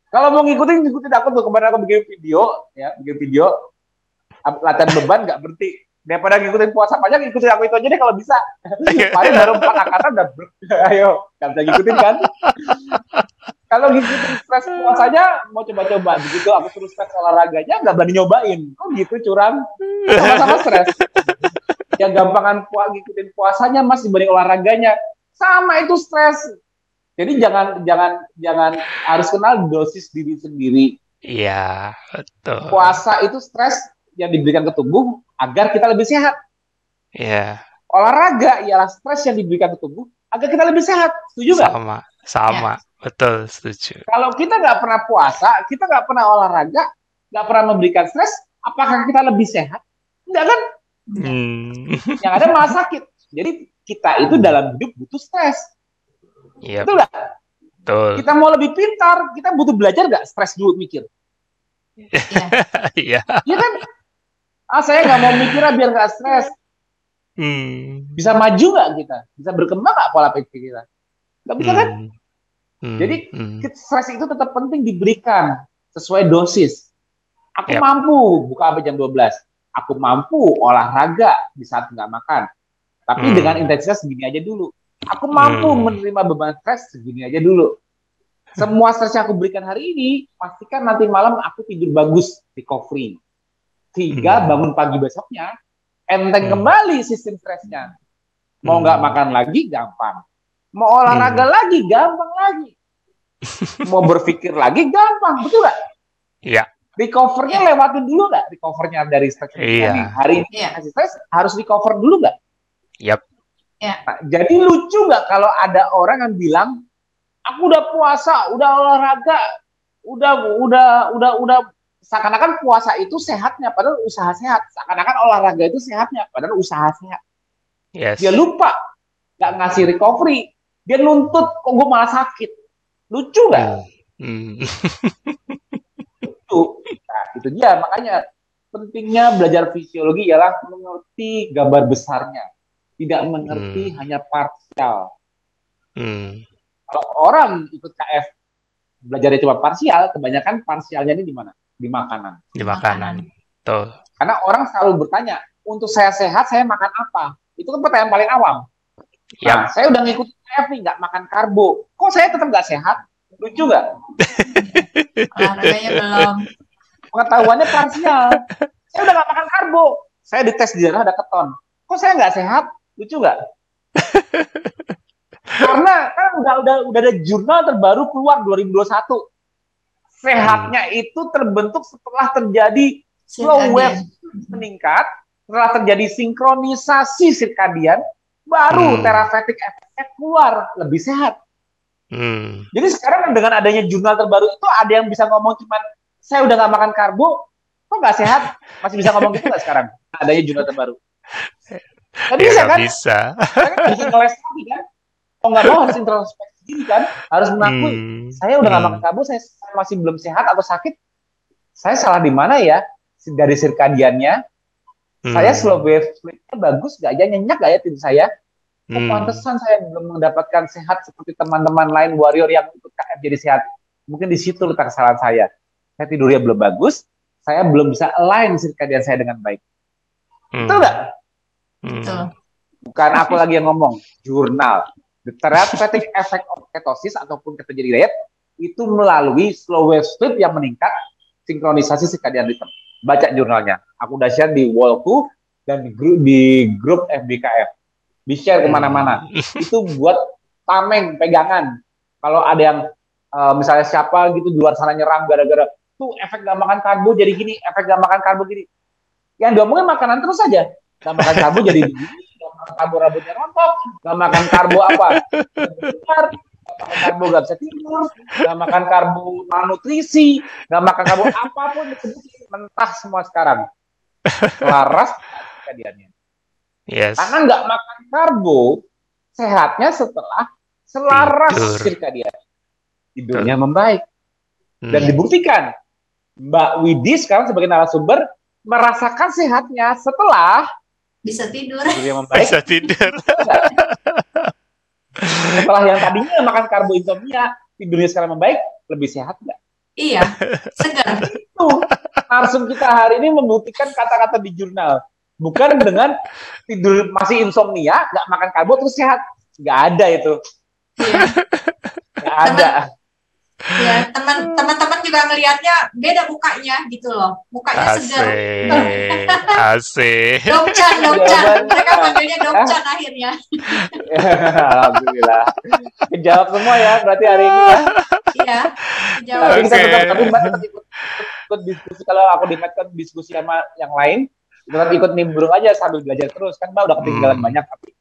kalau mau ngikutin ngikutin aku tuh kemarin aku bikin video ya bikin video latihan beban nggak berhenti daripada ngikutin puasa panjang ngikutin aku itu aja deh kalau bisa paling baru empat angkatan udah ber- ayo nggak bisa ngikutin kan kalau ngikutin stres puasanya mau coba-coba. Begitu aku suruh stres olahraganya nggak berani nyobain. Kok gitu curang. Sama-sama stres. Yang gampangan puas ngikutin puasanya mas dibanding olahraganya. Sama itu stres. Jadi jangan jangan jangan harus kenal dosis diri sendiri. Iya, betul. Puasa itu stres yang diberikan ke tubuh agar kita lebih sehat. Iya, Olahraga ialah stres yang diberikan ke tubuh agar kita lebih sehat. Setuju nggak? sama, sama, betul, setuju. Kalau kita nggak pernah puasa, kita nggak pernah olahraga, nggak pernah memberikan stres, apakah kita lebih sehat? Enggak kan? Hmm. Yang ada malah sakit. Jadi kita itu dalam hidup butuh stres. Iya, Betul nggak? betul. Kita mau lebih pintar, kita butuh belajar nggak? Stres dulu mikir. Iya. Iya. Kan? Ah saya nggak mau mikir ah, biar nggak stres. Hmm. Bisa maju nggak kita? Bisa berkembang nggak pola pikir kita? Nggak bisa kan? Hmm. Hmm. Jadi, Hmm. Stres itu tetap penting diberikan sesuai dosis. Aku Yap. mampu buka sampai jam 12. Aku mampu olahraga di saat nggak makan. Tapi Hmm. dengan intensitas segini aja dulu. Aku mampu Hmm. menerima beban stres segini aja dulu. Semua stres yang aku berikan hari ini, pastikan nanti malam aku tidur bagus, recovery. Sehingga Hmm. bangun pagi besoknya, enteng Hmm. kembali sistem stresnya. Mau nggak Hmm. makan lagi, gampang. Mau olahraga lagi, gampang lagi. Mau berpikir lagi, gampang. Betul nggak? Iya. Recovernya lewatin dulu nggak? Recovernya dari stres Iya. ini. Hari ini Iya. kasih stres, harus recover dulu nggak? Yap. Nah, jadi lucu nggak kalau ada orang yang bilang, aku udah puasa, udah olahraga, udah udah udah udah seakan-akan puasa itu sehatnya, padahal usaha sehat. Seakan-akan olahraga itu sehatnya, padahal usaha sehat. Yes. Dia lupa nggak ngasih recovery, dia nuntut kok gue malah sakit. Lucu nggak? Hmm. Lucu. Nah, itu dia makanya pentingnya belajar fisiologi ialah mengerti gambar besarnya, tidak mengerti Hmm. hanya parsial. Hmm. kalau orang ikut KF belajarnya cuma parsial, kebanyakan parsialnya ini di mana? Di makanan. Di makanan. Tuh. Karena orang selalu bertanya, untuk saya sehat, saya makan apa? Itu kan pertanyaan paling awam. Yap. Nah, saya udah ngikut KF nih, nggak makan karbo. Kok saya tetap nggak sehat? Lucu nggak? Olahraganya belum. Pengetahuannya parsial. saya udah nggak makan karbo. Saya dites di darah ada keton. Kok saya nggak sehat? Lucu nggak? Karena kan udah udah udah ada jurnal terbaru keluar 2021. Sehatnya itu terbentuk setelah terjadi slow wave meningkat, setelah terjadi sinkronisasi sirkadian, baru Hmm. therapeutic efeknya keluar lebih sehat. Hmm. Jadi sekarang dengan adanya jurnal terbaru itu ada yang bisa ngomong cuman saya udah nggak makan karbo, kok nggak sehat? Masih bisa ngomong gitu nggak sekarang? Adanya jurnal terbaru. Nggak Ya, bisa kan? bisa. Saya kan bisa ngeles lagi kan? Mau nggak mau harus introspeksi diri kan? Harus mengakui Hmm. saya udah nggak Hmm. makan karbo, saya masih belum sehat atau sakit. Saya salah di mana ya? Dari sirkadiannya, Hmm. saya slow wave sleep-nya bagus nggak ya? Nyenyak nggak ya tidur saya? Kok hmm. pantesan saya belum mendapatkan sehat seperti teman-teman lain warrior yang ikut KF jadi sehat. Mungkin di situ letak kesalahan saya. Saya tidurnya belum bagus, saya belum bisa align sirkadian saya dengan baik. Hmm. Betul nggak? Hmm. Bukan aku lagi yang ngomong, jurnal. The therapeutic effect of ketosis ataupun jadi diet itu melalui slow wave sleep yang meningkat sinkronisasi circadian rhythm. Baca jurnalnya. Aku udah share di wallku dan di grup, di grup FBKF di share ke mana-mana. itu buat tameng pegangan. Kalau ada yang uh, misalnya siapa gitu di luar sana nyerang gara-gara tuh efek gak makan karbo jadi gini, efek gak makan karbo gini. Yang diomongin makanan terus saja. Gak makan karbo jadi gini, makan karbo rambutnya rontok, gak makan karbo apa? Makan karbo gak bisa tidur, gak makan karbo malnutrisi, gak makan karbo apa pun disebutin mentah semua sekarang. Laras kejadiannya. Yes. Karena nggak makan karbo, sehatnya setelah selaras dia Tidurnya Tuh. membaik. Dan hmm. dibuktikan, Mbak Widi sekarang sebagai narasumber merasakan sehatnya setelah bisa tidur. Tidurnya membaik. Bisa tidur. setelah yang tadinya makan karbo insomnia, tidurnya sekarang membaik, lebih sehat nggak? Iya, segar. Itu narsum kita hari ini membuktikan kata-kata di jurnal bukan dengan tidur masih insomnia nggak makan karbo terus sehat nggak ada itu iya. nggak ada ya teman teman-teman juga ngelihatnya beda mukanya gitu loh. Mukanya asik, segar asik. Dokcan dokcan. Mereka panggilnya dokcan akhirnya. Alhamdulillah. Kejawab semua ya berarti hari ini ya. Iya kejawab. Tapi okay. tetap tapi mbak tetap ikut, ikut diskusi. Kalau aku di kan diskusi sama yang lain tetap ikut nimbrung aja sambil belajar terus. Kan mbak udah ketinggalan hmm. banyak tapi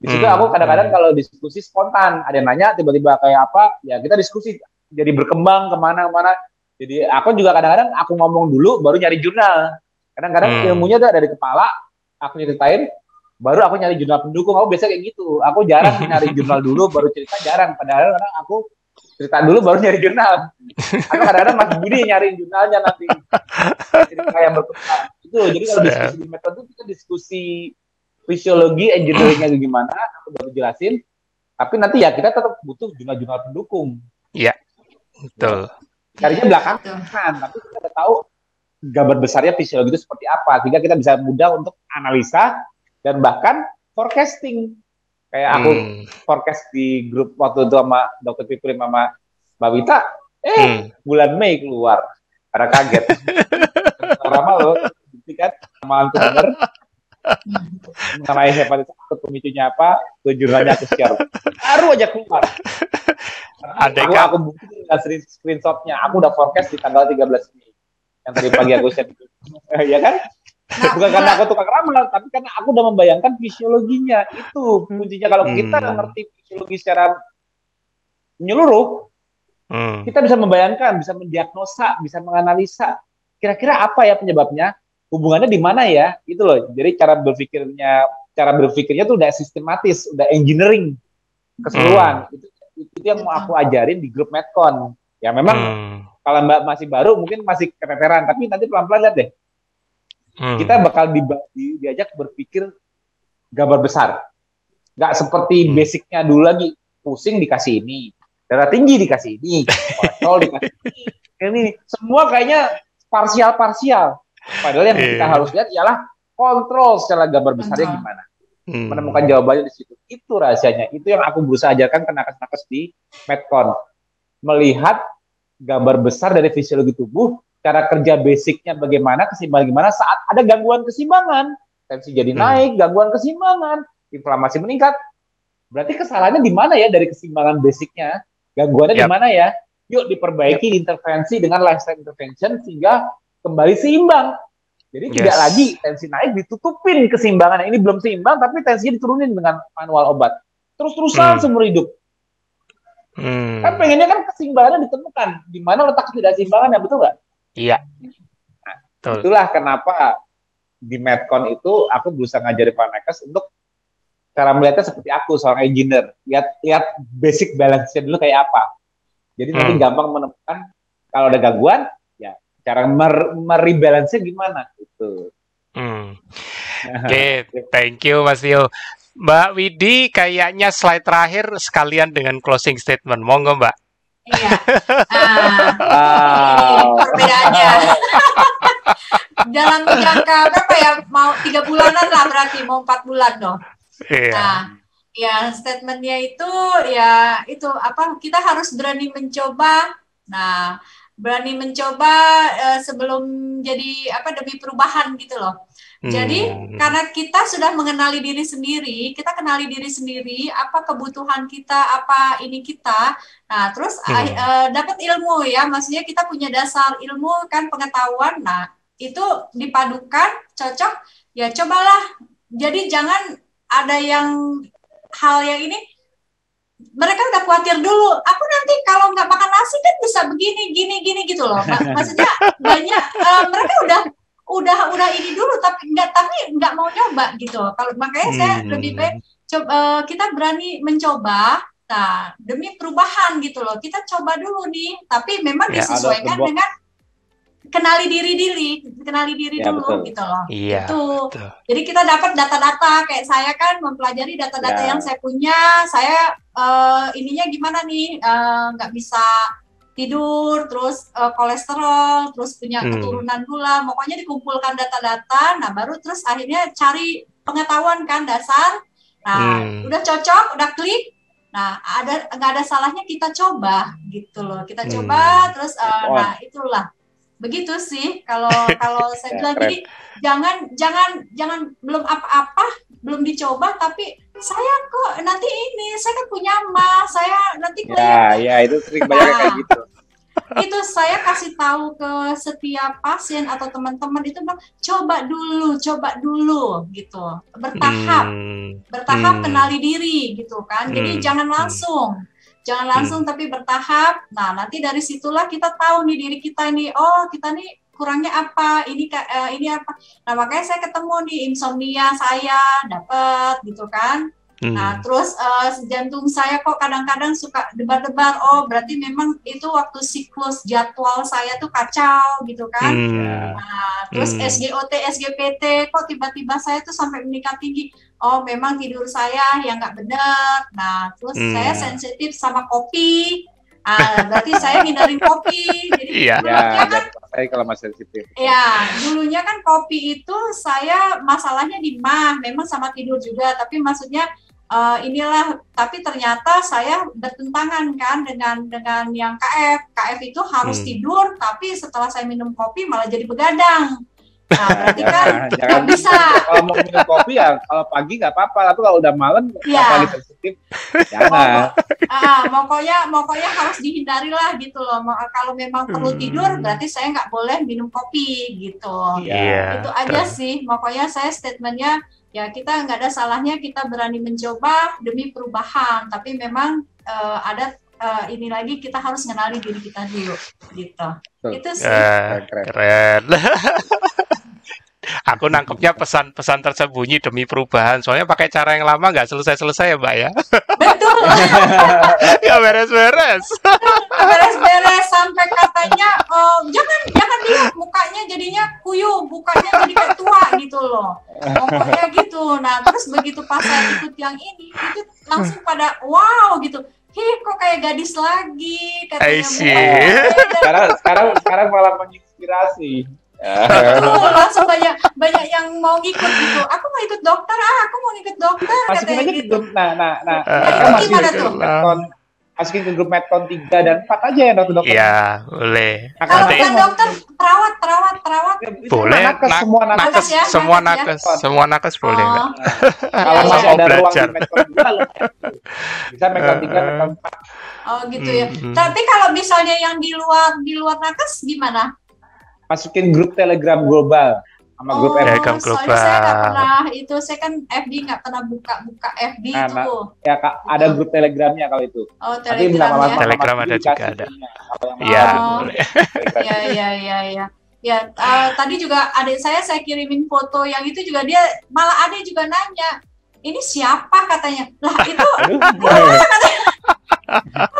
di situ hmm. aku kadang-kadang kalau diskusi spontan ada yang nanya tiba-tiba kayak apa ya kita diskusi jadi berkembang ke mana-mana jadi aku juga kadang-kadang aku ngomong dulu baru nyari jurnal. Kadang-kadang hmm. ilmunya tuh dari kepala aku nyeritain baru aku nyari jurnal pendukung. Aku biasa kayak gitu. Aku jarang nyari jurnal dulu baru cerita jarang. Padahal kadang aku cerita dulu baru nyari jurnal. Atau kadang-kadang Mas Budi nyari jurnalnya nanti. Cerita yang berkembang. Itu jadi kalau diskusi di metode kita diskusi fisiologi engineeringnya gimana aku baru jelasin. Tapi nanti ya kita tetap butuh jurnal-jurnal pendukung. Iya betul carinya belakangan tapi kita udah tahu gambar besarnya fisiologi itu seperti apa sehingga kita bisa mudah untuk analisa dan bahkan forecasting Kayak aku hmm. forecast di grup waktu itu sama dokter Piprim sama Mbak Wita, eh hmm. bulan Mei keluar. Karena kaget. Lama loh, kan, sama. Mengenai hepatitis akut pemicunya apa, tujuannya aku share. Baru aja keluar. Ada aku, aku bukti dengan screenshotnya. Aku udah forecast di tanggal 13 Mei. Yang tadi pagi aku share. ya kan? Nah, Bukan karena aku tukang ramal, tapi karena aku udah membayangkan fisiologinya. Itu kuncinya kalau hmm. kita ngerti fisiologi secara menyeluruh, hmm. kita bisa membayangkan, bisa mendiagnosa, bisa menganalisa kira-kira apa ya penyebabnya, hubungannya di mana ya, itu loh. Jadi cara berpikirnya, cara berpikirnya tuh udah sistematis, udah engineering keseluruhan. Hmm. Itu, itu yang mau aku ajarin di grup Medcon. Ya memang hmm. kalau Mbak masih baru mungkin masih keteteran, tapi nanti pelan-pelan lihat deh hmm. kita bakal di, di, diajak berpikir gambar besar. Nggak seperti hmm. basicnya dulu lagi, pusing dikasih ini, darah tinggi dikasih ini, kolesterol dikasih ini. ini. Semua kayaknya parsial-parsial. Padahal yang kita iya. harus lihat ialah kontrol secara gambar besarnya gimana. Hmm. Menemukan jawabannya di situ. Itu rahasianya. Itu yang aku berusaha ajarkan ke nakes-nakes di Medcon. Melihat gambar besar dari fisiologi tubuh cara kerja basicnya bagaimana, keseimbangan gimana saat ada gangguan keseimbangan, tensi jadi hmm. naik, gangguan keseimbangan, inflamasi meningkat. Berarti kesalahannya di mana ya dari keseimbangan basicnya? Gangguannya yep. di mana ya? Yuk diperbaiki yep. intervensi dengan lifestyle intervention sehingga kembali seimbang. Jadi yes. tidak lagi tensi naik ditutupin keseimbangan. Ini belum seimbang tapi tensinya diturunin dengan manual obat. Terus-terusan hmm. seumur hidup. Hmm. Kan pengennya kan keseimbangannya ditemukan. Di mana letak ketidakseimbangannya, betul nggak? Iya. Nah, itulah kenapa di Medcon itu aku berusaha ngajari para nakes untuk cara melihatnya seperti aku seorang engineer. Lihat lihat basic balance-nya dulu kayak apa. Jadi hmm. nanti gampang menemukan kalau ada gangguan, cara mer merebalance-nya gimana gitu. Hmm. Oke, okay, thank you Mas Tio. Mbak Widi, kayaknya slide terakhir sekalian dengan closing statement. Monggo, Mbak. Iya. Nah, ini perbedaannya. Dalam jangka berapa ya? Mau tiga bulanan lah berarti, mau empat bulan dong. Iya. Nah, ya statementnya itu ya itu apa? Kita harus berani mencoba. Nah, berani mencoba uh, sebelum jadi apa demi perubahan gitu loh. Jadi hmm. karena kita sudah mengenali diri sendiri, kita kenali diri sendiri, apa kebutuhan kita, apa ini kita. Nah, terus hmm. uh, dapat ilmu ya, maksudnya kita punya dasar ilmu kan pengetahuan. Nah, itu dipadukan cocok ya cobalah. Jadi jangan ada yang hal yang ini mereka udah khawatir dulu. Aku nanti kalau nggak makan nasi kan bisa begini, gini, gini gitu loh. Maksudnya banyak uh, mereka udah udah udah ini dulu tapi nggak tapi nggak mau nyoba gitu kalau makanya hmm. saya lebih baik coba uh, kita berani mencoba nah demi perubahan gitu loh kita coba dulu nih tapi memang ya, disesuaikan dengan kenali diri diri kenali diri ya, dulu betul. gitu loh iya, itu betul. jadi kita dapat data-data kayak saya kan mempelajari data-data ya. yang saya punya saya uh, ininya gimana nih eh, nggak uh, bisa tidur, terus uh, kolesterol, terus punya hmm. keturunan gula, pokoknya dikumpulkan data-data, nah baru terus akhirnya cari pengetahuan kan dasar, nah hmm. udah cocok, udah klik, nah ada nggak ada salahnya kita coba gitu loh, kita hmm. coba, terus uh, nah itulah begitu sih kalau kalau saya bilang jadi jangan jangan jangan belum apa-apa belum dicoba tapi saya kok nanti ini saya kan punya emas saya nanti ya ya itu sering banyak nah, kayak gitu. Itu saya kasih tahu ke setiap pasien atau teman-teman itu bilang coba dulu coba dulu gitu. Bertahap hmm. bertahap hmm. kenali diri gitu kan. Jadi hmm. jangan langsung jangan langsung hmm. tapi bertahap nah nanti dari situlah kita tahu nih diri kita ini oh kita nih kurangnya apa ini uh, ini apa nah makanya saya ketemu nih insomnia saya dapat gitu kan Hmm. Nah, terus uh, jantung saya kok kadang-kadang suka debar-debar. Oh, berarti memang itu waktu siklus jadwal saya tuh kacau gitu kan. Hmm. Nah, terus hmm. SGOT, SGPT kok tiba-tiba saya tuh sampai meningkat tinggi. Oh, memang tidur saya yang nggak benar. Nah, terus hmm. saya sensitif sama kopi. Ah, berarti saya hindarin kopi. Jadi iya. Ya, kan, saya kalau masih sensitif. Ya, dulunya kan kopi itu saya masalahnya di mah, memang sama tidur juga, tapi maksudnya uh, inilah tapi ternyata saya bertentangan kan dengan dengan yang KF KF itu harus hmm. tidur tapi setelah saya minum kopi malah jadi begadang nah berarti kan nggak bisa. kalau mau minum kopi ya kalau pagi nggak apa-apa tapi kalau udah malam ya. apalagi sensitif jangan. Ah pokoknya pokoknya harus dihindari lah gitu loh. Kalau memang perlu hmm. tidur berarti saya nggak boleh minum kopi gitu. Yeah. itu aja sih. Pokoknya saya statementnya ya kita nggak ada salahnya kita berani mencoba demi perubahan. Tapi memang uh, ada uh, ini lagi kita harus mengenali diri kita dulu gitu. Itu sih. uh, keren Aku nangkepnya pesan-pesan tersembunyi demi perubahan. Soalnya pakai cara yang lama nggak selesai-selesai ya, Mbak ya. Betul. ya beres-beres. beres-beres sampai katanya oh, jangan jangan lihat mukanya jadinya kuyu, mukanya jadi kayak tua gitu loh. Pokoknya gitu. Nah, terus begitu pas saya ikut yang ini, itu langsung pada wow gitu. Hih, kok kayak gadis lagi katanya. Sekarang sekarang sekarang malah menginspirasi. Betul, langsung banyak banyak yang mau ikut gitu. Aku mau ikut dokter, ah aku mau ikut dokter masukin katanya gitu. Grup, nah, nah, nah, nah masukin gimana tuh? Metcon, masukin ke grup Metcon 3 dan 4 aja ya dokter dokter. Iya, boleh. Nah, kalau bukan dokter, perawat, perawat, perawat. Ya, boleh, nakes, na semua nakes, nakes ya, semua nakes, nakes ya. semua nakes boleh. Oh. Nah, kalau masih ada ruang di Metcon 3, bisa Metcon 3, Metcon 4. Oh gitu ya. Hmm. Tapi kalau misalnya yang di luar di luar nakes gimana? Masukin grup Telegram global sama grup oh, Telegram global. saya nggak pernah itu, saya kan FB nggak pernah buka-buka FB nah, itu. Nah, ya kak, ada grup Telegramnya kalau itu. Oh Telegram ya. Telegram ada juga ada. Iya. Oh, ya ya ya ya. Ya, uh, tadi juga adik saya saya kirimin foto yang itu juga dia malah adik juga nanya, ini siapa katanya? Lah itu katanya.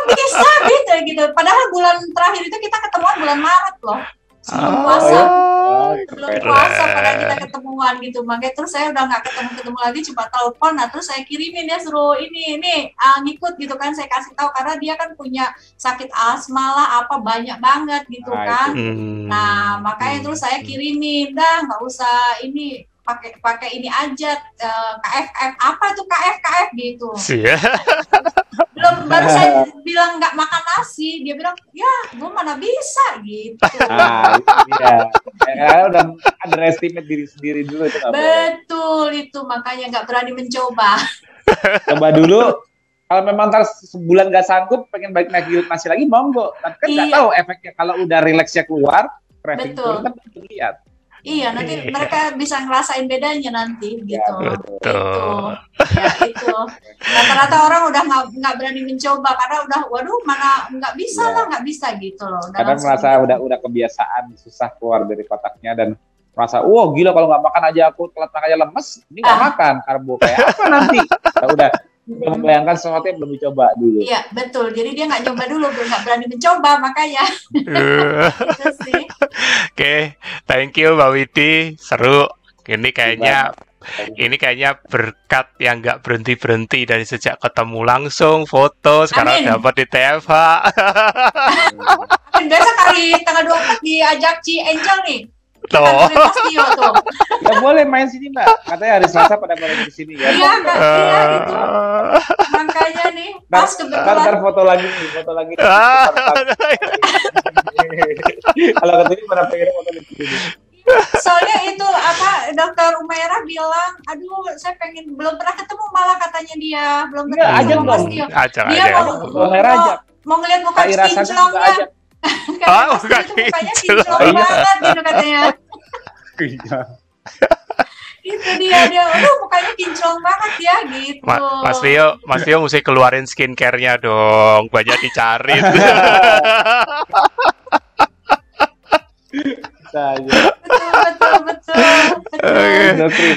bisa gitu gitu. Padahal bulan terakhir itu kita ketemuan bulan Maret loh. Sebelum oh, puasa. oh, sebelum puasa pada kita ketemuan gitu. Makanya terus saya udah nggak ketemu ketemu lagi coba telepon. Nah terus saya kirimin dia suruh ini ini uh, ngikut gitu kan. Saya kasih tahu karena dia kan punya sakit asma lah apa banyak banget gitu nah, kan. nah makanya hmm. terus saya kirimin dah nggak usah ini pakai pakai ini aja uh, eh, KFF apa tuh KF KF gitu. Iya. Belum baru saya bilang nggak makan nasi, dia bilang ya gue mana bisa gitu. Ah, iya. Ya, udah underestimate diri sendiri dulu itu Betul boleh. itu makanya nggak berani mencoba. Coba dulu kalau memang ntar sebulan nggak sanggup pengen balik naik nasi lagi monggo tapi kan nggak iya. tahu efeknya kalau udah relaxnya keluar craving Betul. kan lihat Iya, nanti iya. mereka bisa ngerasain bedanya nanti ya, gitu. Ya, betul. Itu, ya itu. Rata-rata orang udah nggak berani mencoba karena udah, waduh mana nggak bisa ya. lah, nggak bisa gitu loh. Kadang merasa gitu. udah udah kebiasaan susah keluar dari kotaknya dan merasa, wah gila kalau nggak makan aja aku telat aja lemes, ini nggak ah. makan karbo kayak apa nanti? Nah, udah membayangkan sesuatu yang belum dicoba dulu. Iya betul. Jadi dia nggak coba dulu, nggak berani mencoba makanya. Gitu Oke, okay. thank you Mbak Widi, seru. Ini kayaknya ini kayaknya berkat yang nggak berhenti berhenti dari sejak ketemu langsung foto sekarang Amin. dapat di TFH. Biasa kali tanggal 24 diajak Ci Angel nih Tuh. tuh. Ya boleh main sini mbak. Katanya hari Selasa pada boleh di sini ya. Iya, mbak. Iya gitu. Makanya nih, pas kebetulan. Ntar foto lagi nih, foto lagi. Kalau ketemu pada pengen foto di sini. Soalnya itu apa dokter Umaira bilang, aduh saya pengen belum pernah ketemu malah katanya dia belum pernah ya, ketemu Mas Tio. Dia mau, mau, mau, mau ngeliat muka kinclongnya oh, enggak mukanya kinclong oh, iya. banget gitu katanya. Iya. itu dia dia aduh mukanya kinclong banget ya gitu Ma Mas Tio Mas Tio mesti keluarin skincare-nya dong banyak dicari betul betul betul, betul. Okay.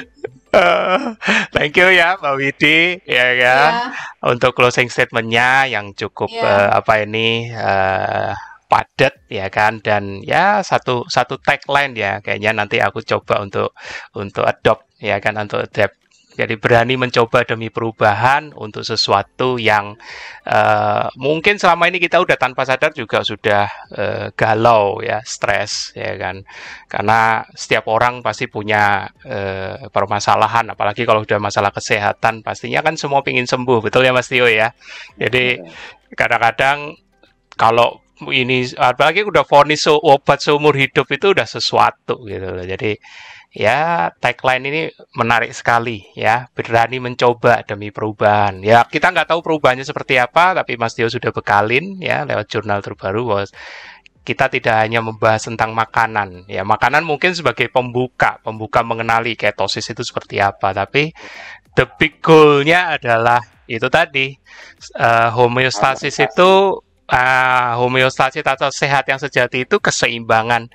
thank you ya Mbak Widi ya kan yeah. untuk closing statementnya yang cukup yeah. uh, apa ini uh, padat ya kan? Dan ya satu satu tagline ya. Kayaknya nanti aku coba untuk untuk adopt ya kan? Untuk adapt jadi berani mencoba demi perubahan untuk sesuatu yang uh, mungkin selama ini kita udah tanpa sadar juga sudah uh, galau ya, stres ya kan. Karena setiap orang pasti punya uh, permasalahan, apalagi kalau sudah masalah kesehatan, pastinya kan semua ingin sembuh, betul ya Mas Tio ya. Jadi kadang-kadang kalau ini apalagi udah vonis obat seumur hidup itu udah sesuatu gitu loh. Jadi ya tagline ini menarik sekali ya. Berani mencoba demi perubahan. Ya kita nggak tahu perubahannya seperti apa tapi Mas Tio sudah bekalin ya lewat jurnal terbaru bahwa kita tidak hanya membahas tentang makanan. Ya makanan mungkin sebagai pembuka pembuka mengenali ketosis itu seperti apa tapi the big goalnya adalah itu tadi uh, homeostasis. itu uh, homeostasis atau sehat yang sejati itu keseimbangan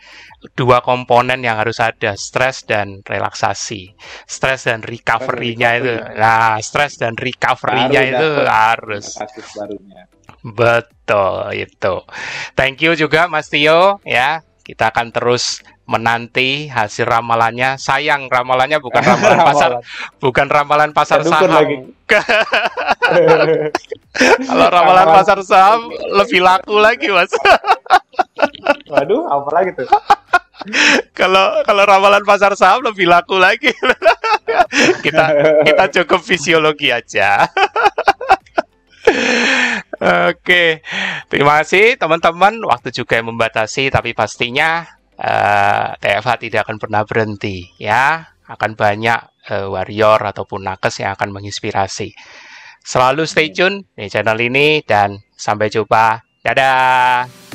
dua komponen yang harus ada stres dan relaksasi. Stres dan recovery-nya itu. nah stres dan recovery-nya itu harus. betul itu. Thank you juga Mas Tio ya. Kita akan terus menanti hasil ramalannya. Sayang ramalannya bukan ramalan pasar, bukan ramalan pasar saham. Kalau ramalan pasar saham lebih laku lagi, Mas. Waduh, apa lagi tuh? Kalau kalau ramalan pasar saham lebih laku lagi. kita kita cukup fisiologi aja. Oke, terima kasih teman-teman. Waktu juga yang membatasi, tapi pastinya uh, eh, TFH tidak akan pernah berhenti ya. Akan banyak uh, warrior ataupun nakes yang akan menginspirasi. Selalu stay tune di channel ini dan sampai jumpa. Dadah